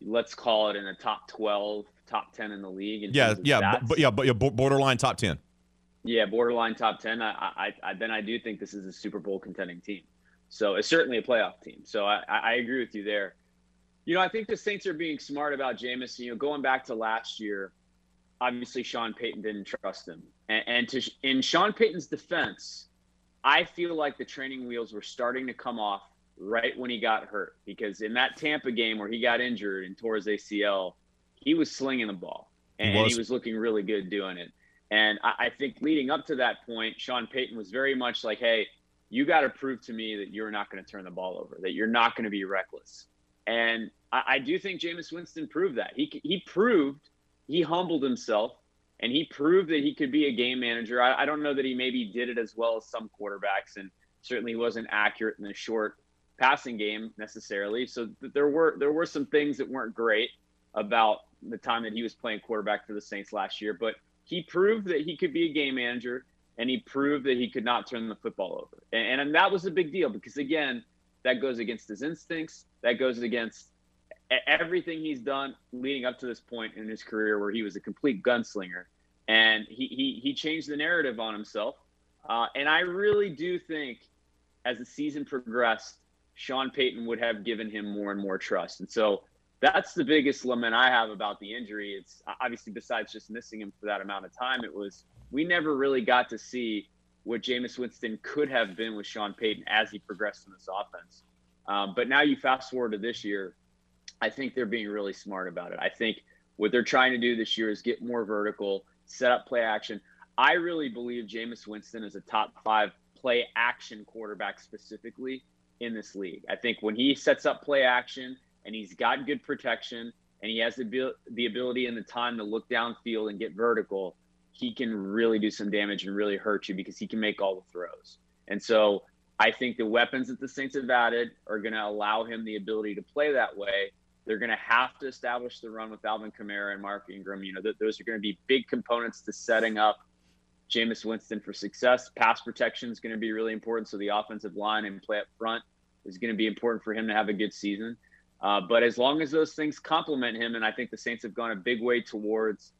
let's call it in the top twelve, top ten in the league. Yeah, yeah, but yeah, but yeah, borderline top ten. yeah, borderline top ten. I, I, I, then I do think this is a Super Bowl contending team. So it's certainly a playoff team. So I, I I agree with you there. You know, I think the Saints are being smart about Jameis. You know, going back to last year, obviously Sean Payton didn't trust him, and, and to in Sean Payton's defense, I feel like the training wheels were starting to come off right when he got hurt because in that Tampa game where he got injured and tore his ACL, he was slinging the ball and, and was. he was looking really good doing it. And I, I think leading up to that point, Sean Payton was very much like, "Hey, you got to prove to me that you're not going to turn the ball over, that you're not going to be reckless." And I, I do think Jameis Winston proved that. He he proved he humbled himself and he proved that he could be a game manager. I, I don't know that he maybe did it as well as some quarterbacks, and certainly wasn't accurate in the short passing game necessarily. So th- there were there were some things that weren't great about the time that he was playing quarterback for the Saints last year, but he proved that he could be a game manager and he proved that he could not turn the football over. And, and that was a big deal because again, that goes against his instincts. That goes against everything he's done leading up to this point in his career where he was a complete gunslinger. And he he, he changed the narrative on himself. Uh, and i really do think as the season progressed sean payton would have given him more and more trust. And so that's the biggest lament i have about the injury. It's obviously besides just missing him for that amount of time it was we never really got to see what Jameis Winston could have been with Sean Payton as he progressed in this offense. Um, but now you fast forward to this year, I think they're being really smart about it. I think what they're trying to do this year is get more vertical, set up play action. I really believe Jameis Winston is a top five play action quarterback specifically in this league. I think when he sets up play action and he's got good protection and he has the, the ability and the time to look downfield and get vertical, he can really do some damage and really hurt you because he can make all the throws. And so I think the weapons that the Saints have added are going to allow him the ability to play that way. They're going to have to establish the run with Alvin Kamara and Mark Ingram. You know, th- those are going to be big components to setting up Jameis Winston for success. Pass protection is going to be really important. So the offensive line and play up front is going to be important for him to have a good season. Uh, but as long as those things complement him, and I think the Saints have gone a big way towards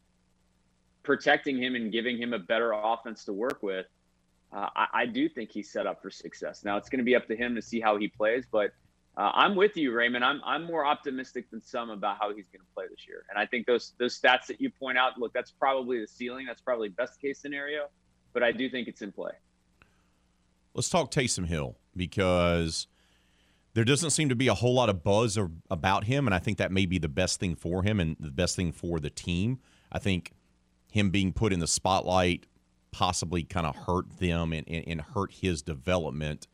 protecting him and giving him a better offense to work with, uh, I, I do think he's set up for success. Now it's going to be up to him to see how he plays, but uh, I'm with you, Raymond. I'm I'm more optimistic than some about how he's going to play this year, and I think those those stats that you point out, look, that's probably the ceiling. That's probably best case scenario, but I do think it's in play. Let's talk Taysom Hill because there doesn't seem to be a whole lot of buzz or, about him, and I think that may be the best thing for him and the best thing for the team. I think him being put in the spotlight possibly kind of hurt them and, and, and hurt his development.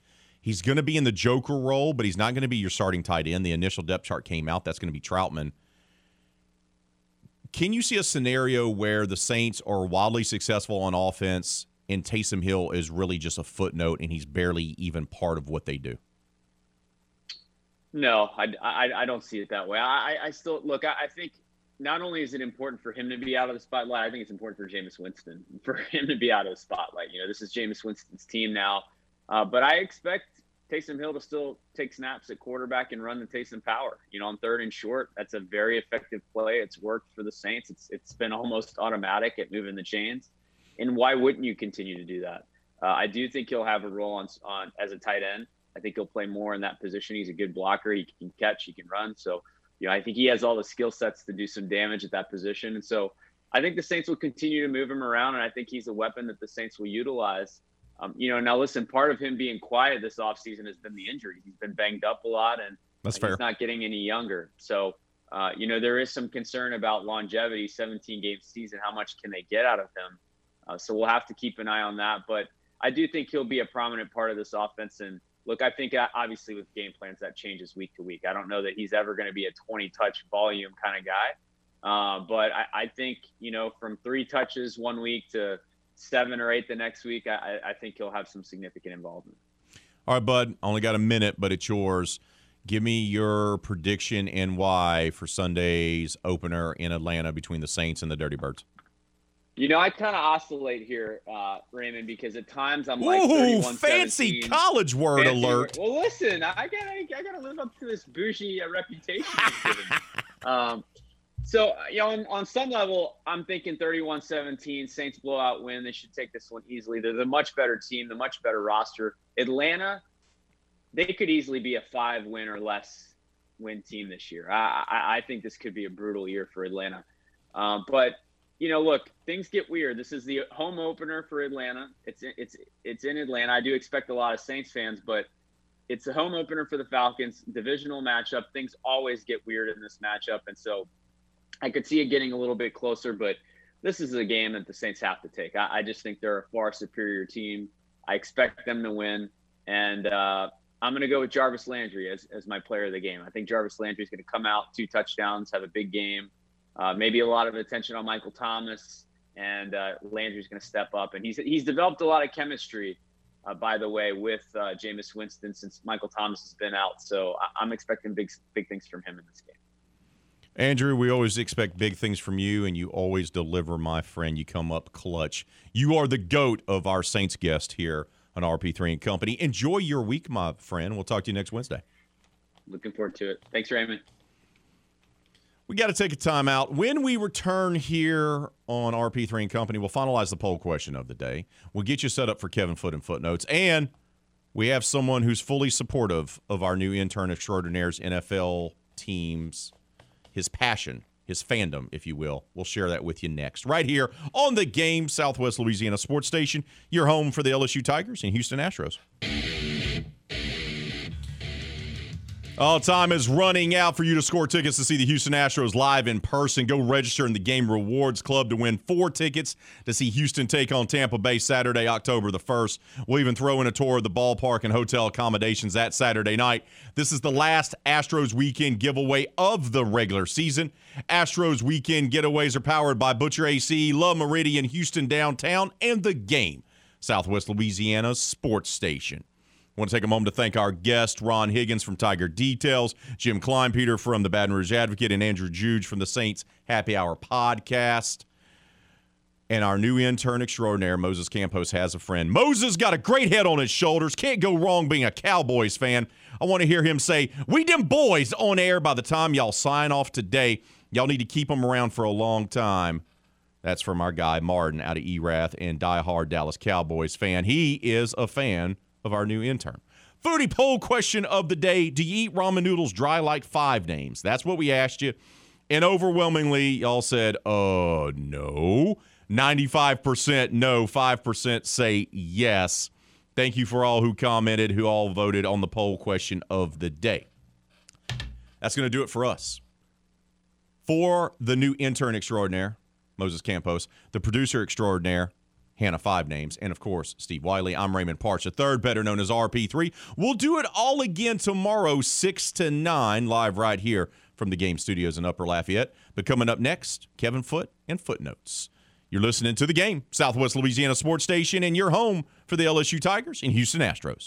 He's going to be in the Joker role, but he's not going to be your starting tight end. The initial depth chart came out. That's going to be Trautman. Can you see a scenario where the Saints are wildly successful on offense and Taysom Hill is really just a footnote and he's barely even part of what they do? No, I, I, I don't see it that way. I, I still look. I, I think not only is it important for him to be out of the spotlight, I think it's important for Jameis Winston for him to be out of the spotlight. You know, this is Jameis Winston's team now, uh, but I expect Taysom Hill to still take snaps at quarterback and run the Taysom power. You know, on third and short, that's a very effective play. It's worked for the Saints. It's it's been almost automatic at moving the chains, and why wouldn't you continue to do that? Uh, I do think he'll have a role on on as a tight end. I think he'll play more in that position. He's a good blocker. He can catch. He can run. So you know, I think he has all the skill sets to do some damage at that position. And so I think the Saints will continue to move him around, and I think he's a weapon that the Saints will utilize. Um, you know, now listen, part of him being quiet this offseason has been the injury. He's been banged up a lot, and That's fair. he's not getting any younger. So, uh, you know, there is some concern about longevity, 17 game season. How much can they get out of him? Uh, so we'll have to keep an eye on that. But I do think he'll be a prominent part of this offense. And look, I think uh, obviously with game plans that changes week to week. I don't know that he's ever going to be a 20 touch volume kind of guy. Uh, but I, I think, you know, from three touches one week to seven or eight the next week, I, I think he'll have some significant involvement. All right, bud. Only got a minute, but it's yours. Give me your prediction and why for Sunday's opener in Atlanta between the Saints and the Dirty Birds. You know, I kind of oscillate here, uh, Raymond, because at times I'm like Ooh, fancy college word Fancy alert. Well, listen, I gotta, I gotta live up to this bougie uh, reputation. you've given me. um, so, you know, on, on some level, I'm thinking 31-17, Saints blowout win. They should take this one easily. They're the much better team, the much better roster. Atlanta, they could easily be a five win or less win team this year. I, I, I think this could be a brutal year for Atlanta. Um, but you know, look, things get weird. This is the home opener for Atlanta. It's it's it's in Atlanta. I do expect a lot of Saints fans, but it's a home opener for the Falcons, divisional matchup. Things always get weird in this matchup, and so I could see it getting a little bit closer. But this is a game that the Saints have to take. I, I just think they're a far superior team. I expect them to win, and uh, I'm going to go with Jarvis Landry as as my player of the game. I think Jarvis Landry is going to come out two touchdowns, have a big game. Uh, maybe a lot of attention on Michael Thomas, and uh, Landry's going to step up. And he's he's developed a lot of chemistry, uh, by the way, with uh, Jameis Winston since Michael Thomas has been out. So I- I'm expecting big big things from him in this game. Andrew, we always expect big things from you, and you always deliver, my friend. You come up clutch. You are the goat of our Saints guest here on RP3 and Company. Enjoy your week, my friend. We'll talk to you next Wednesday. Looking forward to it. Thanks, Raymond. We got to take a time out. When we return here on RP3 and Company, we'll finalize the poll question of the day. We'll get you set up for Kevin Foote and Footnotes. And we have someone who's fully supportive of our new intern extraordinaire's NFL teams, his passion, his fandom, if you will. We'll share that with you next, right here on the game, Southwest Louisiana Sports Station, your home for the LSU Tigers and Houston Astros. All time is running out for you to score tickets to see the Houston Astros live in person. Go register in the Game Rewards Club to win four tickets to see Houston take on Tampa Bay Saturday, October the 1st. We'll even throw in a tour of the ballpark and hotel accommodations that Saturday night. This is the last Astros weekend giveaway of the regular season. Astros weekend getaways are powered by Butcher AC, Le Méridien, Houston Downtown, and the Game, Southwest Louisiana's sports station. Want to take a moment to thank our guest, Ron Higgins from Tiger Details, Jim Kleinpeter from the Baton Rouge Advocate, and Andrew Juge from the Saints Happy Hour podcast. And our new intern extraordinaire, Moses Campos, has a friend. Moses got a great head on his shoulders. Can't go wrong being a Cowboys fan. I want to hear him say, We them boys on air by the time y'all sign off today. Y'all need to keep them around for a long time. That's from our guy, Martin, out of Erath and diehard Dallas Cowboys fan. He is a fan of our new intern. Foodie poll question of the day Do you eat ramen noodles dry like five names? That's what we asked you. And overwhelmingly, y'all said, uh, no. 95% no, 5% say yes. Thank you for all who commented, who all voted on the poll question of the day. That's going to do it for us. For the new intern extraordinaire, Moses Campos, the producer extraordinaire, Hannah Five Names, and of course, Steve Wiley. I'm Raymond Parks, the third, better known as RP3. We'll do it all again tomorrow, 6 to 9, live right here from the game studios in Upper Lafayette. But coming up next, Kevin Foote and Footnotes. You're listening to the game, Southwest Louisiana Sports Station, and your home for the LSU Tigers and Houston Astros.